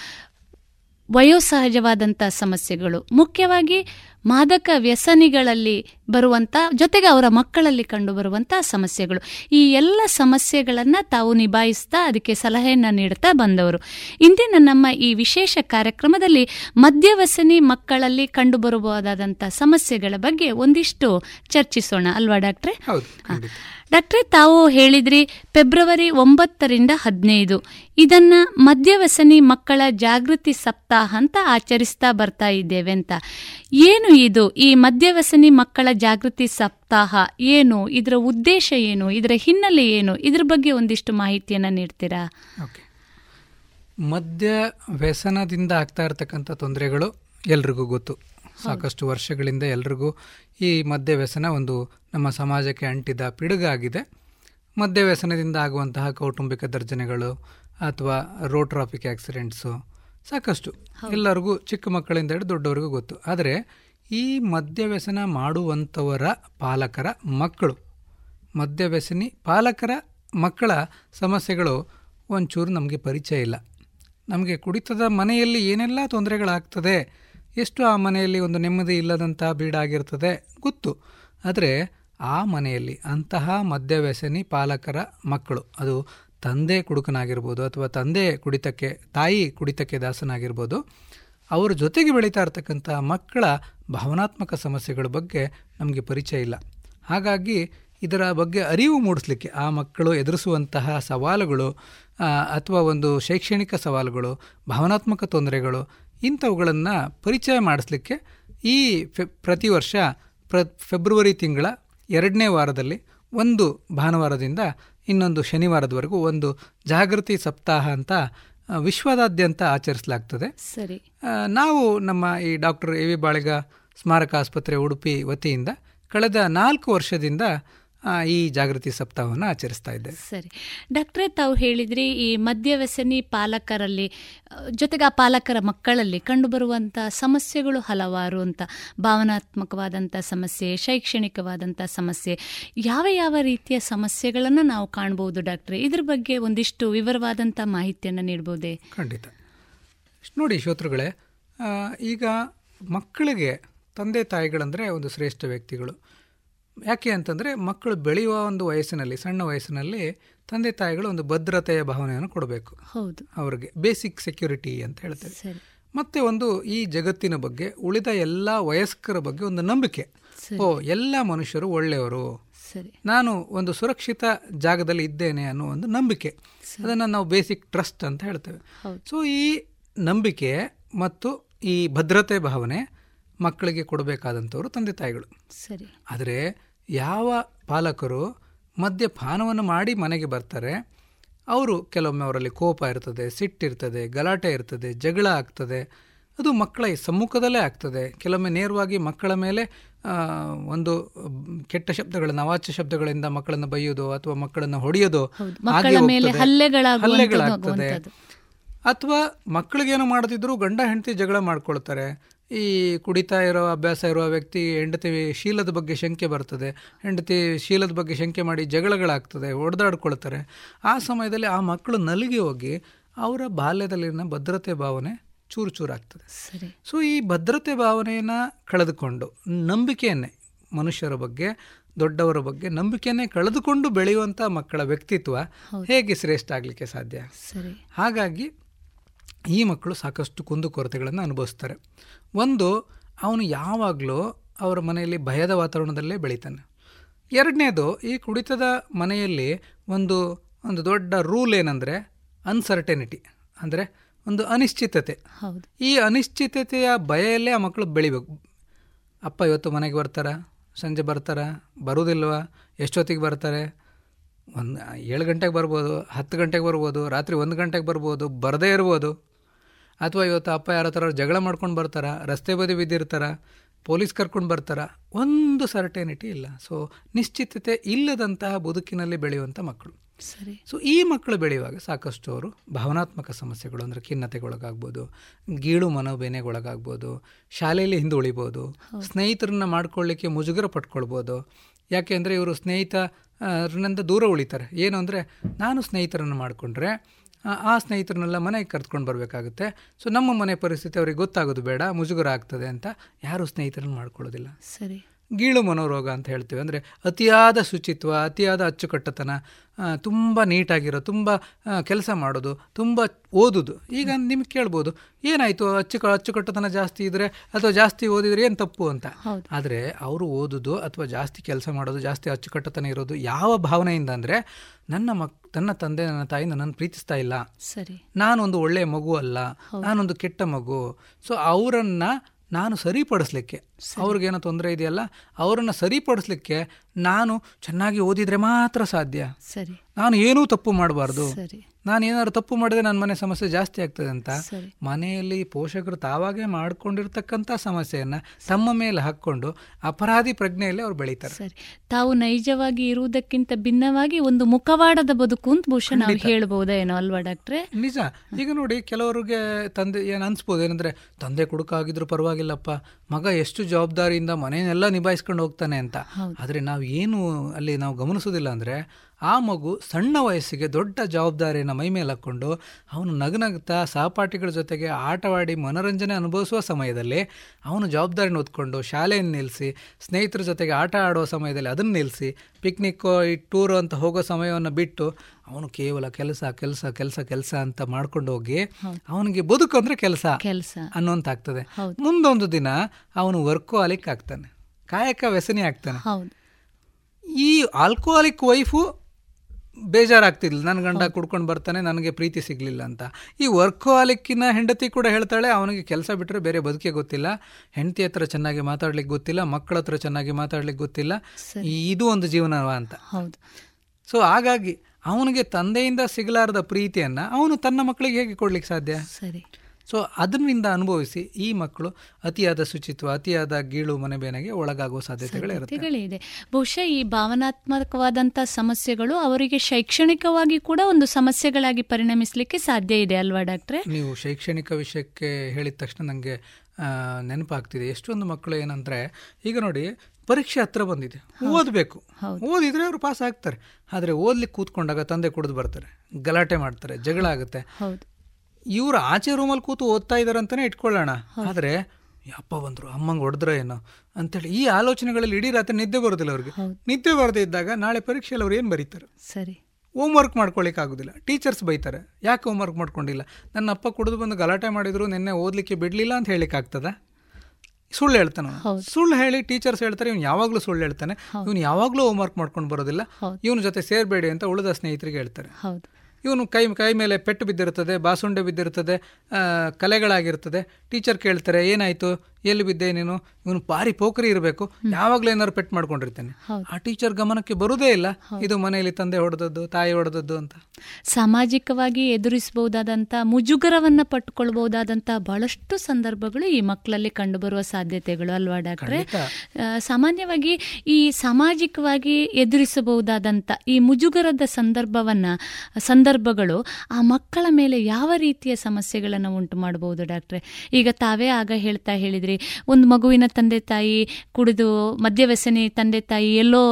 ವಯೋಸಹಜವಾದಂಥ ಸಮಸ್ಯೆಗಳು ಮುಖ್ಯವಾಗಿ ಮಾದಕ ವ್ಯಸನಿಗಳಲ್ಲಿ ಬರುವಂಥ ಜೊತೆಗೆ ಅವರ ಮಕ್ಕಳಲ್ಲಿ ಕಂಡುಬರುವಂಥ ಸಮಸ್ಯೆಗಳು. ಈ ಎಲ್ಲ ಸಮಸ್ಯೆಗಳನ್ನು ತಾವು ನಿಭಾಯಿಸ್ತಾ ಅದಕ್ಕೆ ಸಲಹೆಯನ್ನು ನೀಡುತ್ತಾ ಬಂದವರು. ಇಂದಿನ ನಮ್ಮ ಈ ವಿಶೇಷ ಕಾರ್ಯಕ್ರಮದಲ್ಲಿ ಮದ್ಯವ್ಯಸನಿ ಮಕ್ಕಳಲ್ಲಿ ಕಂಡುಬರಬಹುದಾದಂಥ ಸಮಸ್ಯೆಗಳ ಬಗ್ಗೆ ಒಂದಿಷ್ಟು ಚರ್ಚಿಸೋಣ. ಅಲ್ವಾ ಡಾಕ್ಟ್ರೆ? ಡಾಕ್ಟ್ರೆ ತಾವು ಹೇಳಿದ್ರಿ ಫೆಬ್ರವರಿ ಒಂಬತ್ತರಿಂದ ಹದಿನೈದು. ಇದನ್ನ ಮದ್ಯವ್ಯಸನಿ ಮಕ್ಕಳ ಜಾಗೃತಿ ಸಪ್ತಾಹ ಅಂತ ಆಚರಿಸ್ತಾ ಬರ್ತಾ ಇದ್ದೇವೆ ಅಂತ. ಏನು ಇದು ಈ ಮದ್ಯವ್ಯಸನಿ ಮಕ್ಕಳ ಜಾಗೃತಿ ಸಪ್ತಾಹ ಏನು? ಇದರ ಉದ್ದೇಶ ಏನು? ಇದರ ಹಿನ್ನೆಲೆ ಏನು? ಇದ್ರ ಬಗ್ಗೆ ಒಂದಿಷ್ಟು ಮಾಹಿತಿಯನ್ನ ನೀಡ್ತೀರಾ? ಮದ್ಯ ವ್ಯಸನದಿಂದ ಆಗ್ತಾ ಇರತಕ್ಕಂಥ ತೊಂದರೆಗಳು ಎಲ್ರಿಗೂ ಗೊತ್ತು. ಸಾಕಷ್ಟು ವರ್ಷಗಳಿಂದ ಎಲ್ರಿಗೂ ಈ ಮದ್ಯ ವ್ಯಸನ ಒಂದು ನಮ್ಮ ಸಮಾಜಕ್ಕೆ ಅಂಟಿದ ಪಿಡುಗಾಗಿದೆ ಮದ್ಯ ವ್ಯಸನದಿಂದ ಆಗುವಂತಹ ಕೌಟುಂಬಿಕ ದರ್ಜನೆಗಳು ಅಥವಾ ರೋಡ್ ಟ್ರಾಫಿಕ್ ಆಕ್ಸಿಡೆಂಟ್ಸು ಸಾಕಷ್ಟು. ಎಲ್ಲರಿಗೂ ಚಿಕ್ಕ ಮಕ್ಕಳಿಂದ ಹಿಡಿದು ದೊಡ್ಡವರಿಗೂ ಗೊತ್ತು. ಆದರೆ ಈ ಮದ್ಯವ್ಯಸನ ಮಾಡುವಂಥವರ ಪಾಲಕರ ಮಕ್ಕಳು. ಮದ್ಯವ್ಯಸನಿ ಪಾಲಕರ ಮಕ್ಕಳ ಸಮಸ್ಯೆಗಳು ಒಂಚೂರು ನಮಗೆ ಪರಿಚಯ ಇಲ್ಲ. ನಮಗೆ ಕುಡಿತದ ಮನೆಯಲ್ಲಿ ಏನೆಲ್ಲ ತೊಂದರೆಗಳಾಗ್ತದೆ, ಎಷ್ಟು ಆ ಮನೆಯಲ್ಲಿ ಒಂದು ನೆಮ್ಮದಿ ಇಲ್ಲದಂಥ ಬೀಡಾಗಿರ್ತದೆ ಗೊತ್ತು. ಆದರೆ ಆ ಮನೆಯಲ್ಲಿ ಅಂತಹ ಮದ್ಯವ್ಯಸನಿ ಪಾಲಕರ ಮಕ್ಕಳು, ಅದು ತಂದೆ ಕುಡುಕನಾಗಿರ್ಬೋದು ಅಥವಾ ತಂದೆ ಕುಡಿತಕ್ಕೆ, ತಾಯಿ ಕುಡಿತಕ್ಕೆ ದಾಸನಾಗಿರ್ಬೋದು ಅವರ ಜೊತೆಗೆ ಬೆಳೀತಾ ಇರ್ತಕ್ಕಂಥ ಮಕ್ಕಳ ಭಾವನಾತ್ಮಕ ಸಮಸ್ಯೆಗಳ ಬಗ್ಗೆ ನಮಗೆ ಪರಿಚಯ ಇಲ್ಲ. ಹಾಗಾಗಿ ಇದರ ಬಗ್ಗೆ ಅರಿವು ಮೂಡಿಸ್ಲಿಕ್ಕೆ ಆ ಮಕ್ಕಳು ಎದುರಿಸುವಂತಹ ಸವಾಲುಗಳು ಅಥವಾ ಒಂದು ಶೈಕ್ಷಣಿಕ ಸವಾಲುಗಳು, ಭಾವನಾತ್ಮಕ ತೊಂದರೆಗಳು, ಇಂಥವುಗಳನ್ನು ಪರಿಚಯ ಮಾಡಿಸ್ಲಿಕ್ಕೆ ಈ ಫೆ, ಪ್ರತಿ ವರ್ಷ ಪ್ರ, ಫೆಬ್ರವರಿ ತಿಂಗಳ ಎರಡನೇ ವಾರದಲ್ಲಿ ಒಂದು ಭಾನುವಾರದಿಂದ ಇನ್ನೊಂದು ಶನಿವಾರದವರೆಗೂ ಒಂದು ಜಾಗೃತಿ ಸಪ್ತಾಹ ಅಂತ ವಿಶ್ವದಾದ್ಯಂತ ಆಚರಿಸಲಾಗ್ತದೆ. ಸರಿ. ನಾವು ನಮ್ಮ ಈ ಡಾಕ್ಟರ್ ಎ ವಿ ಬಾಳಿಗ ಸ್ಮಾರಕ ಆಸ್ಪತ್ರೆ ಉಡುಪಿ ವತಿಯಿಂದ ಕಳೆದ ನಾಲ್ಕು ವರ್ಷದಿಂದ ಈ ಜಾಗೃತಿ ಸಪ್ತಾಹವನ್ನು ಆಚರಿಸ್ತಾ ಇದ್ದೇವೆ ಸರಿ. ಡಾಕ್ಟ್ರೇ ತಾವು ಹೇಳಿದ್ರಿ ಈ ಮದ್ಯವ್ಯಸನಿ ಪಾಲಕರಲ್ಲಿ ಜೊತೆಗೆ ಆ ಪಾಲಕರ ಮಕ್ಕಳಲ್ಲಿ ಕಂಡುಬರುವಂಥ ಸಮಸ್ಯೆಗಳು ಹಲವಾರು ಅಂತ ಭಾವನಾತ್ಮಕವಾದಂಥ ಸಮಸ್ಯೆ ಶೈಕ್ಷಣಿಕವಾದಂಥ ಸಮಸ್ಯೆ ಯಾವ ಯಾವ ರೀತಿಯ ಸಮಸ್ಯೆಗಳನ್ನು ನಾವು ಕಾಣ್ಬೋದು ಡಾಕ್ಟ್ರೆ? ಇದ್ರ ಬಗ್ಗೆ ಒಂದಿಷ್ಟು ವಿವರವಾದಂಥ ಮಾಹಿತಿಯನ್ನು ನೀಡ್ಬೋದೇ? ಖಂಡಿತ. ನೋಡಿ ಶ್ರೋತೃಗಳೇ ಈಗ ಮಕ್ಕಳಿಗೆ ತಂದೆ ತಾಯಿಗಳಂದರೆ ಒಂದು ಶ್ರೇಷ್ಠ ವ್ಯಕ್ತಿಗಳು. ಯಾಕೆ ಅಂತಂದರೆ ಮಕ್ಕಳು ಬೆಳೆಯುವ ಒಂದು ವಯಸ್ಸಿನಲ್ಲಿ ಸಣ್ಣ ವಯಸ್ಸಿನಲ್ಲಿ ತಂದೆ ತಾಯಿಗಳು ಒಂದು ಭದ್ರತೆಯ ಭಾವನೆಯನ್ನು ಕೊಡಬೇಕು. ಹೌದು. ಅವರಿಗೆ ಬೇಸಿಕ್ ಸೆಕ್ಯೂರಿಟಿ ಅಂತ ಹೇಳ್ತೇವೆ. ಮತ್ತೆ ಒಂದು ಈ ಜಗತ್ತಿನ ಬಗ್ಗೆ ಉಳಿದ ಎಲ್ಲ ವಯಸ್ಕರ ಬಗ್ಗೆ ಒಂದು ನಂಬಿಕೆ. ಓ ಎಲ್ಲ ಮನುಷ್ಯರು ಒಳ್ಳೆಯವರು. ನಾನು ಒಂದು ಸುರಕ್ಷಿತ ಜಾಗದಲ್ಲಿ ಇದ್ದೇನೆ ಅನ್ನೋ ಒಂದು ನಂಬಿಕೆ. ಅದನ್ನು ನಾವು ಬೇಸಿಕ್ ಟ್ರಸ್ಟ್ ಅಂತ ಹೇಳ್ತೇವೆ. ಸೊ ಈ ನಂಬಿಕೆ ಮತ್ತು ಈ ಭದ್ರತೆ ಭಾವನೆ ಮಕ್ಕಳಿಗೆ ಕೊಡಬೇಕಾದಂಥವ್ರು ತಂದೆ ತಾಯಿಗಳು. ಸರಿ. ಆದರೆ ಯಾವ ಪಾಲಕರು ಮದ್ಯಪಾನವನ್ನು ಮಾಡಿ ಮನೆಗೆ ಬರ್ತಾರೆ ಅವರು ಕೆಲವೊಮ್ಮೆ ಅವರಲ್ಲಿ ಕೋಪ ಇರ್ತದೆ ಸಿಟ್ಟಿರ್ತದೆ ಗಲಾಟೆ ಇರ್ತದೆ ಜಗಳ ಆಗ್ತದೆ. ಅದು ಮಕ್ಕಳ ಸಮ್ಮುಖದಲ್ಲೇ ಆಗ್ತದೆ. ಕೆಲವೊಮ್ಮೆ ನೇರವಾಗಿ ಮಕ್ಕಳ ಮೇಲೆ ಒಂದು ಕೆಟ್ಟ ಶಬ್ದಗಳ ಅವಾಚ್ಯ ಶಬ್ದಗಳಿಂದ ಮಕ್ಕಳನ್ನು ಬೈಯೋದು ಅಥವಾ ಮಕ್ಕಳನ್ನು ಹೊಡೆಯೋದು ಹಲ್ಲೆಗಳಾಗ್ತದೆ. ಅಥವಾ ಮಕ್ಕಳಿಗೇನು ಮಾಡದಿದ್ರು ಗಂಡ ಹೆಂಡತಿ ಜಗಳ ಮಾಡ್ಕೊಳ್ತಾರೆ. ಈ ಕುಡಿತಾ ಇರೋ ಅಭ್ಯಾಸ ಇರುವ ವ್ಯಕ್ತಿ ಹೆಂಡತಿ ಶೀಲದ ಬಗ್ಗೆ ಶಂಕೆ ಬರ್ತದೆ. ಹೆಂಡತಿ ಶೀಲದ ಬಗ್ಗೆ ಶಂಕೆ ಮಾಡಿ ಜಗಳಗಳಾಗ್ತದೆ ಹೊಡೆದಾಡ್ಕೊಳ್ತಾರೆ ಆ ಸಮಯದಲ್ಲಿ ಆ ಮಕ್ಕಳು ನಲಿಗೆ ಹೋಗಿ ಅವರ ಬಾಲ್ಯದಲ್ಲಿನ ಭದ್ರತೆ ಭಾವನೆ ಚೂರು ಚೂರಾಗ್ತದೆ. ಸೊ ಈ ಭದ್ರತೆ ಭಾವನೆಯನ್ನು ಕಳೆದುಕೊಂಡು ನಂಬಿಕೆಯನ್ನೇ ಮನುಷ್ಯರ ಬಗ್ಗೆ ದೊಡ್ಡವರ ಬಗ್ಗೆ ನಂಬಿಕೆಯನ್ನೇ ಕಳೆದುಕೊಂಡು ಬೆಳೆಯುವಂಥ ಮಕ್ಕಳ ವ್ಯಕ್ತಿತ್ವ ಹೇಗೆ ಶ್ರೇಷ್ಠ ಆಗಲಿಕ್ಕೆ ಸಾಧ್ಯ? ಹಾಗಾಗಿ ಈ ಮಕ್ಕಳು ಸಾಕಷ್ಟು ಕುಂದುಕೊರತೆಗಳನ್ನು ಅನುಭವಿಸ್ತಾರೆ. ಒಂದು ಅವನು ಯಾವಾಗಲೂ ಅವರ ಮನೆಯಲ್ಲಿ ಭಯದ ವಾತಾವರಣದಲ್ಲೇ ಬೆಳೀತಾನೆ. ಎರಡನೇದು ಈ ಕುಡಿತದ ಮನೆಯಲ್ಲಿ ಒಂದು ಒಂದು ದೊಡ್ಡ ರೂಲ್ ಏನಂದರೆ ಅನ್ಸರ್ಟೆನಿಟಿ ಅಂದರೆ ಒಂದು ಅನಿಶ್ಚಿತತೆ. ಈ ಅನಿಶ್ಚಿತತೆಯ ಭಯಲ್ಲೇ ಆ ಮಕ್ಕಳು ಬೆಳಿಬೇಕು. ಅಪ್ಪ ಇವತ್ತು ಮನೆಗೆ ಬರ್ತಾರ? ಸಂಜೆ ಬರ್ತಾರ? ಬರುವುದಿಲ್ವಾ ಎಷ್ಟೊತ್ತಿಗೆ ಬರ್ತಾರೆ? ಒಂದು ಏಳು ಗಂಟೆಗೆ ಬರ್ಬೋದು ಹತ್ತು ಗಂಟೆಗೆ ಬರ್ಬೋದು ರಾತ್ರಿ ಒಂದು ಗಂಟೆಗೆ ಬರ್ಬೋದು ಬರದೇ ಇರ್ಬೋದು. ಅಥವಾ ಇವತ್ತು ಅಪ್ಪ ಯಾರ ಹತ್ರ ಜಗಳ ಮಾಡ್ಕೊಂಡು ಬರ್ತಾರ ರಸ್ತೆ ಬದಿ ಬಿದ್ದಿರ್ತಾರ ಪೊಲೀಸ್ ಕರ್ಕೊಂಡು ಬರ್ತಾರ ಒಂದು ಸರ್ಟೆನಿಟಿ ಇಲ್ಲ. ಸೊ ನಿಶ್ಚಿತತೆ ಇಲ್ಲದಂತಹ ಬದುಕಿನಲ್ಲಿ ಬೆಳೆಯುವಂಥ ಮಕ್ಕಳು. ಸರಿ. ಸೊ ಈ ಮಕ್ಕಳು ಬೆಳೆಯುವಾಗ ಸಾಕಷ್ಟು ಅವರು ಭಾವನಾತ್ಮಕ ಸಮಸ್ಯೆಗಳು ಅಂದರೆ ಖಿನ್ನತೆಗೊಳಗಾಗ್ಬೋದು ಗೀಳು ಮನೋಬೇನೆಗೊಳಗಾಗ್ಬೋದು ಶಾಲೆಯಲ್ಲಿ ಹಿಂದುಳಿಬೋದು ಸ್ನೇಹಿತರನ್ನ ಮಾಡ್ಕೊಳ್ಳಿಕ್ಕೆ ಮುಜುಗರ ಪಟ್ಕೊಳ್ಬೋದು. ಯಾಕೆ ಅಂದರೆ ಇವರು ಸ್ನೇಹಿತ ದೂರ ಉಳಿತಾರೆ. ಏನು ಅಂದರೆ ನಾನು ಸ್ನೇಹಿತರನ್ನು ಮಾಡಿಕೊಂಡ್ರೆ ಆ ಸ್ನೇಹಿತರನ್ನೆಲ್ಲ ಮನೆಗೆ ಕರ್ತ್ಕೊಂಡು ಬರಬೇಕಾಗುತ್ತೆ. ಸೊ ನಮ್ಮ ಮನೆ ಪರಿಸ್ಥಿತಿ ಅವ್ರಿಗೆ ಗೊತ್ತಾಗೋದು ಬೇಡ, ಮುಜುಗರ ಆಗ್ತದೆ ಅಂತ ಯಾರೂ ಸ್ನೇಹಿತರನ್ನು ಮಾಡ್ಕೊಳ್ಳೋದಿಲ್ಲ. ಸರಿ. ಗೀಳು ಮನೋರೋಗ ಅಂತ ಹೇಳ್ತೀವಿ. ಅಂದರೆ ಅತಿಯಾದ ಶುಚಿತ್ವ ಅತಿಯಾದ ಅಚ್ಚುಕಟ್ಟತನ ತುಂಬ ನೀಟಾಗಿರೋ ತುಂಬ ಕೆಲಸ ಮಾಡೋದು ತುಂಬ ಓದೋದು. ಈಗ ನಿಮ್ಗೆ ಕೇಳ್ಬೋದು ಏನಾಯಿತು? ಅಚ್ಚು ಅಚ್ಚುಕಟ್ಟತನ ಜಾಸ್ತಿ ಇದ್ದರೆ ಅಥವಾ ಜಾಸ್ತಿ ಓದಿದರೆ ಏನು ತಪ್ಪು ಅಂತ? ಆದರೆ ಅವರು ಓದೋದು ಅಥವಾ ಜಾಸ್ತಿ ಕೆಲಸ ಮಾಡೋದು ಜಾಸ್ತಿ ಅಚ್ಚುಕಟ್ಟತನ ಇರೋದು ಯಾವ ಭಾವನೆಯಿಂದ ಅಂದರೆ ನನ್ನ ಮಕ್ ನನ್ನ ತಂದೆ ನನ್ನ ತಾಯಿ ನನ್ನನ್ನು ಪ್ರೀತಿಸ್ತಾ ಇಲ್ಲ. ಸರಿ. ನಾನೊಂದು ಒಳ್ಳೆಯ ಮಗು ಅಲ್ಲ. ನಾನೊಂದು ಕೆಟ್ಟ ಮಗು. ಸೊ ಅವರನ್ನು ನಾನು ಸರಿಪಡಿಸ್ಲಿಕ್ಕೆ. ಅವ್ರಿಗೇನೋ ತೊಂದರೆ ಇದೆಯಲ್ಲ ಅವರನ್ನು ಸರಿಪಡಿಸ್ಲಿಕ್ಕೆ ನಾನು ಚೆನ್ನಾಗಿ ಓದಿದರೆ ಮಾತ್ರ ಸಾಧ್ಯ. ಸರಿ. ನಾನು ಏನೂ ತಪ್ಪು ಮಾಡಬಾರ್ದು. ನಾನು ಏನಾದ್ರು ತಪ್ಪು ಮಾಡಿದ್ರೆ ನನ್ನ ಮನೆ ಸಮಸ್ಯೆ ಜಾಸ್ತಿ ಆಗ್ತದೆ ಅಂತ ಮನೆಯಲ್ಲಿ ಪೋಷಕರು ತಾವಾಗೇ ಮಾಡ್ಕೊಂಡಿರ್ತಕ್ಕಂಥ ಸಮಸ್ಯೆಯನ್ನು ತಮ್ಮ ಮೇಲೆ ಹಾಕ್ಕೊಂಡು ಅಪರಾಧಿ ಪ್ರಜ್ಞೆಯಲ್ಲಿ ಅವ್ರು ಬೆಳೀತಾರೆ. ಸರಿ. ತಾವು ನೈಜವಾಗಿ ಇರುವುದಕ್ಕಿಂತ ಭಿನ್ನವಾಗಿ ಒಂದು ಮುಖವಾಡದ ಬದುಕು ಅಂತ ಬಹುಶಃ ನಾವು ಹೇಳ್ಬಹುದಾ ಏನೋ ಅಲ್ವಾ ಡಾಕ್ಟ್ರೆ? ನಿಜ. ಈಗ ನೋಡಿ ಕೆಲವರಿಗೆ ತಂದೆ ಏನು ಅನ್ಸ್ಬೋದು? ಏನಂದ್ರೆ ತಂದೆ ಕುಡುಕಾಗಿದ್ರು ಪರವಾಗಿಲ್ಲಪ್ಪ. ಮಗ ಎಷ್ಟು ಜವಾಬ್ದಾರಿಯಿಂದ ಮನೆಯನ್ನೆಲ್ಲ ನಿಭಾಯಿಸ್ಕೊಂಡು ಹೋಗ್ತಾನೆ ಅಂತ. ಆದರೆ ನಾವು ಏನು ಅಲ್ಲಿ ನಾವು ಗಮನಿಸೋದಿಲ್ಲ ಅಂದರೆ ಆ ಮಗು ಸಣ್ಣ ವಯಸ್ಸಿಗೆ ದೊಡ್ಡ ಜವಾಬ್ದಾರಿಯನ್ನು ಮೈ ಮೇಲೆ ಹಾಕ್ಕೊಂಡು ಅವನು ನಗನಗ್ತಾ ಸಹಪಾಠಿಗಳ ಜೊತೆಗೆ ಆಟವಾಡಿ ಮನೋರಂಜನೆ ಅನುಭವಿಸುವ ಸಮಯದಲ್ಲಿ ಅವನು ಜವಾಬ್ದಾರಿನ ಹೊತ್ಕೊಂಡು ಶಾಲೆಯನ್ನು ನಿಲ್ಲಿಸಿ ಸ್ನೇಹಿತರ ಜೊತೆಗೆ ಆಟ ಆಡುವ ಸಮಯದಲ್ಲಿ ಅದನ್ನು ನಿಲ್ಲಿಸಿ ಪಿಕ್ನಿಕ್ಕು ಈ ಟೂರು ಅಂತ ಹೋಗೋ ಸಮಯವನ್ನು ಬಿಟ್ಟು ಅವನು ಕೇವಲ ಕೆಲಸ ಕೆಲಸ ಕೆಲಸ ಕೆಲಸ ಅಂತ ಮಾಡ್ಕೊಂಡು ಹೋಗಿ ಅವನಿಗೆ ಬದುಕು ಅಂದರೆ ಕೆಲಸ ಕೆಲಸ. ಅನ್ನೋಂತಾಗ್ತದೆ ಮುಂದೊಂದು ದಿನ ಅವನು ವರ್ಕೋಲಿಕ್ ಆಗ್ತಾನೆ. ಕಾಯಕ ವ್ಯಸನಿ ಆಗ್ತಾನೆ. ಈ ಆಲ್ಕೋಹಾಲಿಕ್ ವೈಫು ಬೇಜಾರಾಗ್ತಿರ್ಲಿಲ್ಲ. ನನ್ನ ಗಂಡ ಕುಡ್ಕೊಂಡು ಬರ್ತಾನೆ ನನಗೆ ಪ್ರೀತಿ ಸಿಗಲಿಲ್ಲ ಅಂತ. ಈ ವರ್ಕೋಹಾಲಿಕ್ಕಿನ ಹೆಂಡತಿ ಕೂಡ ಹೇಳ್ತಾಳೆ ಅವನಿಗೆ ಕೆಲಸ ಬಿಟ್ಟರೆ ಬೇರೆ ಬದುಕೆ ಗೊತ್ತಿಲ್ಲ. ಹೆಂಡತಿ ಹತ್ರ ಚೆನ್ನಾಗಿ ಮಾತಾಡ್ಲಿಕ್ಕೆ ಗೊತ್ತಿಲ್ಲ ಮಕ್ಕಳ ಹತ್ರ ಚೆನ್ನಾಗಿ ಮಾತಾಡ್ಲಿಕ್ಕೆ ಗೊತ್ತಿಲ್ಲ. ಇದು ಒಂದು ಜೀವನವ ಅಂತ. ಹೌದು. ಸೊ ಹಾಗಾಗಿ ಅವನಿಗೆ ತಂದೆಯಿಂದ ಸಿಗಲಾರದ ಪ್ರೀತಿಯನ್ನು ಅವನು ತನ್ನ ಮಕ್ಕಳಿಗೆ ಹೇಗೆ ಕೊಡ್ಲಿಕ್ಕೆ ಸಾಧ್ಯ? ಸರಿ. ಸೊ ಅದರಿಂದ ಅನುಭವಿಸಿ ಈ ಮಕ್ಕಳು ಅತಿಯಾದ ಶುಚಿತ್ವ ಅತಿಯಾದ ಗೀಳು ಮನೆಬೇನೆಗೆ ಒಳಗಾಗುವ ಸಾಧ್ಯತೆಗಳಿರುತ್ತೆ ಸಾಧ್ಯತೆಗಳಿದೆ ಬಹುಶಃ ಈ ಭಾವನಾತ್ಮಕವಾದಂಥ ಸಮಸ್ಯೆಗಳು ಅವರಿಗೆ ಶೈಕ್ಷಣಿಕವಾಗಿ ಕೂಡ ಒಂದು ಸಮಸ್ಯೆಗಳಾಗಿ ಪರಿಣಮಿಸಲಿಕ್ಕೆ ಸಾಧ್ಯ ಇದೆ ಅಲ್ವಾ ಡಾಕ್ಟ್ರೆ? ನೀವು ಶೈಕ್ಷಣಿಕ ವಿಷಯಕ್ಕೆ ಹೇಳಿದ ತಕ್ಷಣ ನನಗೆ ನೆನಪಾಗ್ತಿದೆ. ಎಷ್ಟೊಂದು ಮಕ್ಕಳು ಏನಂದ್ರೆ ಈಗ ನೋಡಿ ಪರೀಕ್ಷೆ ಹತ್ರ ಬಂದಿದೆ. ಓದಬೇಕು. ಓದಿದ್ರೆ ಅವರು ಪಾಸ್ ಆಗ್ತಾರೆ ಆದರೆ ಓದ್ಲಿಕ್ಕೆ ಕೂತ್ಕೊಂಡಾಗ ತಂದೆ ಕುಡಿದು ಬರ್ತಾರೆ. ಗಲಾಟೆ ಮಾಡ್ತಾರೆ. ಜಗಳ ಆಗುತ್ತೆ. ಹೌದು. ಇವ್ರು ಆಚೆ ರೂಮಲ್ಲಿ ಕೂತು ಓದ್ತಾ ಇದಾರೆ ಅಂತಾನೆ ಇಟ್ಕೊಳ್ಳೋಣ ಆದ್ರೆ ಅಪ್ಪ ಬಂದ್ರು ಅಮ್ಮಂಗೆ ಹೊಡೆದ್ರ ಏನೋ? ಅಂತೇಳಿ ಈ ಆಲೋಚನೆಗಳಲ್ಲಿ ಇಡೀ ರಾತ್ರಿ ನಿದ್ದೆ ಬರೋದಿಲ್ಲ ಅವ್ರಿಗೆ. ನಿದ್ದೆ ಬರದೇ ಇದ್ದಾಗ ನಾಳೆ ಪರೀಕ್ಷೆಯಲ್ಲಿ ಅವ್ರು ಏನು ಬರೀತಾರೆ? ಸರಿ. ಹೋಮ್ ವರ್ಕ್ ಮಾಡ್ಕೊಳ್ಳಿಕ್ಕೆ ಆಗೋದಿಲ್ಲ ಟೀಚರ್ಸ್ ಬೈತಾರೆ. ಯಾಕೆ ಹೋಮ್ ವರ್ಕ್ ಮಾಡ್ಕೊಂಡಿಲ್ಲ? ನನ್ನ ಅಪ್ಪ ಕುಡಿದು ಬಂದು ಗಲಾಟೆ ಮಾಡಿದ್ರು ನಿನ್ನೆ ಓದಲಿಕ್ಕೆ ಬಿಡಲಿಲ್ಲ ಅಂತ ಹೇಳಿಕ್ಕೆ ಆಗ್ತದ? ಸುಳ್ಳು ಹೇಳ್ತಾನೆ. ಸುಳ್ಳು ಹೇಳಿ ಟೀಚರ್ಸ್ ಹೇಳ್ತಾರೆ ಇವ್ನು ಯಾವಾಗಲೂ ಸುಳ್ಳು ಹೇಳ್ತಾನೆ. ಇವ್ನು ಯಾವಾಗಲೂ ಹೋಮ್ ವರ್ಕ್ ಮಾಡ್ಕೊಂಡು ಬರೋದಿಲ್ಲ. ಇವನ ಜೊತೆ ಸೇರಬೇಡಿ ಅಂತ ಉಳಿದ ಸ್ನೇಹಿತರಿಗೆ ಹೇಳ್ತಾರೆ. ಇವನು ಕೈ ಕೈ ಮೇಲೆ ಪೆಟ್ಟು ಬಿದ್ದಿರ್ತದೆ ಬಾಸುಂಡೆ ಬಿದ್ದಿರ್ತದೆ ಆ, ಕಲೆಗಳಾಗಿರ್ತದೆ ಟೀಚರ್ ಕೇಳ್ತಾರೆ ಏನಾಯ್ತು? ಎಲ್ಲಿ ಬಿದ್ದೆ ನೀನು? ಇವನು ಪಾರಿ ಪೋಖರಿ ಇರಬೇಕು. ಯಾವಾಗಲೂ ಏನಾದ್ರು ಪೆಟ್ಟು ಮಾಡ್ಕೊಂಡಿರ್ತಾನೆ. ಆ ಟೀಚರ್ ಗಮನಕ್ಕೆ ಬರುವುದೇ ಇಲ್ಲ. ಇದು ಮನೆಯಲ್ಲಿ ತಂದೆ ಹೊಡೆದದ್ದು ತಾಯಿ ಹೊಡೆದದ್ದು ಅಂತ. ಸಾಮಾಜಿಕವಾಗಿ ಎದುರಿಸಬಹುದಾದಂಥ ಮುಜುಗರವನ್ನು ಪಟ್ಟುಕೊಳ್ಬಹುದಾದಂಥ ಬಹಳಷ್ಟು ಸಂದರ್ಭಗಳು ಈ ಮಕ್ಕಳಲ್ಲಿ ಕಂಡುಬರುವ ಸಾಧ್ಯತೆಗಳು ಅಲ್ವಾ ಡಾಕ್ಟ್ರೆ? ಸಾಮಾನ್ಯವಾಗಿ ಈ ಸಾಮಾಜಿಕವಾಗಿ ಎದುರಿಸಬಹುದಾದಂಥ ಈ ಮುಜುಗರದ ಸಂದರ್ಭವನ್ನ ಸಂದರ್ಭಗಳು ಆ ಮಕ್ಕಳ ಮೇಲೆ ಯಾವ ರೀತಿಯ ಸಮಸ್ಯೆಗಳನ್ನು ಉಂಟು ಮಾಡಬಹುದು ಡಾಕ್ಟ್ರೆ? ಈಗ ತಾವೇ ಆಗ ಹೇಳ್ತಾ ಹೇಳಿದ್ರಿ ಒಂದು ಮಗುವಿನ ತಂದೆ ತಾಯಿ ಕುಡಿದು ಮದ್ಯವ್ಯಸನಿ ತಂದೆ ತಾಯಿ ಎಲ್ಲೋ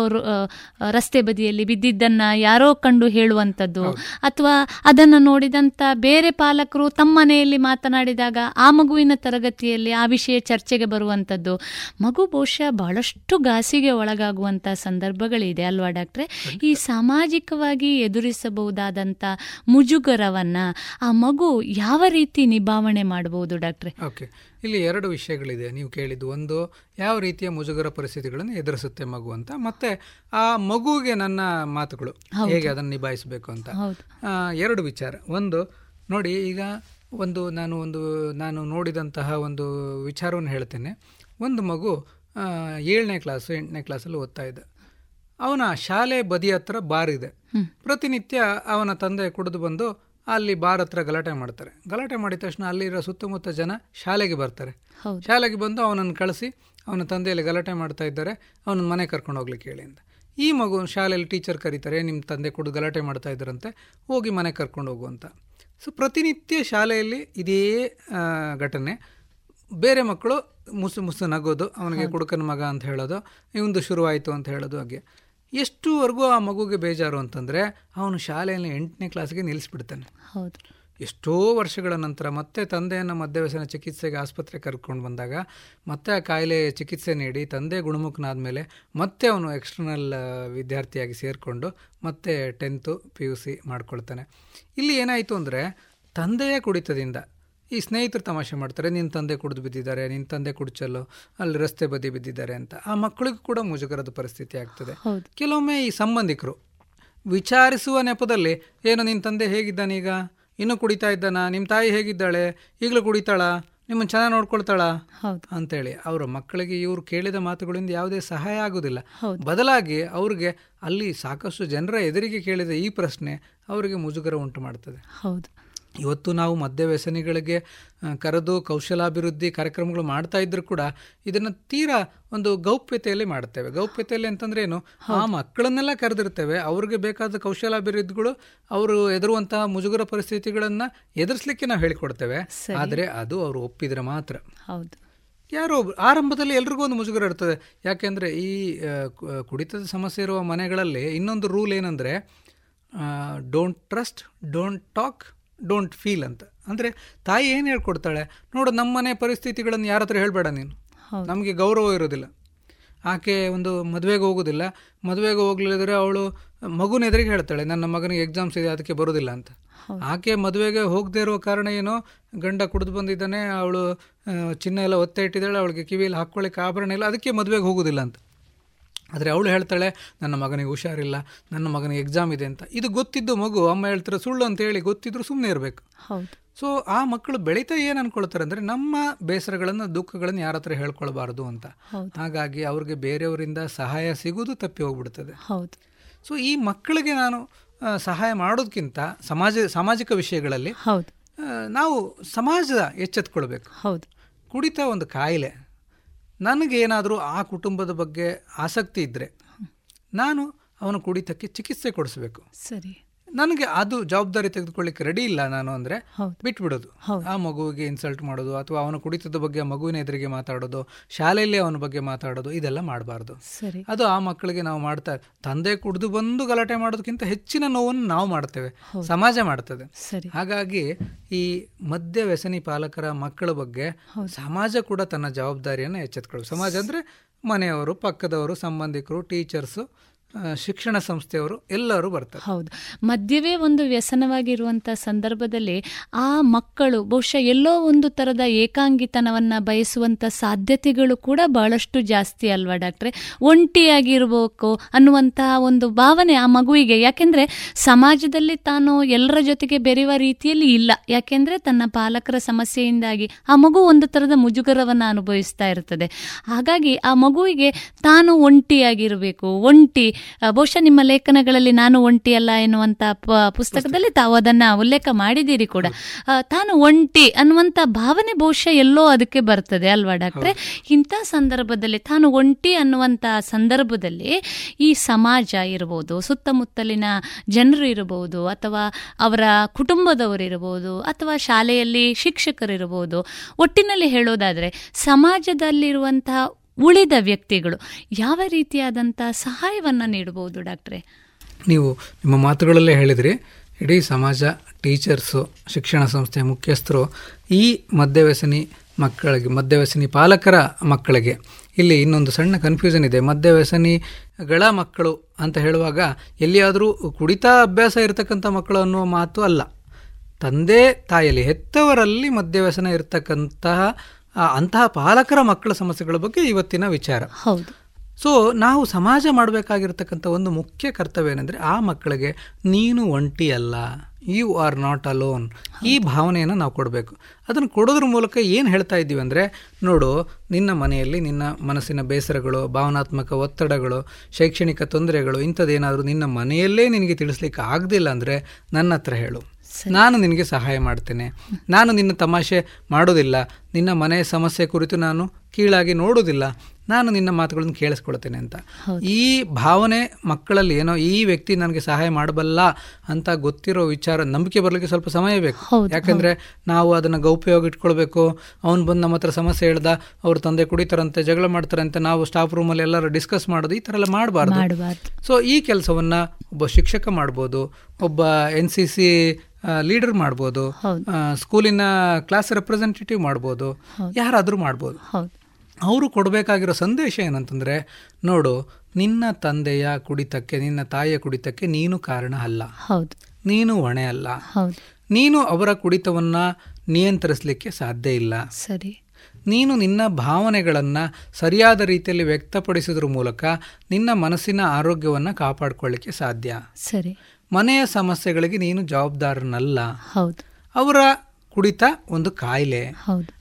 ರಸ್ತೆ ಬದಿಯಲ್ಲಿ ಬಿದ್ದಿದ್ದನ್ನ ಯಾರೋ ಕಂಡು ಹೇಳುವಂಥದ್ದು ಅಥವಾ ಅದನ್ನು ನೋಡಿದಂಥ ಬೇರೆ ಪಾಲಕರು ತಮ್ಮ ಮನೆಯಲ್ಲಿ ಮಾತನಾಡಿದಾಗ ಆ ಮಗುವಿನ ತರಗತಿಯಲ್ಲಿ ಆ ವಿಷಯ ಚರ್ಚೆಗೆ ಬರುವಂಥದ್ದು. ಮಗು ಬಹುಶಃ ಬಹಳಷ್ಟು ಗಾಸಿಗೆ ಒಳಗಾಗುವಂಥ ಸಂದರ್ಭಗಳಿದೆ ಅಲ್ವಾ ಡಾಕ್ಟ್ರೆ? ಈ ಸಾಮಾಜಿಕವಾಗಿ ಎದುರಿಸಬಹುದಾದಂಥ ಮುಜುಗರವನ್ನ ಆ ಮಗು ಯಾವ ರೀತಿ ನಿಭಾವಣೆ ಮಾಡಬಹುದು ಡಾಕ್ಟ್ರೆ? ಓಕೆ. ಇಲ್ಲಿ ಎರಡು ವಿಷಯಗಳಿದೆ. ನೀವು ಕೇಳಿದ್ದು ಒಂದು ಯಾವ ರೀತಿಯ ಮುಜುಗರ ಪರಿಸ್ಥಿತಿಗಳನ್ನು ಎದುರಿಸುತ್ತೆ ಮಗು ಅಂತ ಮತ್ತೆ ಆ ಮಗುವಿಗೆ ನನ್ನ ಮಾತುಗಳು ಹೇಗೆ ಅದನ್ನು ನಿಭಾಯಿಸಬೇಕು ಅಂತ. ಎರಡು ವಿಚಾರ. ಒಂದು ನೋಡಿ ಈಗ ಒಂದು ನಾನು ಒಂದು ನಾನು ನೋಡಿದಂತಹ ಒಂದು ವಿಚಾರವನ್ನು ಹೇಳ್ತೇನೆ. ಒಂದು ಮಗು ಏಳನೇ ಕ್ಲಾಸು ಎಂಟನೇ ಕ್ಲಾಸಲ್ಲಿ ಓದ್ತಾ ಇದ್ದ. ಅವನ ಶಾಲೆ ಬದಿ ಹತ್ರ ಬಾರ್ ಇದೆ. ಪ್ರತಿನಿತ್ಯ ಅವನ ತಂದೆ ಕುಡಿದು ಬಂದು ಅಲ್ಲಿ ಬಾರ್ ಹತ್ರ ಗಲಾಟೆ ಮಾಡ್ತಾರೆ. ಗಲಾಟೆ ಮಾಡಿದ ತಕ್ಷಣ ಅಲ್ಲಿರೋ ಸುತ್ತಮುತ್ತ ಜನ ಶಾಲೆಗೆ ಬರ್ತಾರೆ. ಶಾಲೆಗೆ ಬಂದು ಅವನನ್ನು ಕಳಿಸಿ ಅವನ ತಂದೆಯಲ್ಲಿ ಗಲಾಟೆ ಮಾಡ್ತಾ ಇದ್ದಾರೆ. ಅವನ ಮನೆ ಕರ್ಕೊಂಡು ಹೋಗ್ಲಿಕ್ಕೆ ಹೇಳಿ ಅಂತ. ಈ ಮಗು ಶಾಲೆಯಲ್ಲಿ ಟೀಚರ್ ಕರೀತಾರೆ ನಿಮ್ಮ ತಂದೆ ಕುಡಿದು ಗಲಾಟೆ ಮಾಡ್ತಾ ಇದ್ದಾರಂತೆ ಹೋಗಿ ಮನೆ ಕರ್ಕೊಂಡು ಹೋಗು ಅಂತ. ಸೊ ಪ್ರತಿನಿತ್ಯ ಶಾಲೆಯಲ್ಲಿ ಇದೇ ಘಟನೆ. ಬೇರೆ ಮಕ್ಕಳು ಮುಸು ಮುಸು ನಗೋದು ಅವನಿಗೆ ಕುಡುಕನ ಮಗ ಅಂತ ಹೇಳೋದು ಇವಂದು ಶುರುವಾಯಿತು ಅಂತ ಹೇಳೋದು ಹಾಗೆ. ಎಷ್ಟುವರೆಗೂ ಆ ಮಗುಗೆ ಬೇಜಾರು ಅಂತಂದರೆ ಅವನು ಶಾಲೆಯಲ್ಲಿ ಎಂಟನೇ ಕ್ಲಾಸ್ಗೆ ನಿಲ್ಲಿಸ್ಬಿಡ್ತಾನೆ. ಹೌದು. ಎಷ್ಟೋ ವರ್ಷಗಳ ನಂತರ ಮತ್ತೆ ತಂದೆಯನ್ನು ಮಧ್ಯವ್ಯಸನ ಚಿಕಿತ್ಸೆಗೆ ಆಸ್ಪತ್ರೆ ಕರ್ಕೊಂಡು ಬಂದಾಗ ಮತ್ತೆ ಆ ಕಾಯಿಲೆ ಚಿಕಿತ್ಸೆ ನೀಡಿ ತಂದೆ ಗುಣಮುಖನಾದ ಮೇಲೆ ಮತ್ತೆ ಅವನು ಎಕ್ಸ್ಟರ್ನಲ್ ವಿದ್ಯಾರ್ಥಿಯಾಗಿ ಸೇರಿಕೊಂಡು ಮತ್ತೆ ಟೆಂತು ಪಿ ಯು ಸಿ ಮಾಡ್ಕೊಳ್ತಾನೆ. ಇಲ್ಲಿ ಏನಾಯಿತು ಅಂದರೆ ತಂದೆಯ ಕುಡಿತದಿಂದ ಈ ಸ್ನೇಹಿತರು ತಮಾಷೆ ಮಾಡ್ತಾರೆ ನಿನ್ನ ತಂದೆ ಕುಡಿದು ಬಿದ್ದಿದ್ದಾರೆ ನಿನ್ನ ತಂದೆ ಕುಡ್ಚಲ್ಲೋ ಅಲ್ಲಿ ರಸ್ತೆ ಬದಿ ಬಿದ್ದಿದ್ದಾರೆ ಅಂತ. ಆ ಮಕ್ಕಳಿಗೂ ಕೂಡ ಮುಜುಗರದ ಪರಿಸ್ಥಿತಿ ಆಗ್ತದೆ. ಕೆಲವೊಮ್ಮೆ ಈ ಸಂಬಂಧಿಕರು ವಿಚಾರಿಸುವ ನೆಪದಲ್ಲಿ ಏನು ನಿನ್ನ ತಂದೆ ಹೇಗಿದ್ದಾನೀಗ ಇನ್ನೂ ಕುಡಿತಾ ಇದ್ದಾನ? ನಿಮ್ಮ ತಾಯಿ ಹೇಗಿದ್ದಾಳೆ? ಈಗಲೂ ಕುಡಿತಾಳ? ನಿಮ್ಮನ್ನು ಚೆನ್ನಾಗಿ ನೋಡ್ಕೊಳ್ತಾಳ? ಅಂತೇಳಿ ಅವರ ಮಕ್ಕಳಿಗೆ ಇವರು ಕೇಳಿದ ಮಾತುಗಳಿಂದ ಯಾವುದೇ ಸಹಾಯ ಆಗೋದಿಲ್ಲ. ಬದಲಾಗಿ ಅವ್ರಿಗೆ ಅಲ್ಲಿ ಸಾಕಷ್ಟು ಜನರ ಎದುರಿಗೆ ಕೇಳಿದ ಈ ಪ್ರಶ್ನೆ ಅವರಿಗೆ ಮುಜುಗರ ಉಂಟು ಮಾಡ್ತದೆ. ಹೌದು. ಇವತ್ತು ನಾವು ಮದ್ಯ ವ್ಯಸನಿಗಳಿಗೆ ಕರೆದು ಕೌಶಲಾಭಿವೃದ್ಧಿ ಕಾರ್ಯಕ್ರಮಗಳು ಮಾಡ್ತಾ ಇದ್ರು ಕೂಡ ಇದನ್ನು ತೀರಾ ಒಂದು ಗೌಪ್ಯತೆಯಲ್ಲಿ ಮಾಡ್ತೇವೆ ಗೌಪ್ಯತೆಯಲ್ಲಿ ಅಂತಂದ್ರೆ ಏನು? ಆ ಮಕ್ಕಳನ್ನೆಲ್ಲ ಕರೆದಿರ್ತೇವೆ. ಅವ್ರಿಗೆ ಬೇಕಾದ ಕೌಶಲಾಭಿವೃದ್ಧಿಗಳು ಅವರು ಎದುರುವಂತಹ ಮುಜುಗರ ಪರಿಸ್ಥಿತಿಗಳನ್ನ ಎದುರಿಸಲಿಕ್ಕೆ ನಾವು ಹೇಳಿಕೊಡ್ತೇವೆ. ಆದರೆ ಅದು ಅವರು ಒಪ್ಪಿದ್ರೆ ಮಾತ್ರ. ಹೌದು. ಯಾರೋ ಒಬ್ರು ಆರಂಭದಲ್ಲಿ ಎಲ್ರಿಗೂ ಒಂದು ಮುಜುಗರ ಇರ್ತದೆ. ಯಾಕೆಂದರೆ ಈ ಕುಡಿತದ ಸಮಸ್ಯೆ ಇರುವ ಮನೆಗಳಲ್ಲಿ ಇನ್ನೊಂದು ರೂಲ್ ಏನಂದರೆ don't trust don't talk don't feel ಅಂತ. ಅಂದರೆ ತಾಯಿ ಏನು ಹೇಳ್ಕೊಡ್ತಾಳೆ? ನೋಡು ನಮ್ಮ ಮನೆ ಪರಿಸ್ಥಿತಿಗಳನ್ನು ಯಾರ ಹತ್ರ ಹೇಳಬೇಡ ನೀನು. ನಮಗೆ ಗೌರವ ಇರೋದಿಲ್ಲ. ಆಕೆ ಒಂದು ಮದುವೆಗೆ ಹೋಗೋದಿಲ್ಲ. ಮದುವೆಗೆ ಹೋಗ್ಲಿದ್ರೆ ಅವಳು ಮಗುನ ಎದುರಿಗೆ ಹೇಳ್ತಾಳೆ ನನ್ನ ಮಗನಿಗೆ ಎಕ್ಸಾಮ್ಸ್ ಇದೆ ಅದಕ್ಕೆ ಬರೋದಿಲ್ಲ ಅಂತ. ಆಕೆ ಮದುವೆಗೆ ಹೋಗದೇ ಇರೋ ಕಾರಣ ಏನೋ? ಗಂಡ ಕುಡಿದು ಬಂದಿದ್ದಾನೆ ಅವಳು ಚಿನ್ನ ಎಲ್ಲ ಒತ್ತೆ ಇಟ್ಟಿದ್ದಾಳೆ ಅವಳಿಗೆ ಕಿವಿಯಲ್ಲಿ ಹಾಕ್ಕೊಳ್ಳಿಕ್ಕೆ ಆಭರಣ ಇಲ್ಲ ಅದಕ್ಕೆ ಮದುವೆಗೆ ಹೋಗೋದಿಲ್ಲ ಅಂತ. ಆದರೆ ಅವಳು ಹೇಳ್ತಾಳೆ ನನ್ನ ಮಗನಿಗೆ ಹುಷಾರಿಲ್ಲ ನನ್ನ ಮಗನಿಗೆ ಎಕ್ಸಾಮ್ ಇದೆ ಅಂತ. ಇದು ಗೊತ್ತಿದ್ದು ಮಗು ಅಮ್ಮ ಹೇಳ್ತಾರೆ ಸುಳ್ಳು ಅಂತ ಹೇಳಿ ಗೊತ್ತಿದ್ರು ಸುಮ್ಮನೆ ಇರಬೇಕು. ಸೊ ಆ ಮಕ್ಕಳು ಬೆಳೀತಾ ಏನು ಅನ್ಕೊಳ್ತಾರೆ ಅಂದರೆ ನಮ್ಮ ಬೇಸರಗಳನ್ನು ದುಃಖಗಳನ್ನು ಯಾರ ಹತ್ರ ಹೇಳ್ಕೊಳ್ಬಾರ್ದು ಅಂತ. ಹಾಗಾಗಿ ಅವ್ರಿಗೆ ಬೇರೆಯವರಿಂದ ಸಹಾಯ ಸಿಗೋದು ತಪ್ಪಿ ಹೋಗ್ಬಿಡ್ತದೆ. ಹೌದು. ಸೊ ಈ ಮಕ್ಕಳಿಗೆ ನಾನು ಸಹಾಯ ಮಾಡೋದಕ್ಕಿಂತ ಸಮಾಜ ಸಾಮಾಜಿಕ ವಿಷಯಗಳಲ್ಲಿ ಹೌದು. ನಾವು ಸಮಾಜದ ಎಚ್ಚೆತ್ಕೊಳ್ಬೇಕು. ಹೌದು. ಕುಡಿತ ಒಂದು ಕಾಯಿಲೆ ನನಗೇನಾದರೂ ಆ ಕುಟುಂಬದ ಬಗ್ಗೆ ಆಸಕ್ತಿ ಇದ್ದರೆ ನಾನು ಅವನ ಕುಡಿತಕ್ಕೆ ಚಿಕಿತ್ಸೆ ಕೊಡಿಸ್ಬೇಕು. ಸರಿ. ನನಗೆ ಅದು ಜವಾಬ್ದಾರಿ ತೆಗೆದುಕೊಳ್ಳಿಕ್ಕೆ ರೆಡಿ ಇಲ್ಲ ನಾನು ಅಂದರೆ. ಬಿಟ್ಬಿಡೋದು. ಆ ಮಗುವಿಗೆ ಇನ್ಸಲ್ಟ್ ಮಾಡೋದು ಅಥವಾ ಅವನ ಕುಡಿತದ ಬಗ್ಗೆ ಮಗುವಿನ ಎದುರಿಗೆ ಮಾತಾಡೋದು ಶಾಲೆಯಲ್ಲಿ ಅವನ ಬಗ್ಗೆ ಮಾತಾಡೋದು ಇದೆಲ್ಲ ಮಾಡಬಾರ್ದು. ಸರಿ. ಅದು ಆ ಮಕ್ಕಳಿಗೆ ನಾವು ಮಾಡ್ತಾ ತಂದೆ ಕುಡಿದು ಬಂದು ಗಲಾಟೆ ಮಾಡೋದಕ್ಕಿಂತ ಹೆಚ್ಚಿನ ನೋವನ್ನು ನಾವು ಮಾಡ್ತೇವೆ. ಸಮಾಜ ಮಾಡ್ತದೆ. ಹಾಗಾಗಿ ಈ ಮದ್ಯ ವ್ಯಸನಿ ಪಾಲಕರ ಮಕ್ಕಳ ಬಗ್ಗೆ ಸಮಾಜ ಕೂಡ ತನ್ನ ಜವಾಬ್ದಾರಿಯನ್ನು ಎಚ್ಚೆತ್ಕೊಳ್ಳೋದು ಸಮಾಜ ಅಂದರೆ ಮನೆಯವರು ಪಕ್ಕದವರು ಸಂಬಂಧಿಕರು ಟೀಚರ್ಸು ಶಿಕ್ಷಣ ಸಂಸ್ಥೆಯವರು ಎಲ್ಲರೂ ಬರ್ತಾರೆ. ಹೌದು. ಮದ್ಯವೇ ಒಂದು ವ್ಯಸನವಾಗಿರುವಂಥ ಸಂದರ್ಭದಲ್ಲಿ ಆ ಮಕ್ಕಳು ಬಹುಶಃ ಎಲ್ಲೋ ಒಂದು ಥರದ ಏಕಾಂಗಿತನವನ್ನ ಬಯಸುವಂಥ ಸಾಧ್ಯತೆಗಳು ಕೂಡ ಬಹಳಷ್ಟು ಜಾಸ್ತಿ ಅಲ್ವಾ ಡಾಕ್ಟ್ರೆ? ಒಂಟಿಯಾಗಿರ್ಬೇಕು ಅನ್ನುವಂತಹ ಒಂದು ಭಾವನೆ ಆ ಮಗುವಿಗೆ. ಯಾಕೆಂದ್ರೆ ಸಮಾಜದಲ್ಲಿ ತಾನು ಎಲ್ಲರ ಜೊತೆಗೆ ಬೆರೆಯುವ ರೀತಿಯಲ್ಲಿ ಇಲ್ಲ. ಯಾಕೆಂದ್ರೆ ತನ್ನ ಪಾಲಕರ ಸಮಸ್ಯೆಯಿಂದಾಗಿ ಆ ಮಗು ಒಂದು ಥರದ ಮುಜುಗರವನ್ನ ಅನುಭವಿಸ್ತಾ ಇರ್ತದೆ. ಹಾಗಾಗಿ ಆ ಮಗುವಿಗೆ ತಾನು ಒಂಟಿಯಾಗಿರಬೇಕು, ಒಂಟಿ ಬಹುಶಃ ನಿಮ್ಮ ಲೇಖನಗಳಲ್ಲಿ ನಾನು ಒಂಟಿ ಅಲ್ಲ ಎನ್ನುವಂತ ಪುಸ್ತಕದಲ್ಲಿ ತಾವು ಅದನ್ನ ಉಲ್ಲೇಖ ಮಾಡಿದ್ದೀರಿ ಕೂಡ. ತಾನು ಒಂಟಿ ಅನ್ನುವಂತ ಭಾವನೆ ಬಹುಶಃ ಎಲ್ಲೋ ಅದಕ್ಕೆ ಬರ್ತದೆ ಅಲ್ವಾ ಡಾಕ್ಟ್ರೆ? ಇಂಥ ಸಂದರ್ಭದಲ್ಲಿ ತಾನು ಒಂಟಿ ಅನ್ನುವಂತ ಸಂದರ್ಭದಲ್ಲಿ ಈ ಸಮಾಜ ಇರಬಹುದು ಸುತ್ತಮುತ್ತಲಿನ ಜನರು ಇರಬಹುದು ಅಥವಾ ಅವರ ಕುಟುಂಬದವರು ಇರಬಹುದು ಅಥವಾ ಶಾಲೆಯಲ್ಲಿ ಶಿಕ್ಷಕರಿರಬಹುದು ಒಟ್ಟಿನಲ್ಲಿ ಹೇಳೋದಾದ್ರೆ ಸಮಾಜದಲ್ಲಿರುವಂತಹ ಉಳಿದ ವ್ಯಕ್ತಿಗಳು ಯಾವ ರೀತಿಯಾದಂಥ ಸಹಾಯವನ್ನು ನೀಡಬಹುದು ಡಾಕ್ಟ್ರೆ? ನೀವು ನಿಮ್ಮ ಮಾತುಗಳಲ್ಲೇ ಹೇಳಿದ್ರಿ, ಇಡೀ ಸಮಾಜ, ಟೀಚರ್ಸು, ಶಿಕ್ಷಣ ಸಂಸ್ಥೆ ಮುಖ್ಯಸ್ಥರು ಈ ಮದ್ಯವ್ಯಸನಿ ಮಕ್ಕಳಿಗೆ, ಮದ್ಯವ್ಯಸನಿ ಪಾಲಕರ ಮಕ್ಕಳಿಗೆ. ಇಲ್ಲಿ ಇನ್ನೊಂದು ಸಣ್ಣ ಕನ್ಫ್ಯೂಷನ್ ಇದೆ. ಮದ್ಯವ್ಯಸನಿಗಳ ಮಕ್ಕಳು ಅಂತ ಹೇಳುವಾಗ ಎಲ್ಲಿಯಾದರೂ ಕುಡಿತಾ ಅಭ್ಯಾಸ ಇರತಕ್ಕಂಥ ಮಕ್ಕಳು ಅನ್ನುವ ಮಾತು ಅಲ್ಲ. ತಂದೆ ತಾಯಲ್ಲಿ ಹೆತ್ತವರಲ್ಲಿ ಮದ್ಯವ್ಯಸನ ಇರತಕ್ಕಂತಹ ಅಂತಹ ಪಾಲಕರ ಮಕ್ಕಳ ಸಮಸ್ಯೆಗಳ ಬಗ್ಗೆ ಇವತ್ತಿನ ವಿಚಾರ. ಹೌದು. ಸೊ ನಾವು ಸಮಾಜ ಮಾಡಬೇಕಾಗಿರ್ತಕ್ಕಂಥ ಒಂದು ಮುಖ್ಯ ಕರ್ತವ್ಯ ಏನಂದರೆ ಆ ಮಕ್ಕಳಿಗೆ ನೀನು ಒಂಟಿ ಅಲ್ಲ ಯು ಆರ್ ನಾಟ್ ಅಲೋನ್ ಈ ಭಾವನೆಯನ್ನು ನಾವು ಕೊಡಬೇಕು. ಅದನ್ನು ಕೊಡೋದ್ರ ಮೂಲಕ ಏನು ಹೇಳ್ತಾ ಇದ್ದೀವಿ ಅಂದರೆ ನೋಡು ನಿನ್ನ ಮನೆಯಲ್ಲಿ ನಿನ್ನ ಮನಸ್ಸಿನ ಬೇಸರಗಳು ಭಾವನಾತ್ಮಕ ಒತ್ತಡಗಳು ಶೈಕ್ಷಣಿಕ ತೊಂದರೆಗಳು ಇಂಥದ್ದೇನಾದರೂ ನಿನ್ನ ಮನೆಯಲ್ಲೇ ನಿನಗೆ ತಿಳಿಸ್ಲಿಕ್ಕೆ ಆಗದಿಲ್ಲ ಅಂದರೆ ನನ್ನ ಹತ್ರ ಹೇಳು. ನಾನು ನಿನಗೆ ಸಹಾಯ ಮಾಡ್ತೇನೆ. ನಾನು ನಿನ್ನ ತಮಾಷೆ ಮಾಡೋದಿಲ್ಲ. ನಿನ್ನ ಮನೆಯ ಸಮಸ್ಯೆ ಕುರಿತು ನಾನು ಕೀಳಾಗಿ ನೋಡೋದಿಲ್ಲ ನಾನು ನಿನ್ನ ಮಾತುಗಳನ್ನು ಕೇಳಿಸ್ಕೊಳ್ತೇನೆ ಅಂತ. ಈ ಭಾವನೆ ಮಕ್ಕಳಲ್ಲಿ ಏನೋ ಈ ವ್ಯಕ್ತಿ ನನಗೆ ಸಹಾಯ ಮಾಡಬಲ್ಲ ಅಂತ ಗೊತ್ತಿರೋ ವಿಚಾರ ನಂಬಿಕೆ ಬರಲಿಕ್ಕೆ ಸ್ವಲ್ಪ ಸಮಯ ಬೇಕು. ಯಾಕಂದ್ರೆ ನಾವು ಅದನ್ನ ಗೌಪ್ಯವಾಗಿ ಇಟ್ಕೊಳ್ಬೇಕು. ಅವ್ನು ಬಂದು ನಮ್ಮ ಹತ್ರ ಸಮಸ್ಯೆ ಹೇಳ್ದ ಅವ್ರ ತಂದೆ ಕುಡಿತಾರಂತೆ ಜಗಳ ಮಾಡ್ತಾರಂತೆ ನಾವು ಸ್ಟಾಫ್ ರೂಮಲ್ಲಿ ಎಲ್ಲರೂ ಡಿಸ್ಕಸ್ ಮಾಡೋದು ಈ ಥರ ಎಲ್ಲ ಮಾಡಬಾರ್ದು. ಮಾಡಬಾರ್ದು. ಸೊ ಈ ಕೆಲಸವನ್ನು ಒಬ್ಬ ಶಿಕ್ಷಕ ಮಾಡ್ಬೋದು ಒಬ್ಬ ಎನ್ ಸಿ ಸಿ ಲೀಡರ್ ಮಾಡ್ಬೋದು. ಸ್ಕೂಲಿನ ಕ್ಲಾಸ್ ರೆಪ್ರೆಸೆಂಟೇಟಿವ್ ಮಾಡ್ಬೋದು. ಯಾರಾದರೂ ಮಾಡ್ಬೋದು. ಅವರು ಕೊಡಬೇಕಾಗಿರೋ ಸಂದೇಶ ಏನಂತಂದರೆ ನೋಡು ನಿನ್ನ ತಂದೆಯ ಕುಡಿತಕ್ಕೆ ನಿನ್ನ ತಾಯಿಯ ಕುಡಿತಕ್ಕೆ ನೀನು ಕಾರಣ ಅಲ್ಲ. ನೀನು ಹೊಣೆ ಅಲ್ಲ. ನೀನು ಅವರ ಕುಡಿತವನ್ನು ನಿಯಂತ್ರಿಸಲಿಕ್ಕೆ ಸಾಧ್ಯ ಇಲ್ಲ. ಸರಿ. ನೀನು ನಿನ್ನ ಭಾವನೆಗಳನ್ನು ಸರಿಯಾದ ರೀತಿಯಲ್ಲಿ ವ್ಯಕ್ತಪಡಿಸಿದ್ರ ಮೂಲಕ ನಿನ್ನ ಮನಸ್ಸಿನ ಆರೋಗ್ಯವನ್ನು ಕಾಪಾಡಿಕೊಳ್ಳಿಕ್ಕೆ ಸಾಧ್ಯ. ಸರಿ. ಮನೆಯ ಸಮಸ್ಯೆಗಳಿಗೆ ನೀನು ಜವಾಬ್ದಾರನಲ್ಲ. ಅವರ ಕುಡಿತ ಒಂದು ಕಾಯಿಲೆ.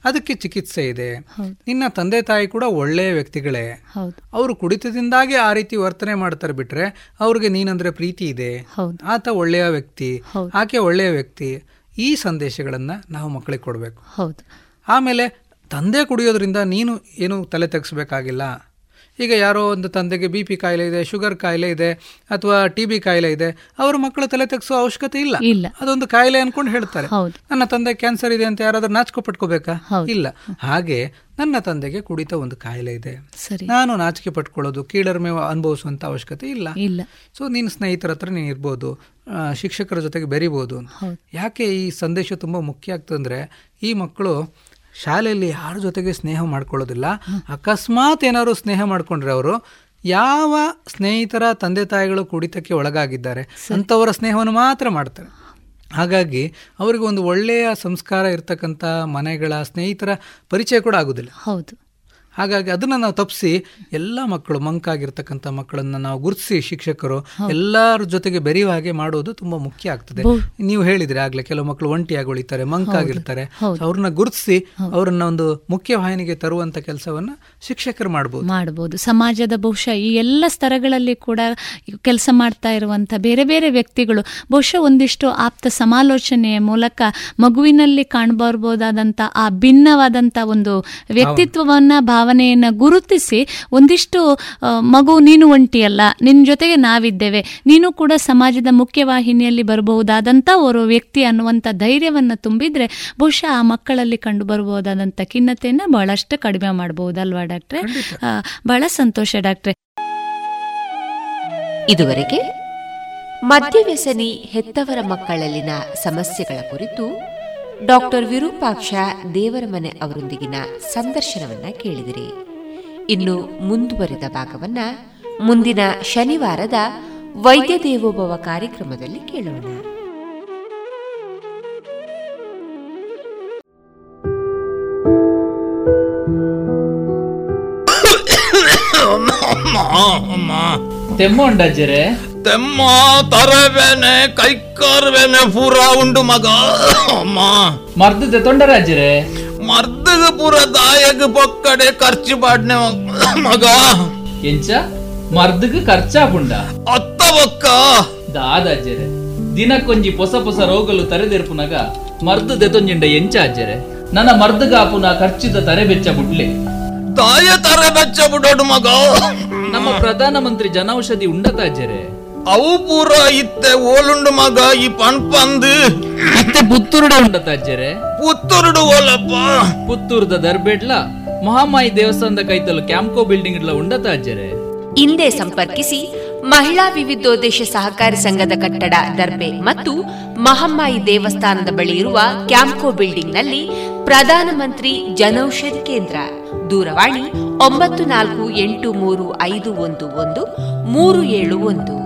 ಅದಕ್ಕೆ ಚಿಕಿತ್ಸೆ ಇದೆ. ನಿನ್ನ ತಂದೆ ತಾಯಿ ಕೂಡ ಒಳ್ಳೆಯ ವ್ಯಕ್ತಿಗಳೇ. ಅವರು ಕುಡಿತದಿಂದಾಗಿ ಆ ರೀತಿ ವರ್ತನೆ ಮಾಡ್ತಾರೆ ಬಿಟ್ರೆ ಅವ್ರಿಗೆ ನೀನಂದ್ರೆ ಪ್ರೀತಿ ಇದೆ. ಆತ ಒಳ್ಳೆಯ ವ್ಯಕ್ತಿ ಆಕೆ ಒಳ್ಳೆಯ ವ್ಯಕ್ತಿ. ಈ ಸಂದೇಶಗಳನ್ನ ನಾವು ಮಕ್ಕಳಿಗೆ ಕೊಡಬೇಕು. ಆಮೇಲೆ ತಂದೆ ಕುಡಿಯೋದ್ರಿಂದ ನೀನು ಏನು ತಲೆ ತೆಗೆಸ್ಬೇಕಾಗಿಲ್ಲ. ಈಗ ಯಾರೋ ಒಂದು ತಂದೆಗೆ ಬಿ ಪಿ ಕಾಯಿಲೆ ಇದೆ ಶುಗರ್ ಕಾಯಿಲೆ ಇದೆ ಅಥವಾ ಟಿ ಬಿ ಕಾಯಿಲೆ ಇದೆ ಅವರು ಮಕ್ಕಳ ತಲೆ ತೆಗೆಸೋ ಅವಶ್ಯಕತೆ ಇಲ್ಲ. ಇಲ್ಲ. ಅದೊಂದು ಕಾಯಿಲೆ ಅನ್ಕೊಂಡು ಹೇಳ್ತಾರೆ. ನನ್ನ ತಂದೆ ಕ್ಯಾನ್ಸರ್ ಇದೆ ಅಂತ ಯಾರಾದ್ರೂ ನಾಚಿಕೆ ಪಟ್ಕೋಬೇಕಾ? ಇಲ್ಲ. ಹಾಗೆ ನನ್ನ ತಂದೆಗೆ ಕುಡಿತ ಒಂದು ಕಾಯಿಲೆ ಇದೆ. ನಾನು ನಾಚಿಕೆ ಪಟ್ಕೊಳ್ಳೋದು ಕೀಳರಿಮೆ ಅನುಭವಿಸುವಂತ ಅವಶ್ಯಕತೆ ಇಲ್ಲ. ಇಲ್ಲ. ಸೊ ನೀನು ಸ್ನೇಹಿತರ ಹತ್ರ ನೀನು ಇರ್ಬೋದು ಶಿಕ್ಷಕರ ಜೊತೆಗೆ ಬೆರಿಬೋದು ಯಾಕೆ ಈ ಸಂದೇಶ ತುಂಬಾ ಮುಖ್ಯ ಆಗ್ತಂದ್ರೆ ಈ ಮಕ್ಕಳು ಶಾಲೆಯಲ್ಲಿ ಯಾರ ಜೊತೆಗೆ ಸ್ನೇಹ ಮಾಡ್ಕೊಳ್ಳೋದಿಲ್ಲ ಅಕಸ್ಮಾತ್ ಏನಾದ್ರು ಸ್ನೇಹ ಮಾಡ್ಕೊಂಡ್ರೆ ಅವರು ಯಾವ ಸ್ನೇಹಿತರ ತಂದೆ ತಾಯಿಗಳು ಕುಡಿತಕ್ಕೆ ಒಳಗಾಗಿದ್ದಾರೆ ಅಂಥವರ ಸ್ನೇಹವನ್ನು ಮಾತ್ರ ಮಾಡ್ತಾರೆ. ಹಾಗಾಗಿ ಅವರಿಗೆ ಒಂದು ಒಳ್ಳೆಯ ಸಂಸ್ಕಾರ ಇರ್ತಕ್ಕಂಥ ಮನೆಗಳ ಸ್ನೇಹಿತರ ಪರಿಚಯ ಕೂಡ ಆಗೋದಿಲ್ಲ. ಹೌದು. ಹಾಗಾಗಿ ಅದನ್ನ ನಾವು ತಪ್ಪಿಸಿ ಎಲ್ಲ ಮಕ್ಕಳು ಮಂಕಾಗಿರ್ತಕ್ಕಂತ ಮಕ್ಕಳನ್ನ ನಾವು ಗುರುತಿಸಿ ಶಿಕ್ಷಕರು ಎಲ್ಲರ ಜೊತೆಗೆ ಬೆರೆಯುವ ಹಾಗೆ ಮಾಡೋದು ತುಂಬಾ ಮುಖ್ಯ ಆಗ್ತದೆ. ನೀವು ಹೇಳಿದ್ರೆ ಆಗ್ಲೇ ಕೆಲವು ಮಕ್ಕಳು ಒಂಟಿಯಾಗಿ ಉಳಿತಾರೆ ಮಂಕಾಗಿರ್ತಾರೆ. ಅವ್ರನ್ನ ಗುರುತಿಸಿ ಅವ್ರನ್ನ ಒಂದು ಮುಖ್ಯ ವಾಹಿನಿಗೆ ತರುವಂತ ಕೆಲಸವನ್ನ ಶಿಕ್ಷಕರು ಮಾಡಬಹುದು ಮಾಡಬಹುದು ಸಮಾಜದ ಬಹುಶಃ ಈ ಎಲ್ಲ ಸ್ತರಗಳಲ್ಲಿ ಕೂಡ ಕೆಲಸ ಮಾಡ್ತಾ ಇರುವಂತ ಬೇರೆ ಬೇರೆ ವ್ಯಕ್ತಿಗಳು ಬಹುಶಃ ಒಂದಿಷ್ಟು ಆಪ್ತ ಸಮಾಲೋಚನೆಯ ಮೂಲಕ ಮಗುವಿನಲ್ಲಿ ಕಾಣಬರ್ಬೋದಾದಂಥ ಆ ಭಿನ್ನವಾದಂಥ ಒಂದು ವ್ಯಕ್ತಿತ್ವವನ್ನ ಭಾವನೆಯನ್ನ ಗುರುತಿಸಿ ಒಂದಿಷ್ಟು ಮಗು ನೀನು ಒಂಟಿಯಲ್ಲ ನಿನ್ನ ಜೊತೆಗೆ ನಾವಿದ್ದೇವೆ ನೀನು ಕೂಡ ಸಮಾಜದ ಮುಖ್ಯವಾಹಿನಿಯಲ್ಲಿ ಬರಬಹುದಾದಂಥ ಓರ್ವ ವ್ಯಕ್ತಿ ಅನ್ನುವಂಥ ಧೈರ್ಯವನ್ನು ತುಂಬಿದ್ರೆ ಬಹುಶಃ ಆ ಮಕ್ಕಳಲ್ಲಿ ಕಂಡು ಬರಬಹುದಾದಂಥ ಖಿನ್ನತೆಯನ್ನು ಬಹಳಷ್ಟು ಕಡಿಮೆ ಮಾಡಬಹುದಲ್ವಾ ಡಾಕ್ಟ್ರೆ? ಬಹಳ ಸಂತೋಷ ಡಾಕ್ಟ್ರೆ. ಇದುವರೆಗೆ ಮದ್ಯವ್ಯಸನಿ ಹೆತ್ತವರ ಮಕ್ಕಳಲ್ಲಿನ ಸಮಸ್ಯೆಗಳ ಕುರಿತು ಡಾಕ್ಟರ್ ವಿರೂಪಾಕ್ಷ ದೇವರಮನೆ ಅವರೊಂದಿಗಿನ ಸಂದರ್ಶನವನ್ನ ಕೇಳಿದಿರಿ. ಇನ್ನು ಮುಂದುವರಿದ ಭಾಗವನ್ನ ಮುಂದಿನ ಶನಿವಾರದ ವೈದ್ಯ ದೇವೋಭವ ಕಾರ್ಯಕ್ರಮದಲ್ಲಿ ಕೇಳೋಣ. ತೆಮ್ಮ ಉಂಡಜ್ಜರೆ ತೆಮ್ಮ ತರವೇನೆ ಕೈಕಾರ್ಬೇನೆ ಪೂರ ಉಂಡು ಮಗ. ಅಮ್ಮ. ಮರ್ದದ ತೊಂಡರಾಜ್ಜರೆ ಮರ್ದಗ ಪೂರ ದಾಯಗ ಪೊಕ್ಕಡೆ ಖರ್ಚು ಪಾಡ್ನೆ ಮಗ. ಎಂಚ? ಮರ್ದಗ ಖರ್ಚಾ ಪುಂಡ ಅತ್ತ ಒಕ್ಕ ದಾದಾಜ್ಜರೆ ದಿನಕ್ಕೊಂಜಿ ಹೊಸ ಹೊಸ ರೋಗಲು ತರೆದೆರ್ಪುನಗ ಮರ್ದು ದೆತೊಂಜಿಂಡ ಎಂಚ ಅಜ್ಜರೆ ನನ್ನ ಮರ್ದಗಾಪುನ ಖರ್ಚಿದ ತರೆ ಬೆಚ್ಚ ಬುಡ್ಲೆ. ತಾಯ ತರ ಬೆಚ್ಚ ಬಿಡೋಡು ಮಗ. ನಮ್ಮ ಪ್ರಧಾನಮಂತ್ರಿ ಜನೌಷಧಿ ಉಂಡತ அவு பூரா ಓಲುಂಡು ಮಗ ಈ இப்பான் பந்து ಮತ್ತೆ ಪುತ್ತೂರುಡ ಉಂಡತ ಪುತ್ತೂರುಡು ಓಲಪ್ಪ. ಪುತ್ತೂರುದ ದರ್ಬೇಡ್ಲ ಮಹಾಮಾಯಿ ದೇವಸ್ಥಾನದ ಕೈತಲು ಕ್ಯಾಂಪ್ಕೋ ಬಿಲ್ಡಿಂಗ್ ಇಡ್ಲ ಉಂಡತ ಅಜ್ಜರೆ ಹಿಂದೆ ಸಂಪರ್ಕಿಸಿ ಮಹಿಳಾ ವಿವಿಧೋದ್ದೇಶ ಸಹಕಾರಿ ಸಂಘದ ಕಟ್ಟಡ ದರ್ಬೆ ಮತ್ತು ಮಹಮ್ಮಾಯಿ ದೇವಸ್ಥಾನದ ಬಳಿ ಇರುವ ಕ್ಯಾಂಪ್ಕೋ ಬಿಲ್ಡಿಂಗ್ನಲ್ಲಿ ಪ್ರಧಾನಮಂತ್ರಿ ಜನೌಷಧಿ ಕೇಂದ್ರ. ದೂರವಾಣಿ ಒಂಬತ್ತು ನಾಲ್ಕು ಎಂಟು ಮೂರು ಐದು ಒಂದು ಒಂದು ಮೂರು ಏಳು ಒಂದು.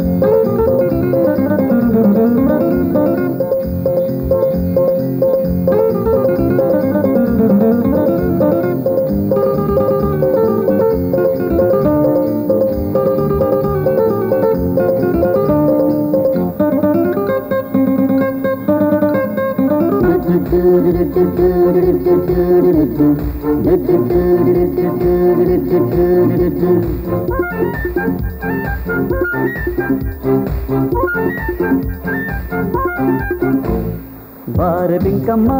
ಬಾರ ಬಿಂಕಮ್ಮ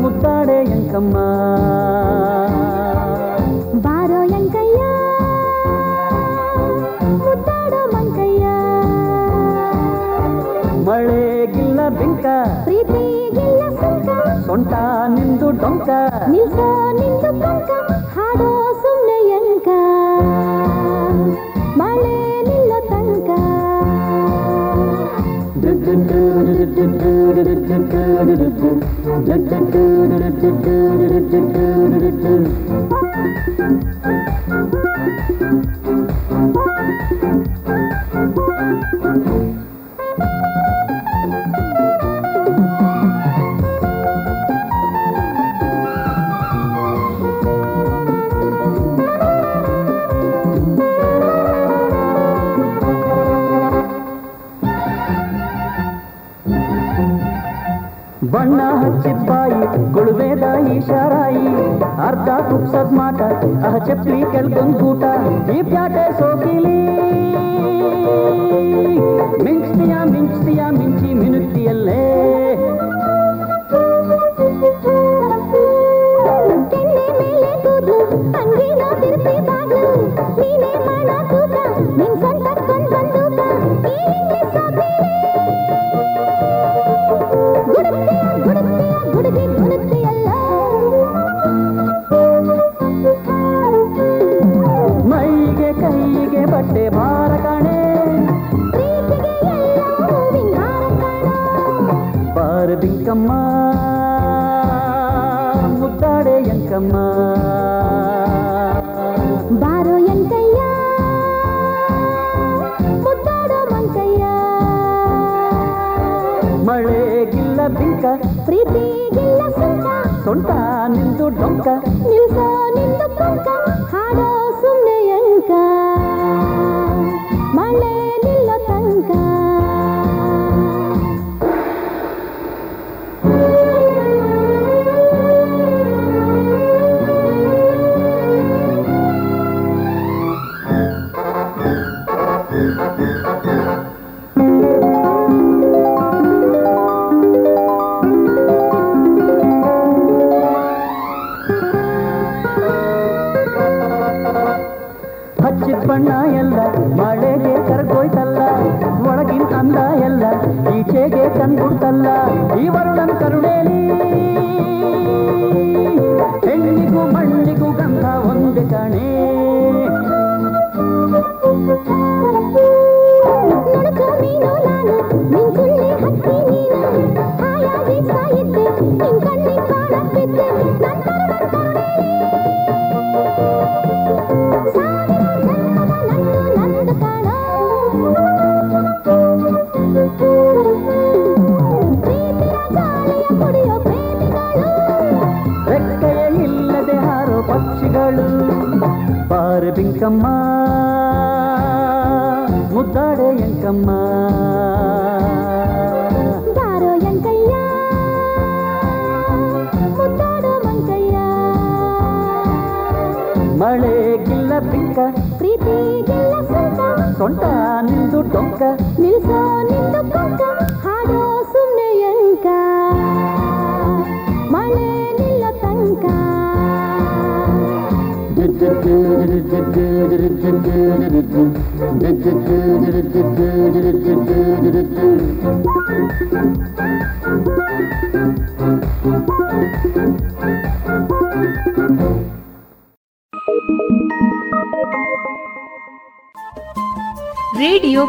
ಮುದ್ದಾಡೆ ಎಂಕಮ್ಮ ಬಾರೋ ಎಂಕಯ್ಯ ಮುದ್ದಾಡೋ ಮಂಕಯ್ಯ ಮಳೆಗಿಲ್ಲ ಬಿಂಕ ಪ್ರೀತಿ ಸೊಂಟ ನಿಂದು ಡೊಂಕ ನಿಲ್ಸ ನಿಂದು ಕೊಂಕ ಹಾಡೋ ಸುಮ್ಮನೆ ಎಂಕ ಮಳೆ ನಿಲ್ಲೋ ತನಕ Harta kupsat mata, ah ceplikel gengguta, dipiate sokili. Minctia, minctia, minci minutielle.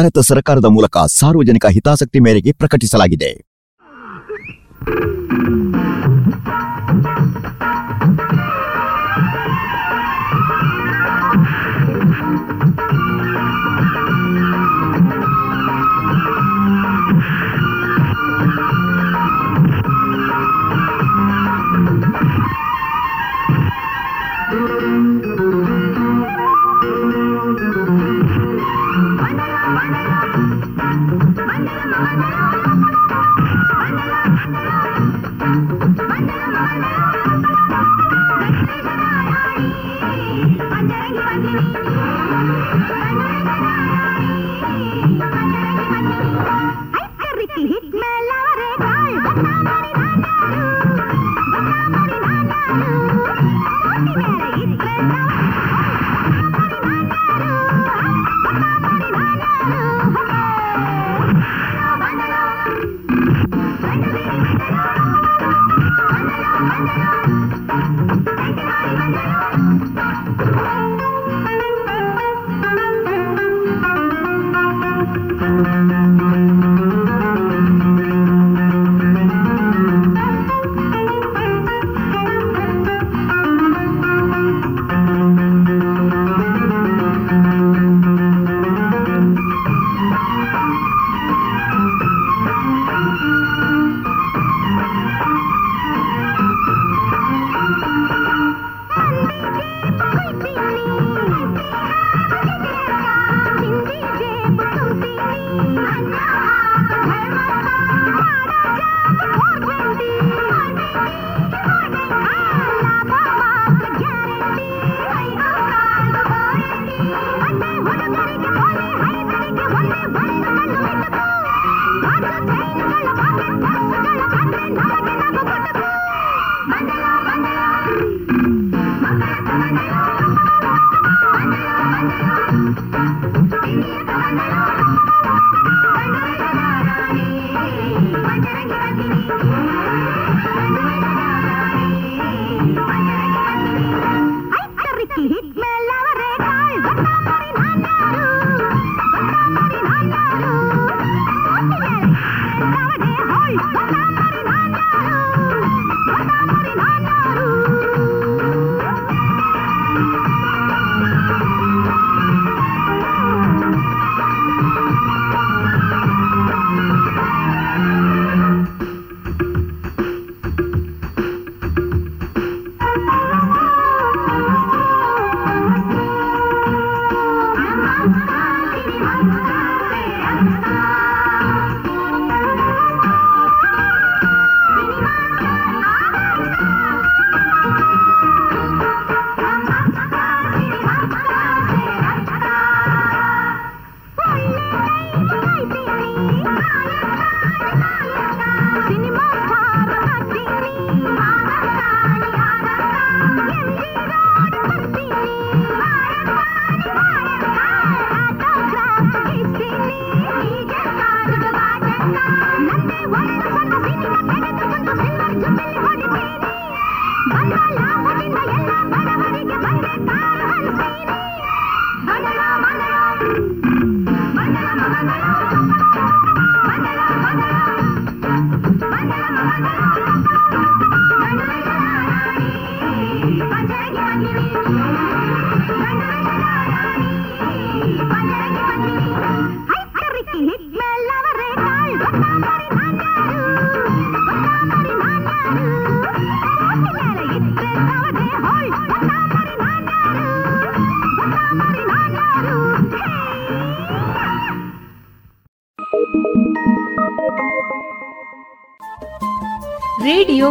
Bharat ಸರ್ಕಾರದ ಮೂಲಕ ಸಾರ್ವಜನಿಕ ಹಿತಾಸಕ್ತಿ ಮೇರೆಗೆ ಪ್ರಕಟಿಸಲಾಗಿದೆ.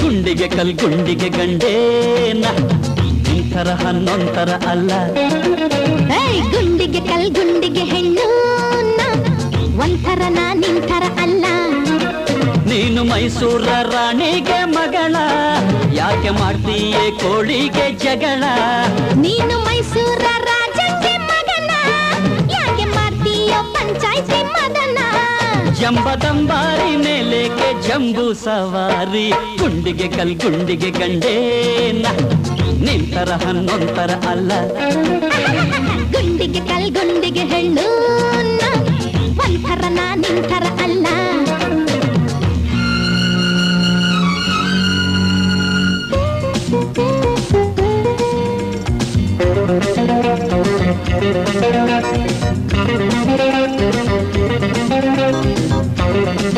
ಗುಂಡಿಗೆ ಕಲ್ ಗುಂಡಿಗೆ ಗಂಡೇನ. ನಿಂತರ ಹನ್ನೊಂತರ ಅಲ್ಲ. ಹೇ ಗುಂಡಿಗೆ ಕಲ್ ಗುಂಡಿಗೆ ಹೆಣ್ಣು ಒಂಥರ ನಾ ನಿಂತರ ಅಲ್ಲ. ನೀನು ಮೈಸೂರ ರಾಣಿಗೆ ಮಗಳ ಯಾಕೆ ಮಾಡ್ತೀಯೇ ಕೋಳಿಗೆ ಜಗಳ? ನೀನು ಮೈಸೂರ ರಾಜಕ್ಕೆ ಮಗಳ ಯಾಕೆ ಮಾಡ್ತೀಯ ಪಂಚಾಯ್ತಿ ಜಂಬದಂಬಾರಿ ಮೇಲೆಗೆ ಜಂಬೂ ಸವಾರಿ ಗುಂಡಿಗೆ ಕಲ್ ಗುಂಡಿಗೆ ಗಂಡೇನ ನಿಂತರ ಹನ್ನೊಂತರ ಅಲ್ಲ ಗುಂಡಿಗೆ ಕಲ್ ಗುಂಡಿಗೆ ಹೆಣ್ಣು ನಾ ಒಂಥರ ನಾ ನಿಂಥರ ಅಲ್ಲ ಕೋಳಿ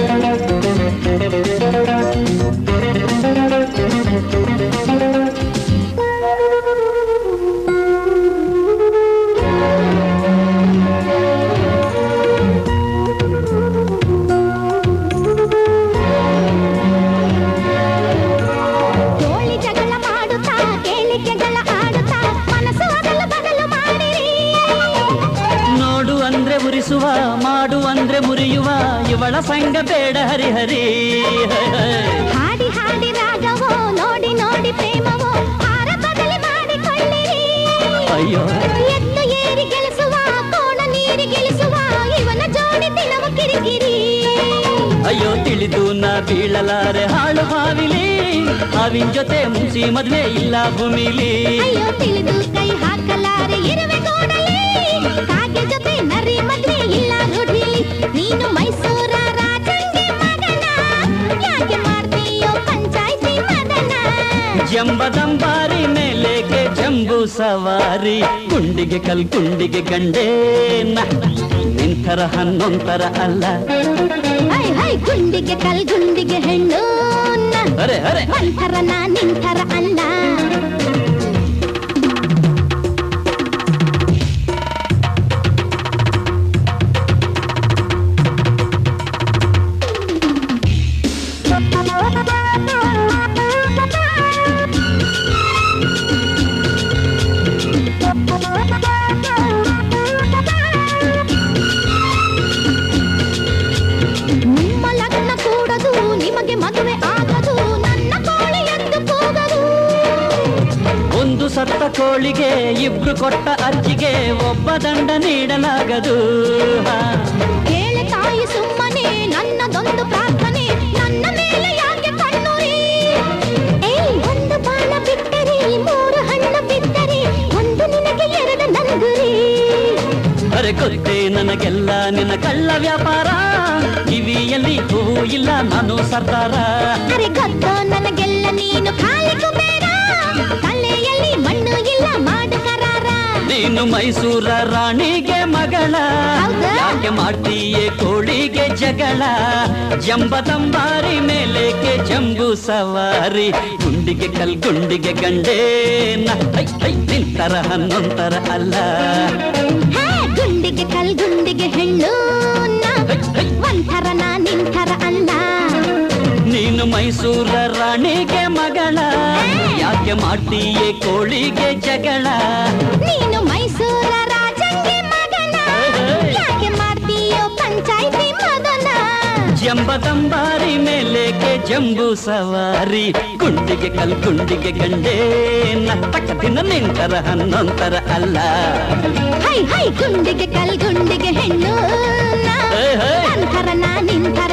ಹರಿಹರಿ ಹಾಡಿ ಹಾಡಿ ರಾಗವೋ ನೋಡಿ ನೋಡಿ ಪ್ರೇಮವೋ ಹಾರ ಬದಲಿ ಮಾಡಿಕೊಳ್ಳಿರಿ. ಅಯ್ಯೋ. ಎತ್ತು ಏರಿ ಗೆಲಿಸುವ ಕೋಣ ನೀರಿ ಗೆಲಿಸುವ ಇವನ ಜೋಡಿ ದಿನವ ಕಿರಿಕಿರಿ. ಅಯ್ಯೋ ತಿಳಿದು ನಾ ಬೀಳಲಾರೆ ಹಾಳು ಹಾವಿಲಿ. ಅವಿನ ಜೊತೆ ಮುಸಿ ಮದುವೆ ಇಲ್ಲ ಭೂಮಿಲಿ. ಅಯ್ಯೋ ತಿಳಿದು ಕೈ ಹಾಕಲಾರೆ ಇರುವೆ ಗೋಡಲಿ. ಕಾಗೆ ಜೊತೆ ನರಿ ಮದ್ವೆ ಇಲ್ಲ ರೂಢಿಲಿ ನೀನು ಮೈಸೂರ ಜಂಬದಂಬಾರಿ ಮೇಲೆಗೆ ಜಂಬೂ ಸವಾರಿ. ಗುಂಡಿಗೆ ಕಲ್ ಗುಂಡಿಗೆ ಗಂಡೇನ. ನಿಂತರ ಹನ್ನೊಂತರ ಅಲ್ಲ. ಗುಂಡಿಗೆ ಕಲ್ ಗುಂಡಿಗೆ ಹೆಣ್ಣು. ಅರೆ ಅರೆ. ಒಂಥರ ನಾ ನಿಂಥರ ಅಲ್ಲ. ನಿಮಗೆ ಮದುವೆ ಆಗದು ನನ್ನ ಕೋಳಿ ಎಂದು ಕೂಗದು. ಒಂದು ಸತ್ತ ಕೋಳಿಗೆ ಇಬ್ರು ಕೊಟ್ಟ ಅರ್ಜಿಗೆ ಒಬ್ಬ ದಂಡ ನೀಡಲಾಗದು. ಕೇಳ ತಾಯಿ ಸುಮ್ಮನೆ ನನ್ನದೊಂದು ಪ್ರಾರ್ಥನೆ ನನ್ನ ಮೇಲೆ ಯಾಕೆ ಕಣ್ಣುರಿ? ಏಯ್ ಒಂದು ಬಾಣ ಬಿಟ್ಟರೆ ಮೂರು ಹಣ್ಣು ಬಿಟ್ಟರೆ ಒಂದು ನಿನಗೆ ಎರಡು ನಂಗುರಿ ಅರೆ ಗೊತ್ತೇ ನನಗೆಲ್ಲ ನಿನ್ನ ಕಳ್ಳ ವ್ಯಾಪಾರ. ಕಿವಿಯಲ್ಲಿ ಹೂವು ಇಲ್ಲ ನಾನು ಸರ್ದಾರ. ಅರೆ ಗೊತ್ತೋ ನನಗೆಲ್ಲ ನೀನು ಖಾಲಿ ಕುಬೇರ ತಲೆಯಲ್ಲಿ ಮಣ್ಣು ಇಲ್ಲ ಮಾಡು ಕರಾರ. ನೀನು ಮೈಸೂರ ರಾಣಿಗೆ ಮಗಳ. ಯಾಕೆ ಮಾಡ್ತೀಯೇ ಕೋಳಿಗೆ ಜಗಳ? ಜಂಬದಂಬಾರಿ ಮೇಲೆಗೆ ಜಂಬು ಸವಾರಿ? ಗುಂಡಿಗೆ ಕಲ್ ಗುಂಡಿಗೆ ಗಂಡೇನ. ನಿಂತರ ಹನ್ನೊಂತರ ಅಲ್ಲ. ಗುಂಡಿಗೆ ಕಲ್ ಗುಂಡಿಗೆ ಹೆಣ್ಣು. ಒಂಥರ ನಾ ನಿಂಥರ ಅಲ್ಲ ನೀನು ಮೈಸೂರ ರಾಣಿಗೆ ಮಗಳ. ಯಾಕೆ ಮಾಡ್ತೀಯೇ ಕೋಳಿಗೆ ಜಗಳ. ನೀನು ಮೈಸೂರ ರಾಜಂಗೆ ಮಗನ ಯಾಕೆ ಮಾಡ್ತೀಯೋ ಪಂಚಾಯ್ತಿ ಮದನ ಜಂಬದಂಬಾರಿ ಮೇಲೆಗೆ ಜಂಬೂ ಸವಾರಿ. ಗುಂಡಿಗೆ ಕಲ್ ಗುಂಡಿಗೆ ಗಂಡೇನ ತಕ್ಕದಿನ ನಿಂತರ ಹನ್ನೊಂತರ ಅಲ್ಲ. ಹೈ ಹೈ ಗುಂಡಿಗೆ ಕಲ್ ಗುಂಡಿಗೆ ಹೆಣ್ಣು. ನಾ. ಅಂಥರ ನಾ ನಿಂಥರ